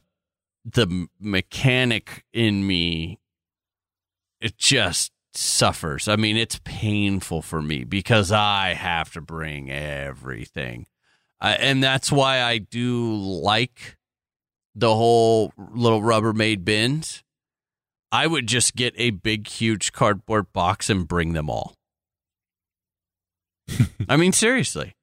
the mechanic in me it just suffers. I mean, it's painful for me because I have to bring everything. Uh, and that's why I do like the whole little Rubbermaid bins. I would just get a big, huge cardboard box and bring them all. [laughs] I mean, seriously.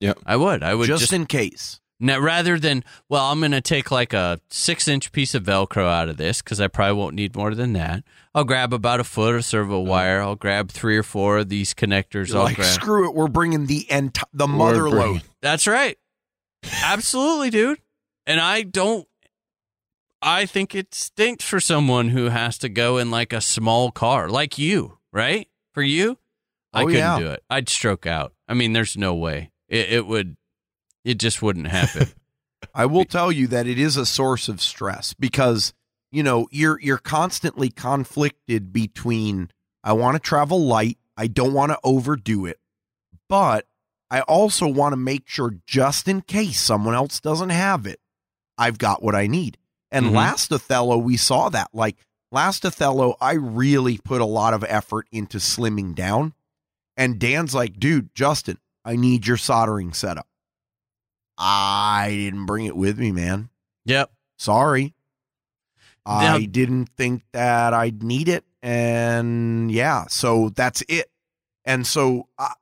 Yep. I would. I would just, just in case. Now, rather than, well, I'm going to take like a six inch piece of Velcro out of this because I probably won't need more than that. I'll grab about a foot of servo uh-huh. wire. I'll grab three or four of these connectors. You're I'll like, grab. screw it. We're bringing the ent- the We're mother load. That's right. Absolutely, dude. And I don't. I think it stinks for someone who has to go in like a small car, like you, right? For you, oh, I Oh, couldn't yeah. do it. I'd stroke out. I mean, there's no way. It, it would. It just wouldn't happen. [laughs] I will tell you that it is a source of stress because you know you're you're constantly conflicted between I want to travel light, I don't want to overdo it, but I also want to make sure just in case someone else doesn't have it, I've got what I need. And Mhm. last Othello, we saw that. Like last Othello, I really put a lot of effort into slimming down. And Dan's like, dude, Justin, I need your soldering setup. I didn't bring it with me, man. yep. Sorry. Now- I didn't think that I'd need it. And yeah, so that's it. And so uh,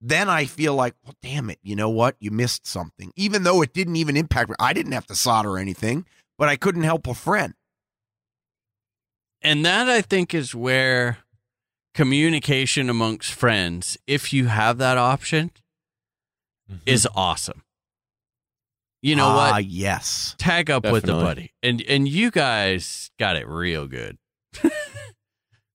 then I feel like, well, damn it. You know what? You missed something. Even though it didn't even impact me. I didn't have to solder anything, but I couldn't help a friend. And that I think is where communication amongst friends, if you have that option, is awesome. You know Ah, what? Yes. Tag up with a Definitely. buddy. And and you guys got it real good. [laughs]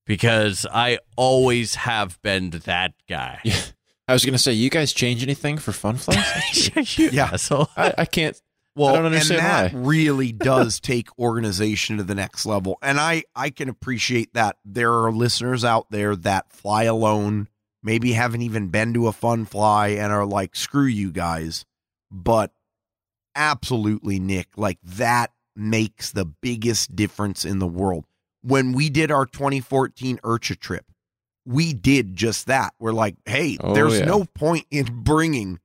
because I always have been that guy. Yeah. I was gonna say, you guys change anything for fun flies? [laughs] you Yeah. asshole. I, I can't. Well, I don't understand and that why. really [laughs] does take organization to the next level. And I, I can appreciate that there are listeners out there that fly alone, maybe haven't even been to a fun fly and are like, screw you guys. But absolutely, Nick, like that makes the biggest difference in the world. When we did our 2014 IRCHA trip, we did just that. We're like, hey, Oh, there's yeah. no point in bringing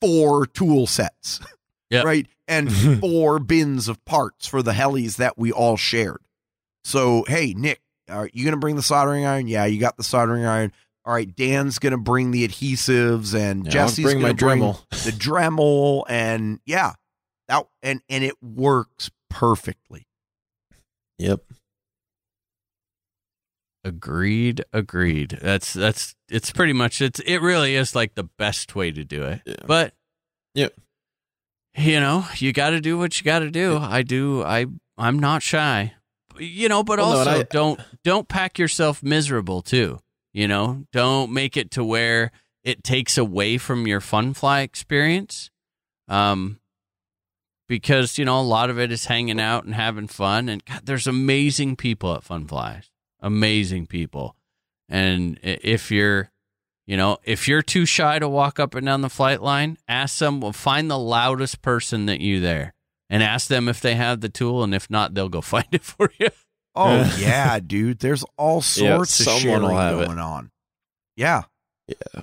four tool sets. Yep. Right. And [laughs] four bins of parts for the helis that we all shared. So, hey, Nick, are you going to bring the soldering iron? Yeah, you got the soldering iron. All right, Dan's going to bring the adhesives and Yeah, Jesse's going to bring Dremel. the Dremel and yeah. That and and it works perfectly. Yep. Agreed, agreed. That's that's it's pretty much it's it really is like the best way to do it. Yeah. But Yep. you know, you got to do what you got to do. I do. I I'm not shy. You know, but Well, no, also I- don't don't pack yourself miserable too. You know, don't make it to where it takes away from your fun fly experience. Um because, you know, a lot of it is hanging out and having fun and God, there's amazing people at Fun Flies. Amazing people. And if you're you know, if you're too shy to walk up and down the flight line, ask them, well, find the loudest person that you there and ask them if they have the tool. And if not, they'll go [laughs] find it for you. Oh yeah, dude. There's all [laughs] Yeah, sorts of someone sharing will have it. going on. Yeah.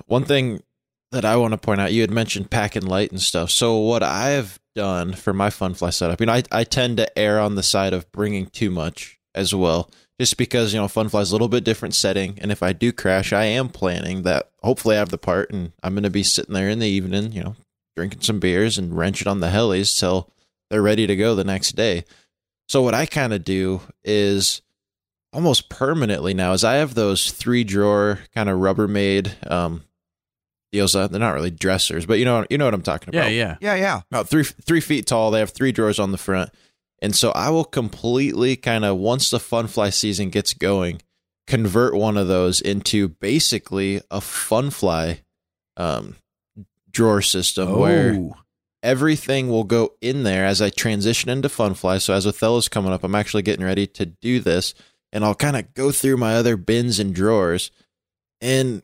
One thing that I want to point out, you had mentioned packing light and stuff. So what I've done for my fun fly setup, you know, I, I tend to err on the side of bringing too much as well, just because, you know, fun fly is a little bit different setting. And if I do crash, I am planning that hopefully I have the part and I'm going to be sitting there in the evening, you know, drinking some beers and wrenching on the helis till they're ready to go the next day. So what I kind of do is almost permanently now is I have those three drawer kind of Rubbermaid um deals. They're not really dressers, but you know you know what I'm talking about. yeah. Yeah, yeah. yeah. About three three feet tall. They have three drawers on the front, and so I will completely kind of once the fun fly season gets going, convert one of those into basically a fun fly um drawer system where Oh. everything will go in there as I transition into Funfly. So as Othello's coming up, I'm actually getting ready to do this, and I'll kind of go through my other bins and drawers. And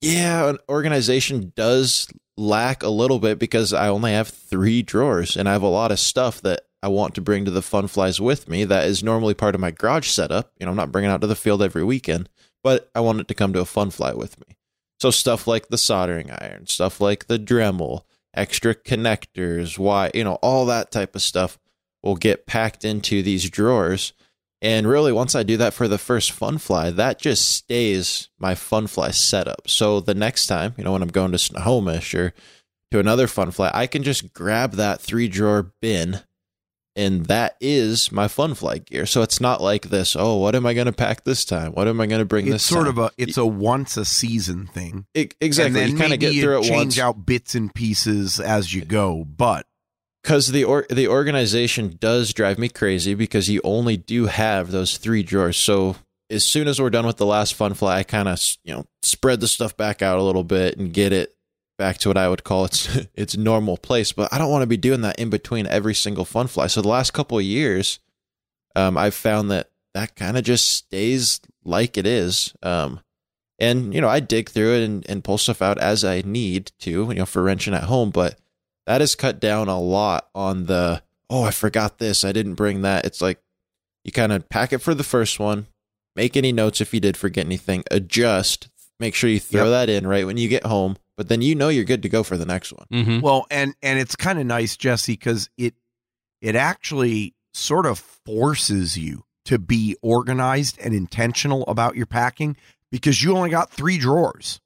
yeah, an organization does lack a little bit because I only have three drawers, and I have a lot of stuff that I want to bring to the fun flies with me. That is normally part of my garage setup. You know, I'm not bringing out to the field every weekend, but I want it to come to a fun fly with me. So stuff like the soldering iron, stuff like the Dremel, extra connectors, why, you know, all that type of stuff will get packed into these drawers. And really, once I do that for the first fun fly, that just stays my fun fly setup. So the next time, you know, when I'm going to Snohomish or to another fun fly, I can just grab that three drawer bin and that is my fun fly gear. So it's not like this, oh, what am I going to pack this time? What am I going to bring It's this sort time? of a it's a once a season thing. E- exactly. And you kind of get through you it change once. out bits and pieces as you go, but because the or, the organization does drive me crazy because you only do have those three drawers. So as soon as we're done with the last fun fly, I kind of you know spread the stuff back out a little bit and get it back to what I would call its [laughs] its normal place. But I don't want to be doing that in between every single fun fly. So the last couple of years, um, I've found that that kind of just stays like it is. Um, and you know I dig through it and, and pull stuff out as I need to, you know, for wrenching at home, but that has cut down a lot on the oh i forgot this i didn't bring that it's like you kind of pack it for the first one make any notes if you did forget anything adjust make sure you throw Yep. that in right when you get home but then you know you're good to go for the next one Mm-hmm. Well, and and it's kind of nice, Jesse, because it it actually sort of forces you to be organized and intentional about your packing because you only got three drawers.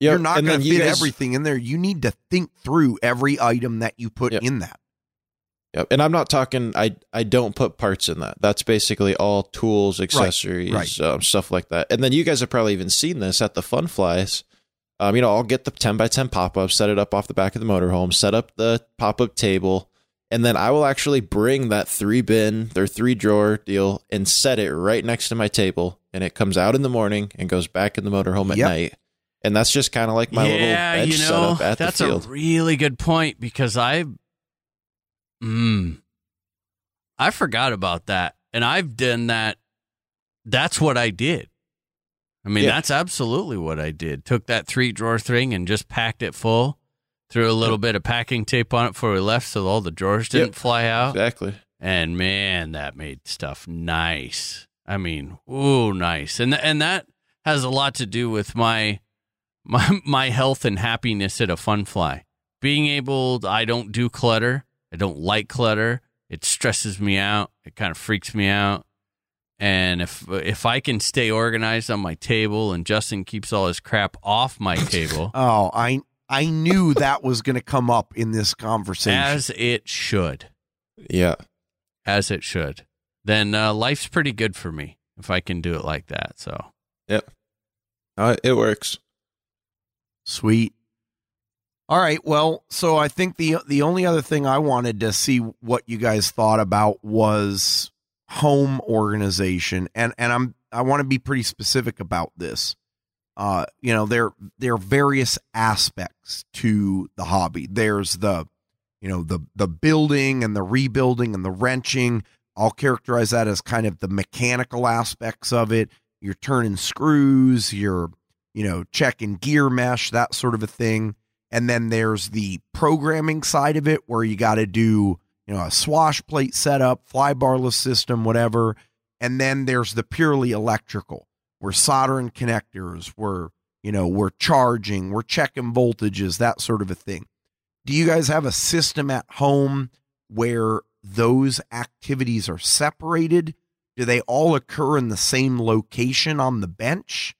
Yep, You're not going to fit guys- everything in there. You need to think through every item that you put Yep. in that. Yep. And I'm not talking. I I don't put parts in that. That's basically all tools, accessories, right. Um, stuff like that. And then you guys have probably even seen this at the Fun Flies. Um, you know, I'll get the 10 by 10 pop up, set it up off the back of the motorhome, set up the pop up table, and then I will actually bring that three bin, their three drawer deal, and set it right next to my table. And it comes out in the morning and goes back in the motorhome at Yep. night. And that's just kind of like my little bench you know, setup at that's the field. a really good point because I, mm, I forgot about that, and I've done that. That's what I did. I mean, Yeah. that's absolutely what I did. Took that three drawer thing and just packed it full. Threw a little bit of packing tape on it before we left, so all the drawers didn't Yep. fly out. exactly. And man, that made stuff nice. I mean, ooh, nice. And th- and that has a lot to do with my [laughs] my my health and happiness at a fun fly. Being able, I don't do clutter. I don't like clutter. It stresses me out. It kind of freaks me out. And if if I can stay organized on my table and Justin keeps all his crap off my [laughs] table, Oh, I I knew that was going to come up in this conversation. as it should, Yeah. as it should, then uh, life's pretty good for me if I can do it like that. So yep, Uh, it works. Sweet. All right. Well, so I think the the only other thing I wanted to see what you guys thought about was home organization, and and I'm I want to be pretty specific about this. Uh, you know, there there are various aspects to the hobby. There's the, you know, the the building and the rebuilding and the wrenching. I'll characterize that as kind of the mechanical aspects of it. You're turning screws. You're you know, checking gear mesh, that sort of a thing. And then there's the programming side of it where you got to do, you know, a swash plate setup, flybarless system, whatever. And then there's the purely electrical. We're soldering connectors, we're, you know, we're charging, we're checking voltages, that sort of a thing. Do you guys have a system at home where those activities are separated? Do they all occur in the same location on the bench?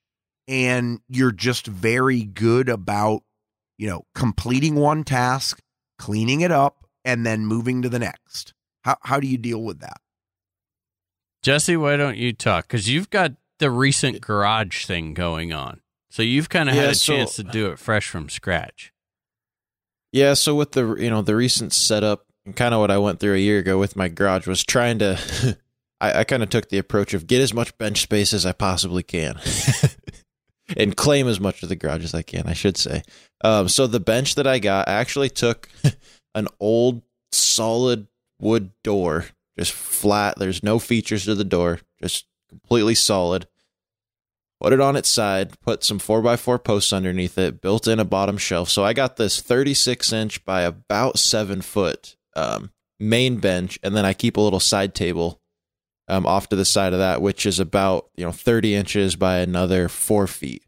And you're just very good about, you know, completing one task, cleaning it up, and then moving to the next. How how do you deal with that? Jesse, why don't you talk? Because you've got the recent garage thing going on. So you've kind of Yeah, had a so- chance to do it fresh from scratch. Yeah, so with the you know the recent setup and kind of what I went through a year ago with my garage was trying to [laughs] I, I kind of took the approach of get as much bench space as I possibly can. [laughs] and claim as much of the garage as I can, I should say. Um, so the bench that I got, I actually took [laughs] an old solid wood door, just flat. There's no features to the door, just completely solid. Put it on its side, put some 4x4 posts underneath it, built in a bottom shelf. So I got this 36 inch by about 7 foot um, main bench, and then I keep a little side table um, off to the side of that, which is about you know 30 inches by another 4 feet.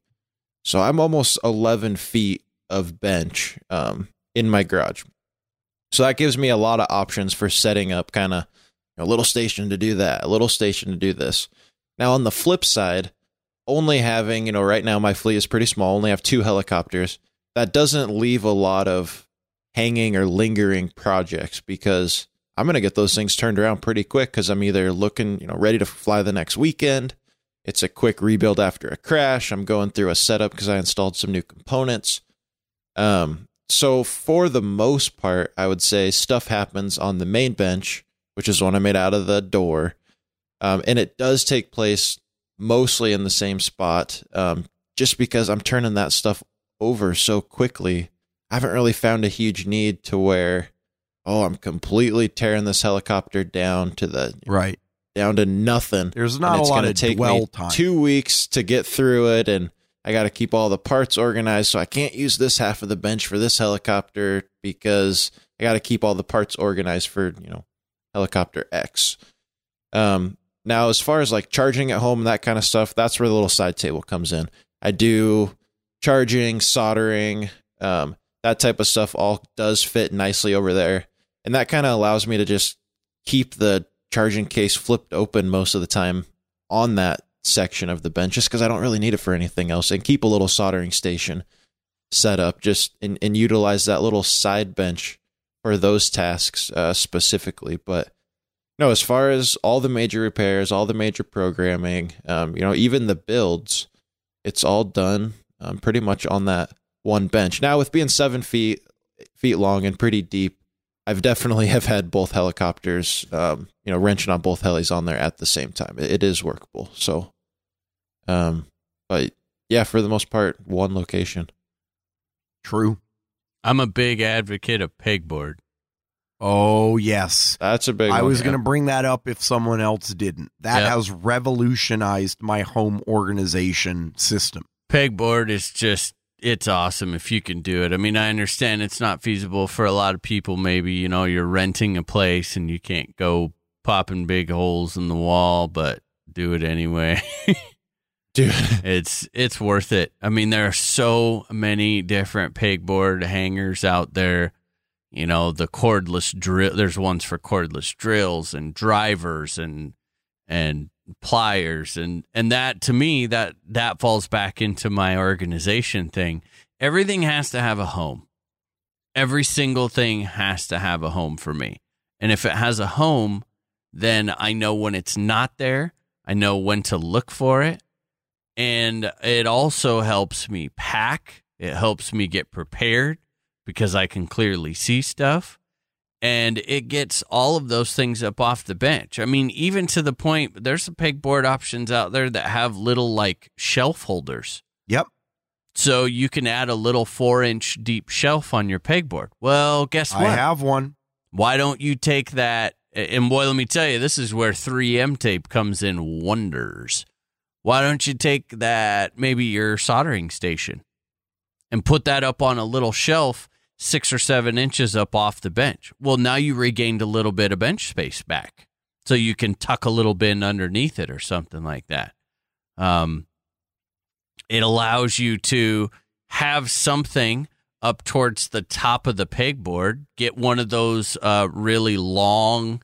So I'm almost 11 feet of bench um, in my garage. So that gives me a lot of options for setting up kind of a little station to do that, a little station to do this. Now on the flip side, only having, you know, right now my fleet is pretty small, only have two helicopters. That doesn't leave a lot of hanging or lingering projects because I'm going to get those things turned around pretty quick because I'm either looking, you know, ready to fly the next weekend. It's a quick rebuild after a crash. I'm going through a setup because I installed some new components. Um, so for the most part, I would say stuff happens on the main bench, which is one I made out of the door. Um, and it does take place mostly in the same spot um, just because I'm turning that stuff over so quickly. I haven't really found a huge need to where, oh, I'm completely tearing this helicopter down to the Right. down to nothing. There's not a lot of take dwell me time. two weeks to get through it, and I got to keep all the parts organized. So I can't use this half of the bench for this helicopter because I got to keep all the parts organized for you know helicopter X. Um, now, as far as like charging at home and that kind of stuff, that's where the little side table comes in. I do charging, soldering, um, that type of stuff all does fit nicely over there. And that kind of allows me to just keep the charging case flipped open most of the time on that section of the bench just because I don't really need it for anything else and keep a little soldering station set up just and, and utilize that little side bench for those tasks uh, specifically. But no, as far as all the major repairs, all the major programming, um, you know, even the builds, it's all done um, pretty much on that one bench. Now, with being seven feet feet long and pretty deep, I've definitely have had both helicopters, um, you know, wrenching on both helis on there at the same time. It, it is workable. So, um, but yeah, for the most part, one location. True. I'm a big advocate of pegboard. Oh, yes. That's a big. I one, was yeah. going to bring that up if someone else didn't. That Yep. has revolutionized my home organization system. Pegboard is just it's awesome if you can do it. I mean, I understand it's not feasible for a lot of people. Maybe you know you're renting a place and you can't go popping big holes in the wall, but do it anyway. [laughs] dude. it's it's worth it. I mean, there are so many different pegboard hangers out there. You know, the cordless drill. There's ones for cordless drills and drivers and and pliers and and that to me that that falls back into my organization thing. Everything has to have a home. Every single thing has to have a home for me. And if it has a home, then I know when it's not there. I know when to look for it and it also helps me pack. It helps me get prepared because I can clearly see stuff. And it gets all of those things up off the bench. I mean, even to the point, there's some pegboard options out there that have little like shelf holders. Yep. So you can add a little four inch deep shelf on your pegboard. Well, guess what? I have one. Why don't you take that? And boy, let me tell you, this is where 3M tape comes in wonders. Why don't you take that, maybe your soldering station, and put that up on a little shelf six or seven inches up off the bench? Well, now you regained a little bit of bench space back. So you can tuck a little bin underneath it or something like that. Um, it allows you to have something up towards the top of the pegboard. Get one of those uh, really long,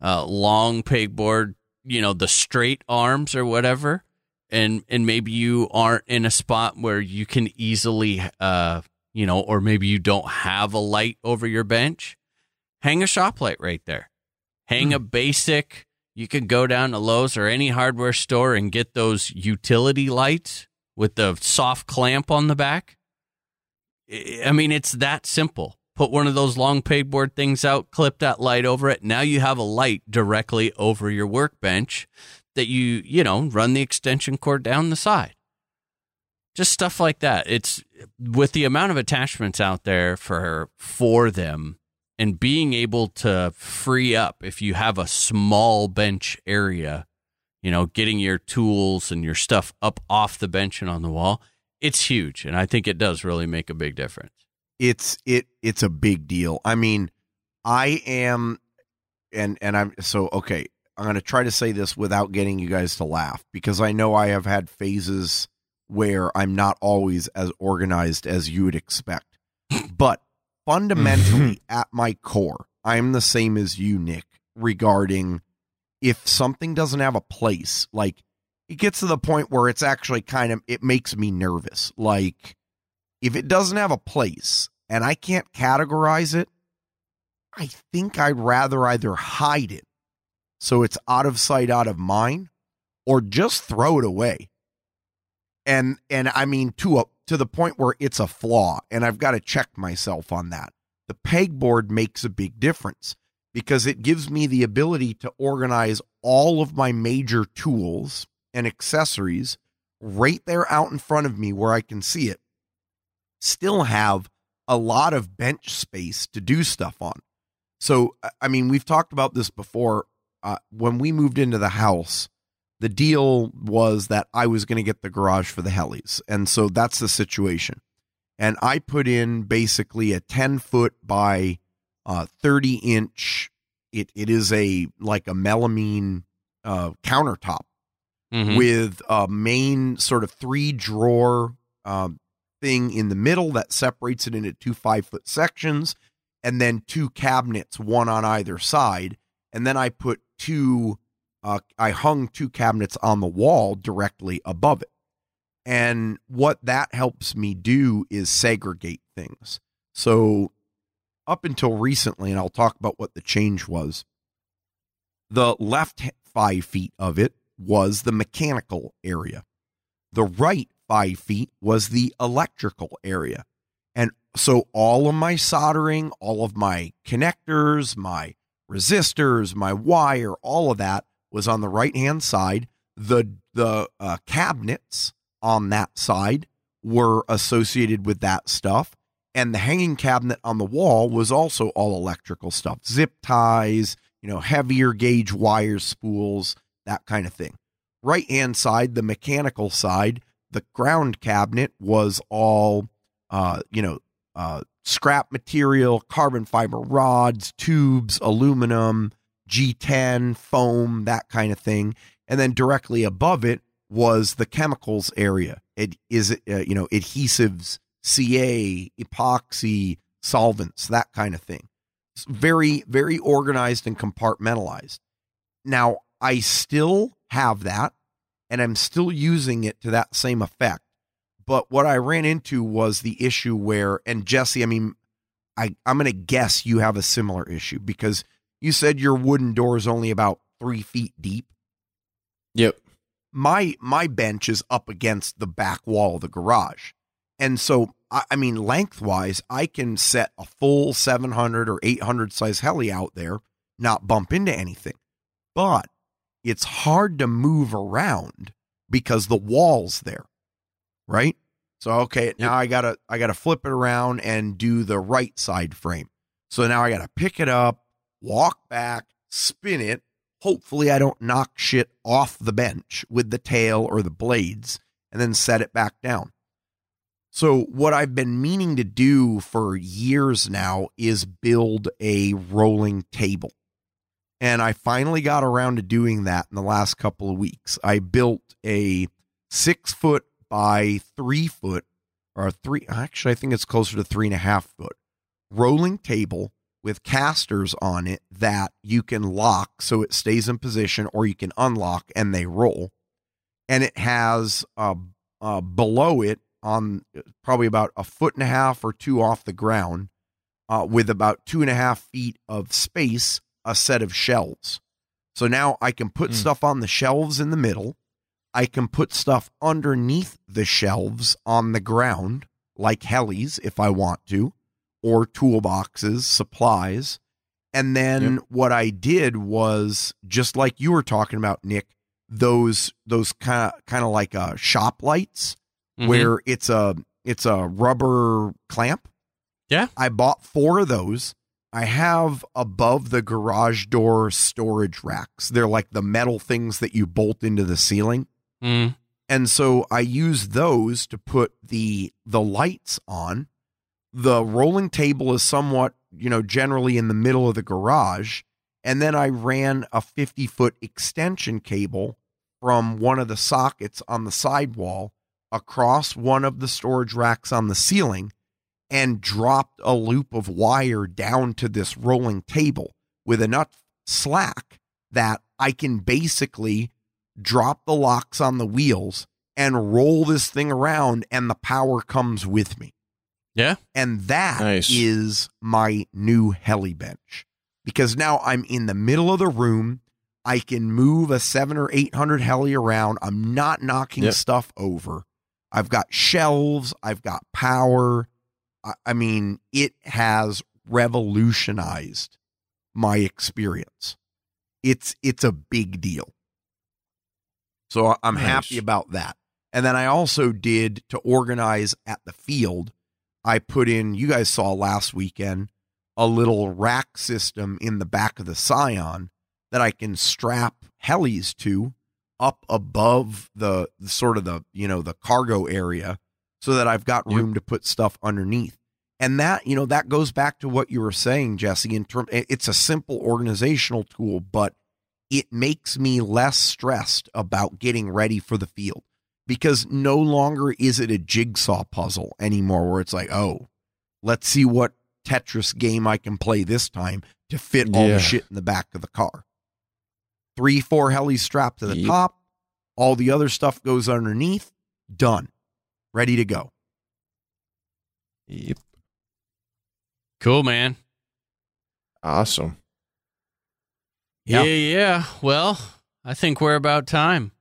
uh, long pegboard. You know, the straight arms or whatever, and and maybe you aren't in a spot where you can easily, uh, you know, or maybe you don't have a light over your bench. Hang a shop light right there. Hang a hmm. basic. You can go down to Lowe's or any hardware store and get those utility lights with the soft clamp on the back. I I mean, it's that simple. Put one of those long pegboard things out, clip that light over it. Now you have a light directly over your workbench that you, you know, run the extension cord down the side. Just stuff like that. It's with the amount of attachments out there for for them and being able to free up if you have a small bench area, you know, getting your tools and your stuff up off the bench and on the wall, it's huge. And I think it does really make a big difference. it's it it's a big deal. I mean, I am and and I'm so okay, I'm going to try to say this without getting you guys to laugh because I know I have had phases where I'm not always as organized as you would expect. But fundamentally [laughs] at my core, I'm the same as you, Nick, regarding if something doesn't have a place, like it gets to the point where it's actually kind of it makes me nervous. Like if it doesn't have a place and I can't categorize it, I think I'd rather either hide it so it's out of sight, out of mind, or just throw it away. And and I mean to a to the point where it's a flaw, and I've got to check myself on that. The pegboard makes a big difference because it gives me the ability to organize all of my major tools and accessories right there out in front of me where I can see it. Still have a lot of bench space to do stuff on. So, I- mean, we've talked about this before. Uh, when we moved into the house, the deal was that I was going to get the garage for the helis. And so that's the situation. And I put in basically a 10 foot by uh, 30 inch. It, it is a like a melamine uh, countertop Mhm. with a main sort of three drawer um, thing in the middle that separates it into two five foot sections, and then two cabinets, one on either side. And then I put two, uh, I hung two cabinets on the wall directly above it. And what that helps me do is segregate things. So, up until recently, and I'll talk about what the change was, the left five feet of it was the mechanical area. The right five feet was the electrical area. And so all of my soldering, all of my connectors, my resistors, my wire, all of that was on the right hand side. The the uh, cabinets on that side were associated with that stuff, and the hanging cabinet on the wall was also all electrical stuff, zip ties, you know, heavier gauge wires, spools, that kind of thing. Right hand side, the mechanical side, the ground cabinet was all, uh, you know, uh, scrap material, carbon fiber rods, tubes, aluminum, G10, foam, that kind of thing. And then directly above it was the chemicals area. It is, uh, you know, adhesives, CA, epoxy, solvents, that kind of thing. It's very, very organized and compartmentalized. Now, I still have that and I'm still using it to that same effect. But what I ran into was the issue where, and Jesse, I mean, I, I'm going to guess you have a similar issue because you said your wooden door is only about three feet deep. Yep. My my bench is up against the back wall of the garage, and so I, I mean lengthwise, I can set a full 700 or 800 size heli out there, not bump into anything. But it's hard to move around because the wall's there, right? So okay, now I gotta I gotta flip it around and do the right side frame. So now I gotta pick it up, walk back, spin it. Hopefully I don't knock shit off the bench with the tail or the blades, and then set it back down. So what I've been meaning to do for years now is build a rolling table. And I finally got around to doing that in the last couple of weeks. I built a six foot by three foot or three. Actually, I think it's closer to three and a half foot rolling table with casters on it that you can lock so it stays in position, or you can unlock and they roll. And it has uh, uh, below it on probably about a foot and a half or two off the ground, uh, with about two and a half feet of space, a set of shelves. So now I can put Mm. stuff on the shelves in the middle. I can put stuff underneath the shelves on the ground, like helis if I want to, or toolboxes, supplies. And then what I did was just like you were talking about, Nick, those those kind of kind of like uh, shop lights Mhm. where it's a it's a rubber clamp. Yeah. I bought four of those. I have above the garage door storage racks. They're like the metal things that you bolt into the ceiling. Mm. And so I use those to put the the lights on. The rolling table is somewhat, you know, generally in the middle of the garage. And then I ran a 50 foot extension cable from one of the sockets on the sidewall across one of the storage racks on the ceiling and dropped a loop of wire down to this rolling table with enough slack that I can basically drop the locks on the wheels and roll this thing around and the power comes with me. Yeah. And that is Nice. my new heli bench because now I'm in the middle of the room. I can move a seven or 800 heli around. I'm not knocking Yep. stuff over. I've got shelves. I've got power. I, I mean, it has revolutionized my experience. It's, it's a big deal. So I'm Nice. happy about that. And then I also did to organize at the field. I put in, you guys saw last weekend, a little rack system in the back of the Scion that I can strap helis to up above the, the sort of the, you know, the cargo area so that I've got room to put stuff underneath. And that, you know, that goes back to what you were saying, Jesse, in term it's a simple organizational tool, but it makes me less stressed about getting ready for the field because no longer is it a jigsaw puzzle anymore where it's like, oh, let's see what Tetris game I can play this time to fit all Yeah. the shit in the back of the car. Three, four helis strapped to the Yep. top, all the other stuff goes underneath, done, ready to go. Yep. Cool, man. Awesome. Yeah. Yeah. yeah, Well, I think we're about time.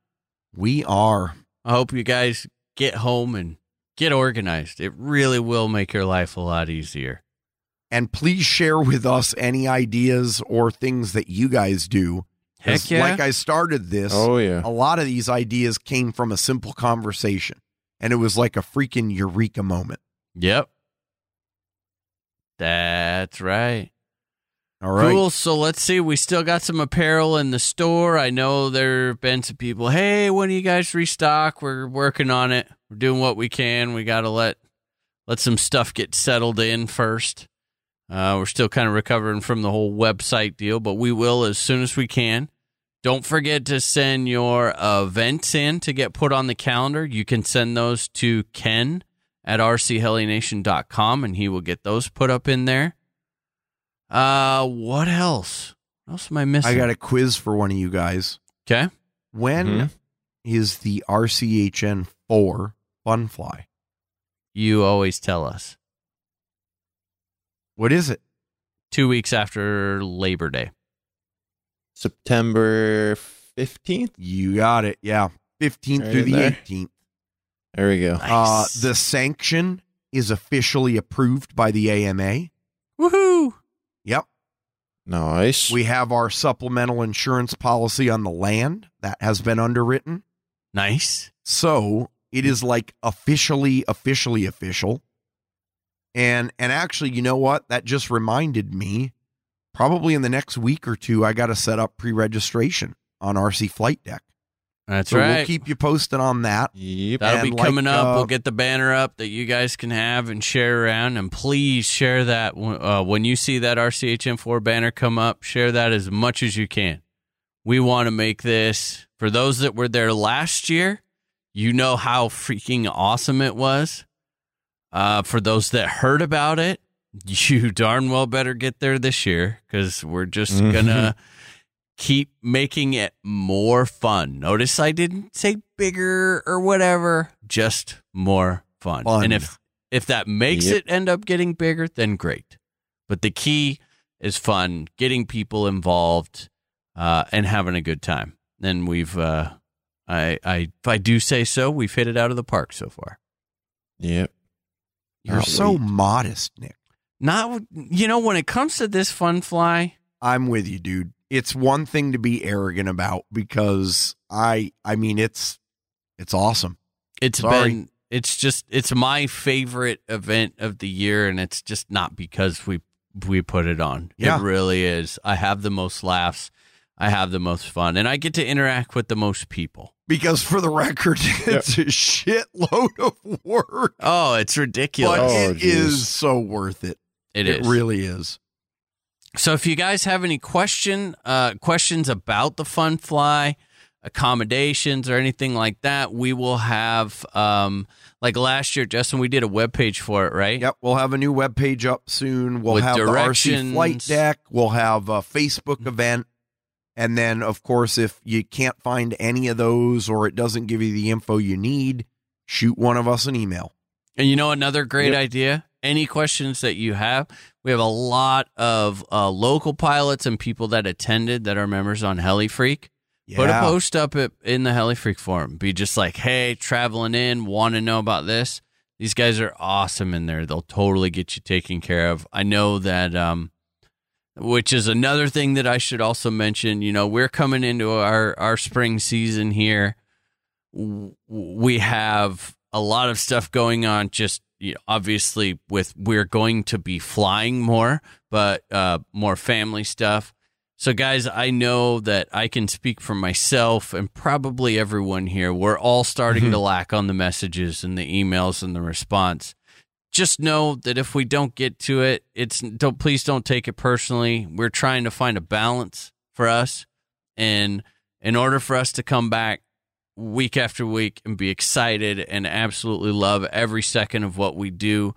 We are. I hope you guys get home and get organized. It really will make your life a lot easier. And please share with us any ideas or things that you guys do. Heck yeah. Like I started this, Oh yeah. a lot of these ideas came from a simple conversation, and it was like a freaking eureka moment. Yep. That's right. All right. Cool. So let's see. We still got some apparel in the store. I know there have been some people. Hey, when do you guys restock? We're working on it. We're doing what we can. We got to let let some stuff get settled in first. Uh, we're still kind of recovering from the whole website deal, but we will as soon as we can. Don't forget to send your events in to get put on the calendar. You can send those to Ken at rchelination.com and he will get those put up in there. Uh, what else? What else am I missing? I got a quiz for one of you guys. okay. When is Mhm. the RCHN four fun fly? You always tell us What is it? two weeks after Labor Day. September fifteenth. You got it. Yeah, fifteenth Right through the there. eighteenth. There we go. Uh, the sanction is officially approved by the AMA. Woohoo! Yep. Nice. We have our supplemental insurance policy on the land that has been underwritten. Nice. So it is like officially, officially official. And and actually, you know what? That just reminded me. Probably in the next week or two, I got to set up pre-registration on RC Flight Deck. That's so right. we'll keep you posted on that. Yep. That'll and be like, coming up. uh, we'll get the banner up that you guys can have and share around. And please share that uh, when you see that RCHN4 banner come up. Share that as much as you can. We want to make this for those that were there last year. You know how freaking awesome it was. Uh, for those that heard about it, [laughs] you darn well better get there this year because we're just Mhm. gonna keep making it more fun. Notice I didn't say bigger or whatever, just more fun. Fun. And if if that makes Yep. it end up getting bigger, then great. But the key is fun, getting people involved, uh, and having a good time. And we've, uh, I, I, if I do say so, we've hit it out of the park so far. Yep. You're Not so late. modest, Nick. Not, you know, when it comes to this fun fly, I'm with you, dude. It's one thing to be arrogant about because I I mean it's it's awesome. it's Sorry. been, it's just, it's my favorite event of the year, and it's just not because we we put it on. Yeah. It really is. I have the most laughs. I have the most fun, and I get to interact with the most people. Because for the record, [laughs] it's a shitload of work. Oh, it's ridiculous. But Oh, it is geez. so worth it. it it is. really is. So if you guys have any question uh, questions about the Fun Fly accommodations or anything like that, we will have um, like last year, Justin. We did a web page for it, right? Yep, we'll have a new web page up soon. We'll With have the RC flight deck. We'll have a Facebook event. And then, of course, if you can't find any of those or it doesn't give you the info you need, shoot one of us an email. And you know another great Yep. idea. Any questions that you have, we have a lot of uh, local pilots and people that attended that are members on HeliFreak. Put a post up at, in the HeliFreak forum. Be just like, hey, traveling in, want to know about this. These guys are awesome in there. They'll totally get you taken care of. I know that, um, which is another thing that I should also mention. You know, we're coming into our, our spring season here. We have a lot of stuff going on, just you know, obviously, with we're going to be flying more, but uh, more family stuff. So, guys, I know that I can speak for myself and probably everyone here. We're all starting to lack on the messages and the emails and the response. Just know that if we don't get to it, it's don't please don't take it personally. We're trying to find a balance for us, and in order for us to come back week after week and be excited and absolutely love every second of what we do,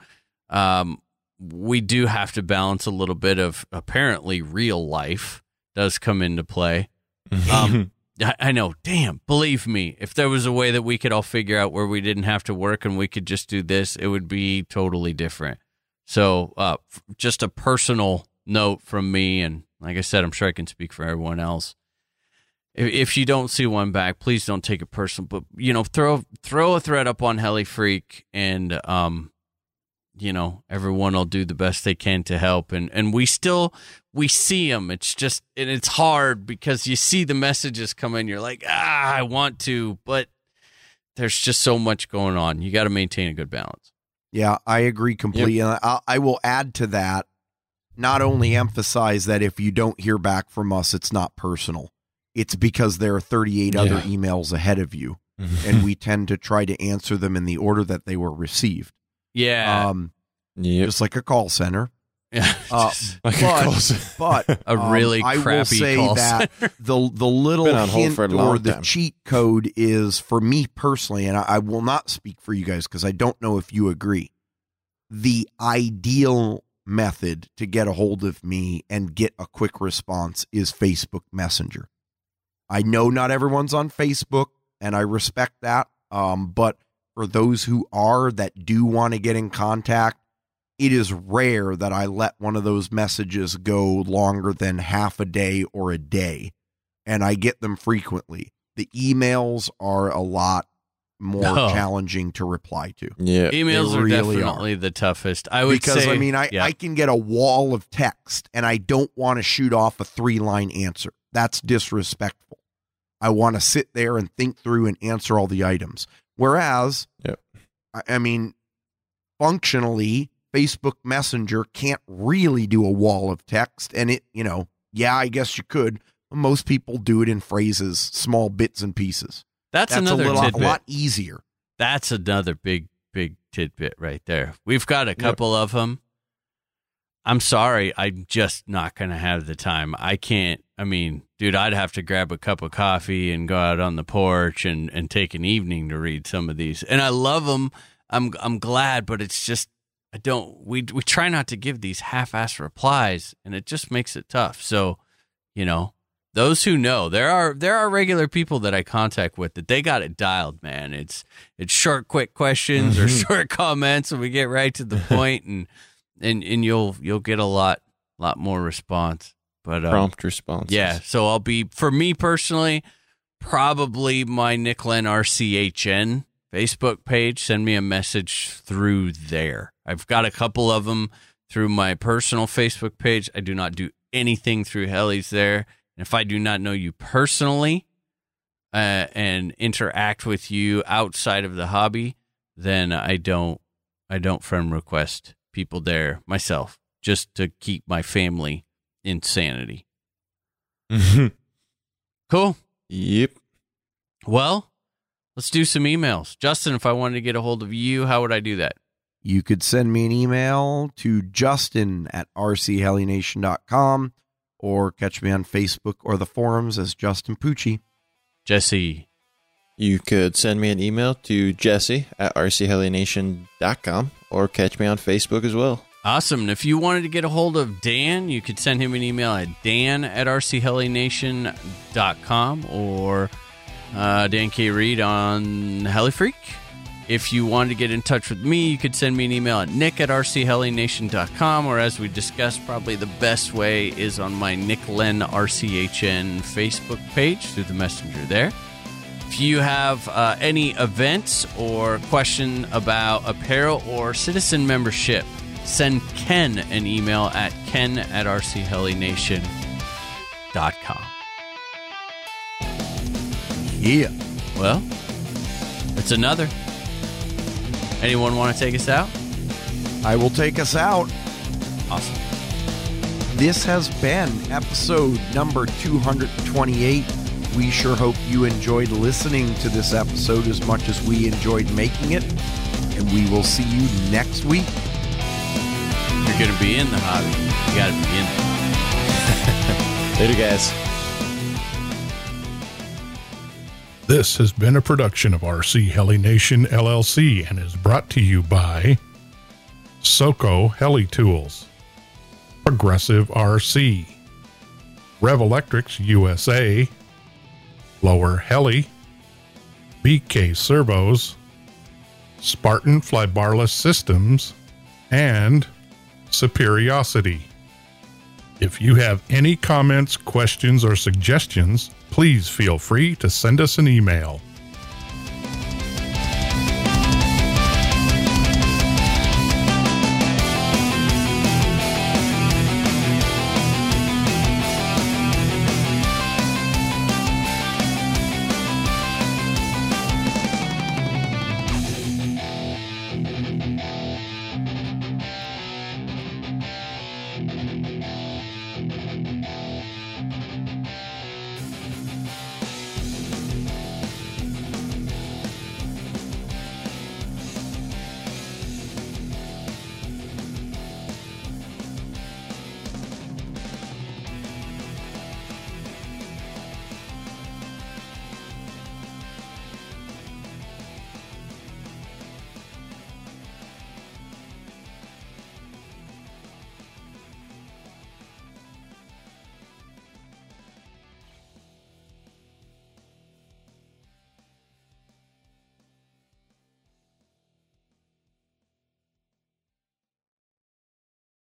um, we do have to balance a little bit of apparently real life does come into play. Um, [laughs] I, I know, damn, believe me, if there was a way that we could all figure out where we didn't have to work and we could just do this, it would be totally different. So, uh, f- just a personal note from me, and like I said, I'm sure I can speak for everyone else. If, if you don't see one back, please don't take it personal. But you know, throw throw a thread up on HeliFreak, and um, you know, everyone will do the best they can to help. And and we still we see them. It's just and it's hard because you see the messages come in. You're like, ah, I want to, but there's just so much going on. You got to maintain a good balance. Yeah, I agree completely. And I, I will add to that, not only emphasize that if you don't hear back from us, it's not personal. It's because there are 38 other emails ahead of you, and we [laughs] tend to try to answer them in the order that they were received. Yeah, Um, yep. just like a call center. yeah. [laughs] Uh, Just Like a but- call center. But [laughs] a um, really I will crappy say call that the the little Been hold hint for a or long the time. cheat code is for me personally, and I, I will not speak for you guys because I don't know if you agree. The ideal method to get a hold of me and get a quick response is Facebook Messenger. I know not everyone's on Facebook, and I respect that. Um, but for those who are that do want to get in contact, it is rare that I let one of those messages go longer than half a day or a day, and I get them frequently. The emails are a lot more Oh. challenging to reply to. Yeah. emails they are really definitely the toughest. I would because say I mean I, yeah. I can get a wall of text and I don't want to shoot off a three line answer. That's disrespectful. I want to sit there and think through and answer all the items. Whereas Yep. I, I mean functionally Facebook Messenger can't really do a wall of text and it, you know, yeah, I guess you could. Most people do it in phrases, small bits and pieces. That's, That's a another little, a lot easier. That's another big, big tidbit right there. We've got a couple of them. I'm sorry, I'm just not going to have the time. I can't. I mean, dude, I'd have to grab a cup of coffee and go out on the porch and, and take an evening to read some of these. And I love them. I'm I'm glad, but it's just I don't we we try not to give these half-ass replies and it just makes it tough. So, you know, those who know, there are there are regular people that I contact with that they got it dialed, man. It's it's short quick questions or Mhm. short [laughs] comments and we get right to the [laughs] point and and and you'll you'll get a lot lot more response. But um, Prompt response yeah, so I'll be for me personally, probably my Nicklen RCHN Facebook page. Send me a message through there. I've got a couple of them through my personal Facebook page. I do not do anything through Helly's there. And if I do not know you personally uh, and interact with you outside of the hobby, then I don't I don't friend request people there myself just to keep my family in sanity. Cool. yep. Well, let's do some emails. Justin, if I wanted to get a hold of you, how would I do that? You could send me an email to justin at rchelination.com or catch me on Facebook or the forums as Justin Pucci. Jesse. You could send me an email to jesse at rchelination.com or catch me on Facebook as well. Awesome. And if you wanted to get a hold of Dan, you could send him an email at dan at rchelination.com or uh, Dan K. Reed on HeliFreak. If you wanted to get in touch with me, you could send me an email at nick at rchelination.com or as we discussed, probably the best way is on my Nick Len RCHN Facebook page through the messenger there. If you have uh, any events or question about apparel or citizen membership, send Ken an email at ken at rchelination.com. Yeah. Well, it's another. Anyone want to take us out? I will take us out. Awesome. This has been episode number 228. We sure hope you enjoyed listening to this episode as much as we enjoyed making it. And we will see you next week. You're going to be in the hobby, you got to be in there. [laughs] Later, guys. This has been a production of RC Heli Nation LLC and is brought to you by Soco Heli Tools, Progressive RC, Revo Electrix USA, Lower Heli, BK Servos, Spartan Flybarless Systems, and Superiosity. If you have any comments, questions, or suggestions, please feel free to send us an email.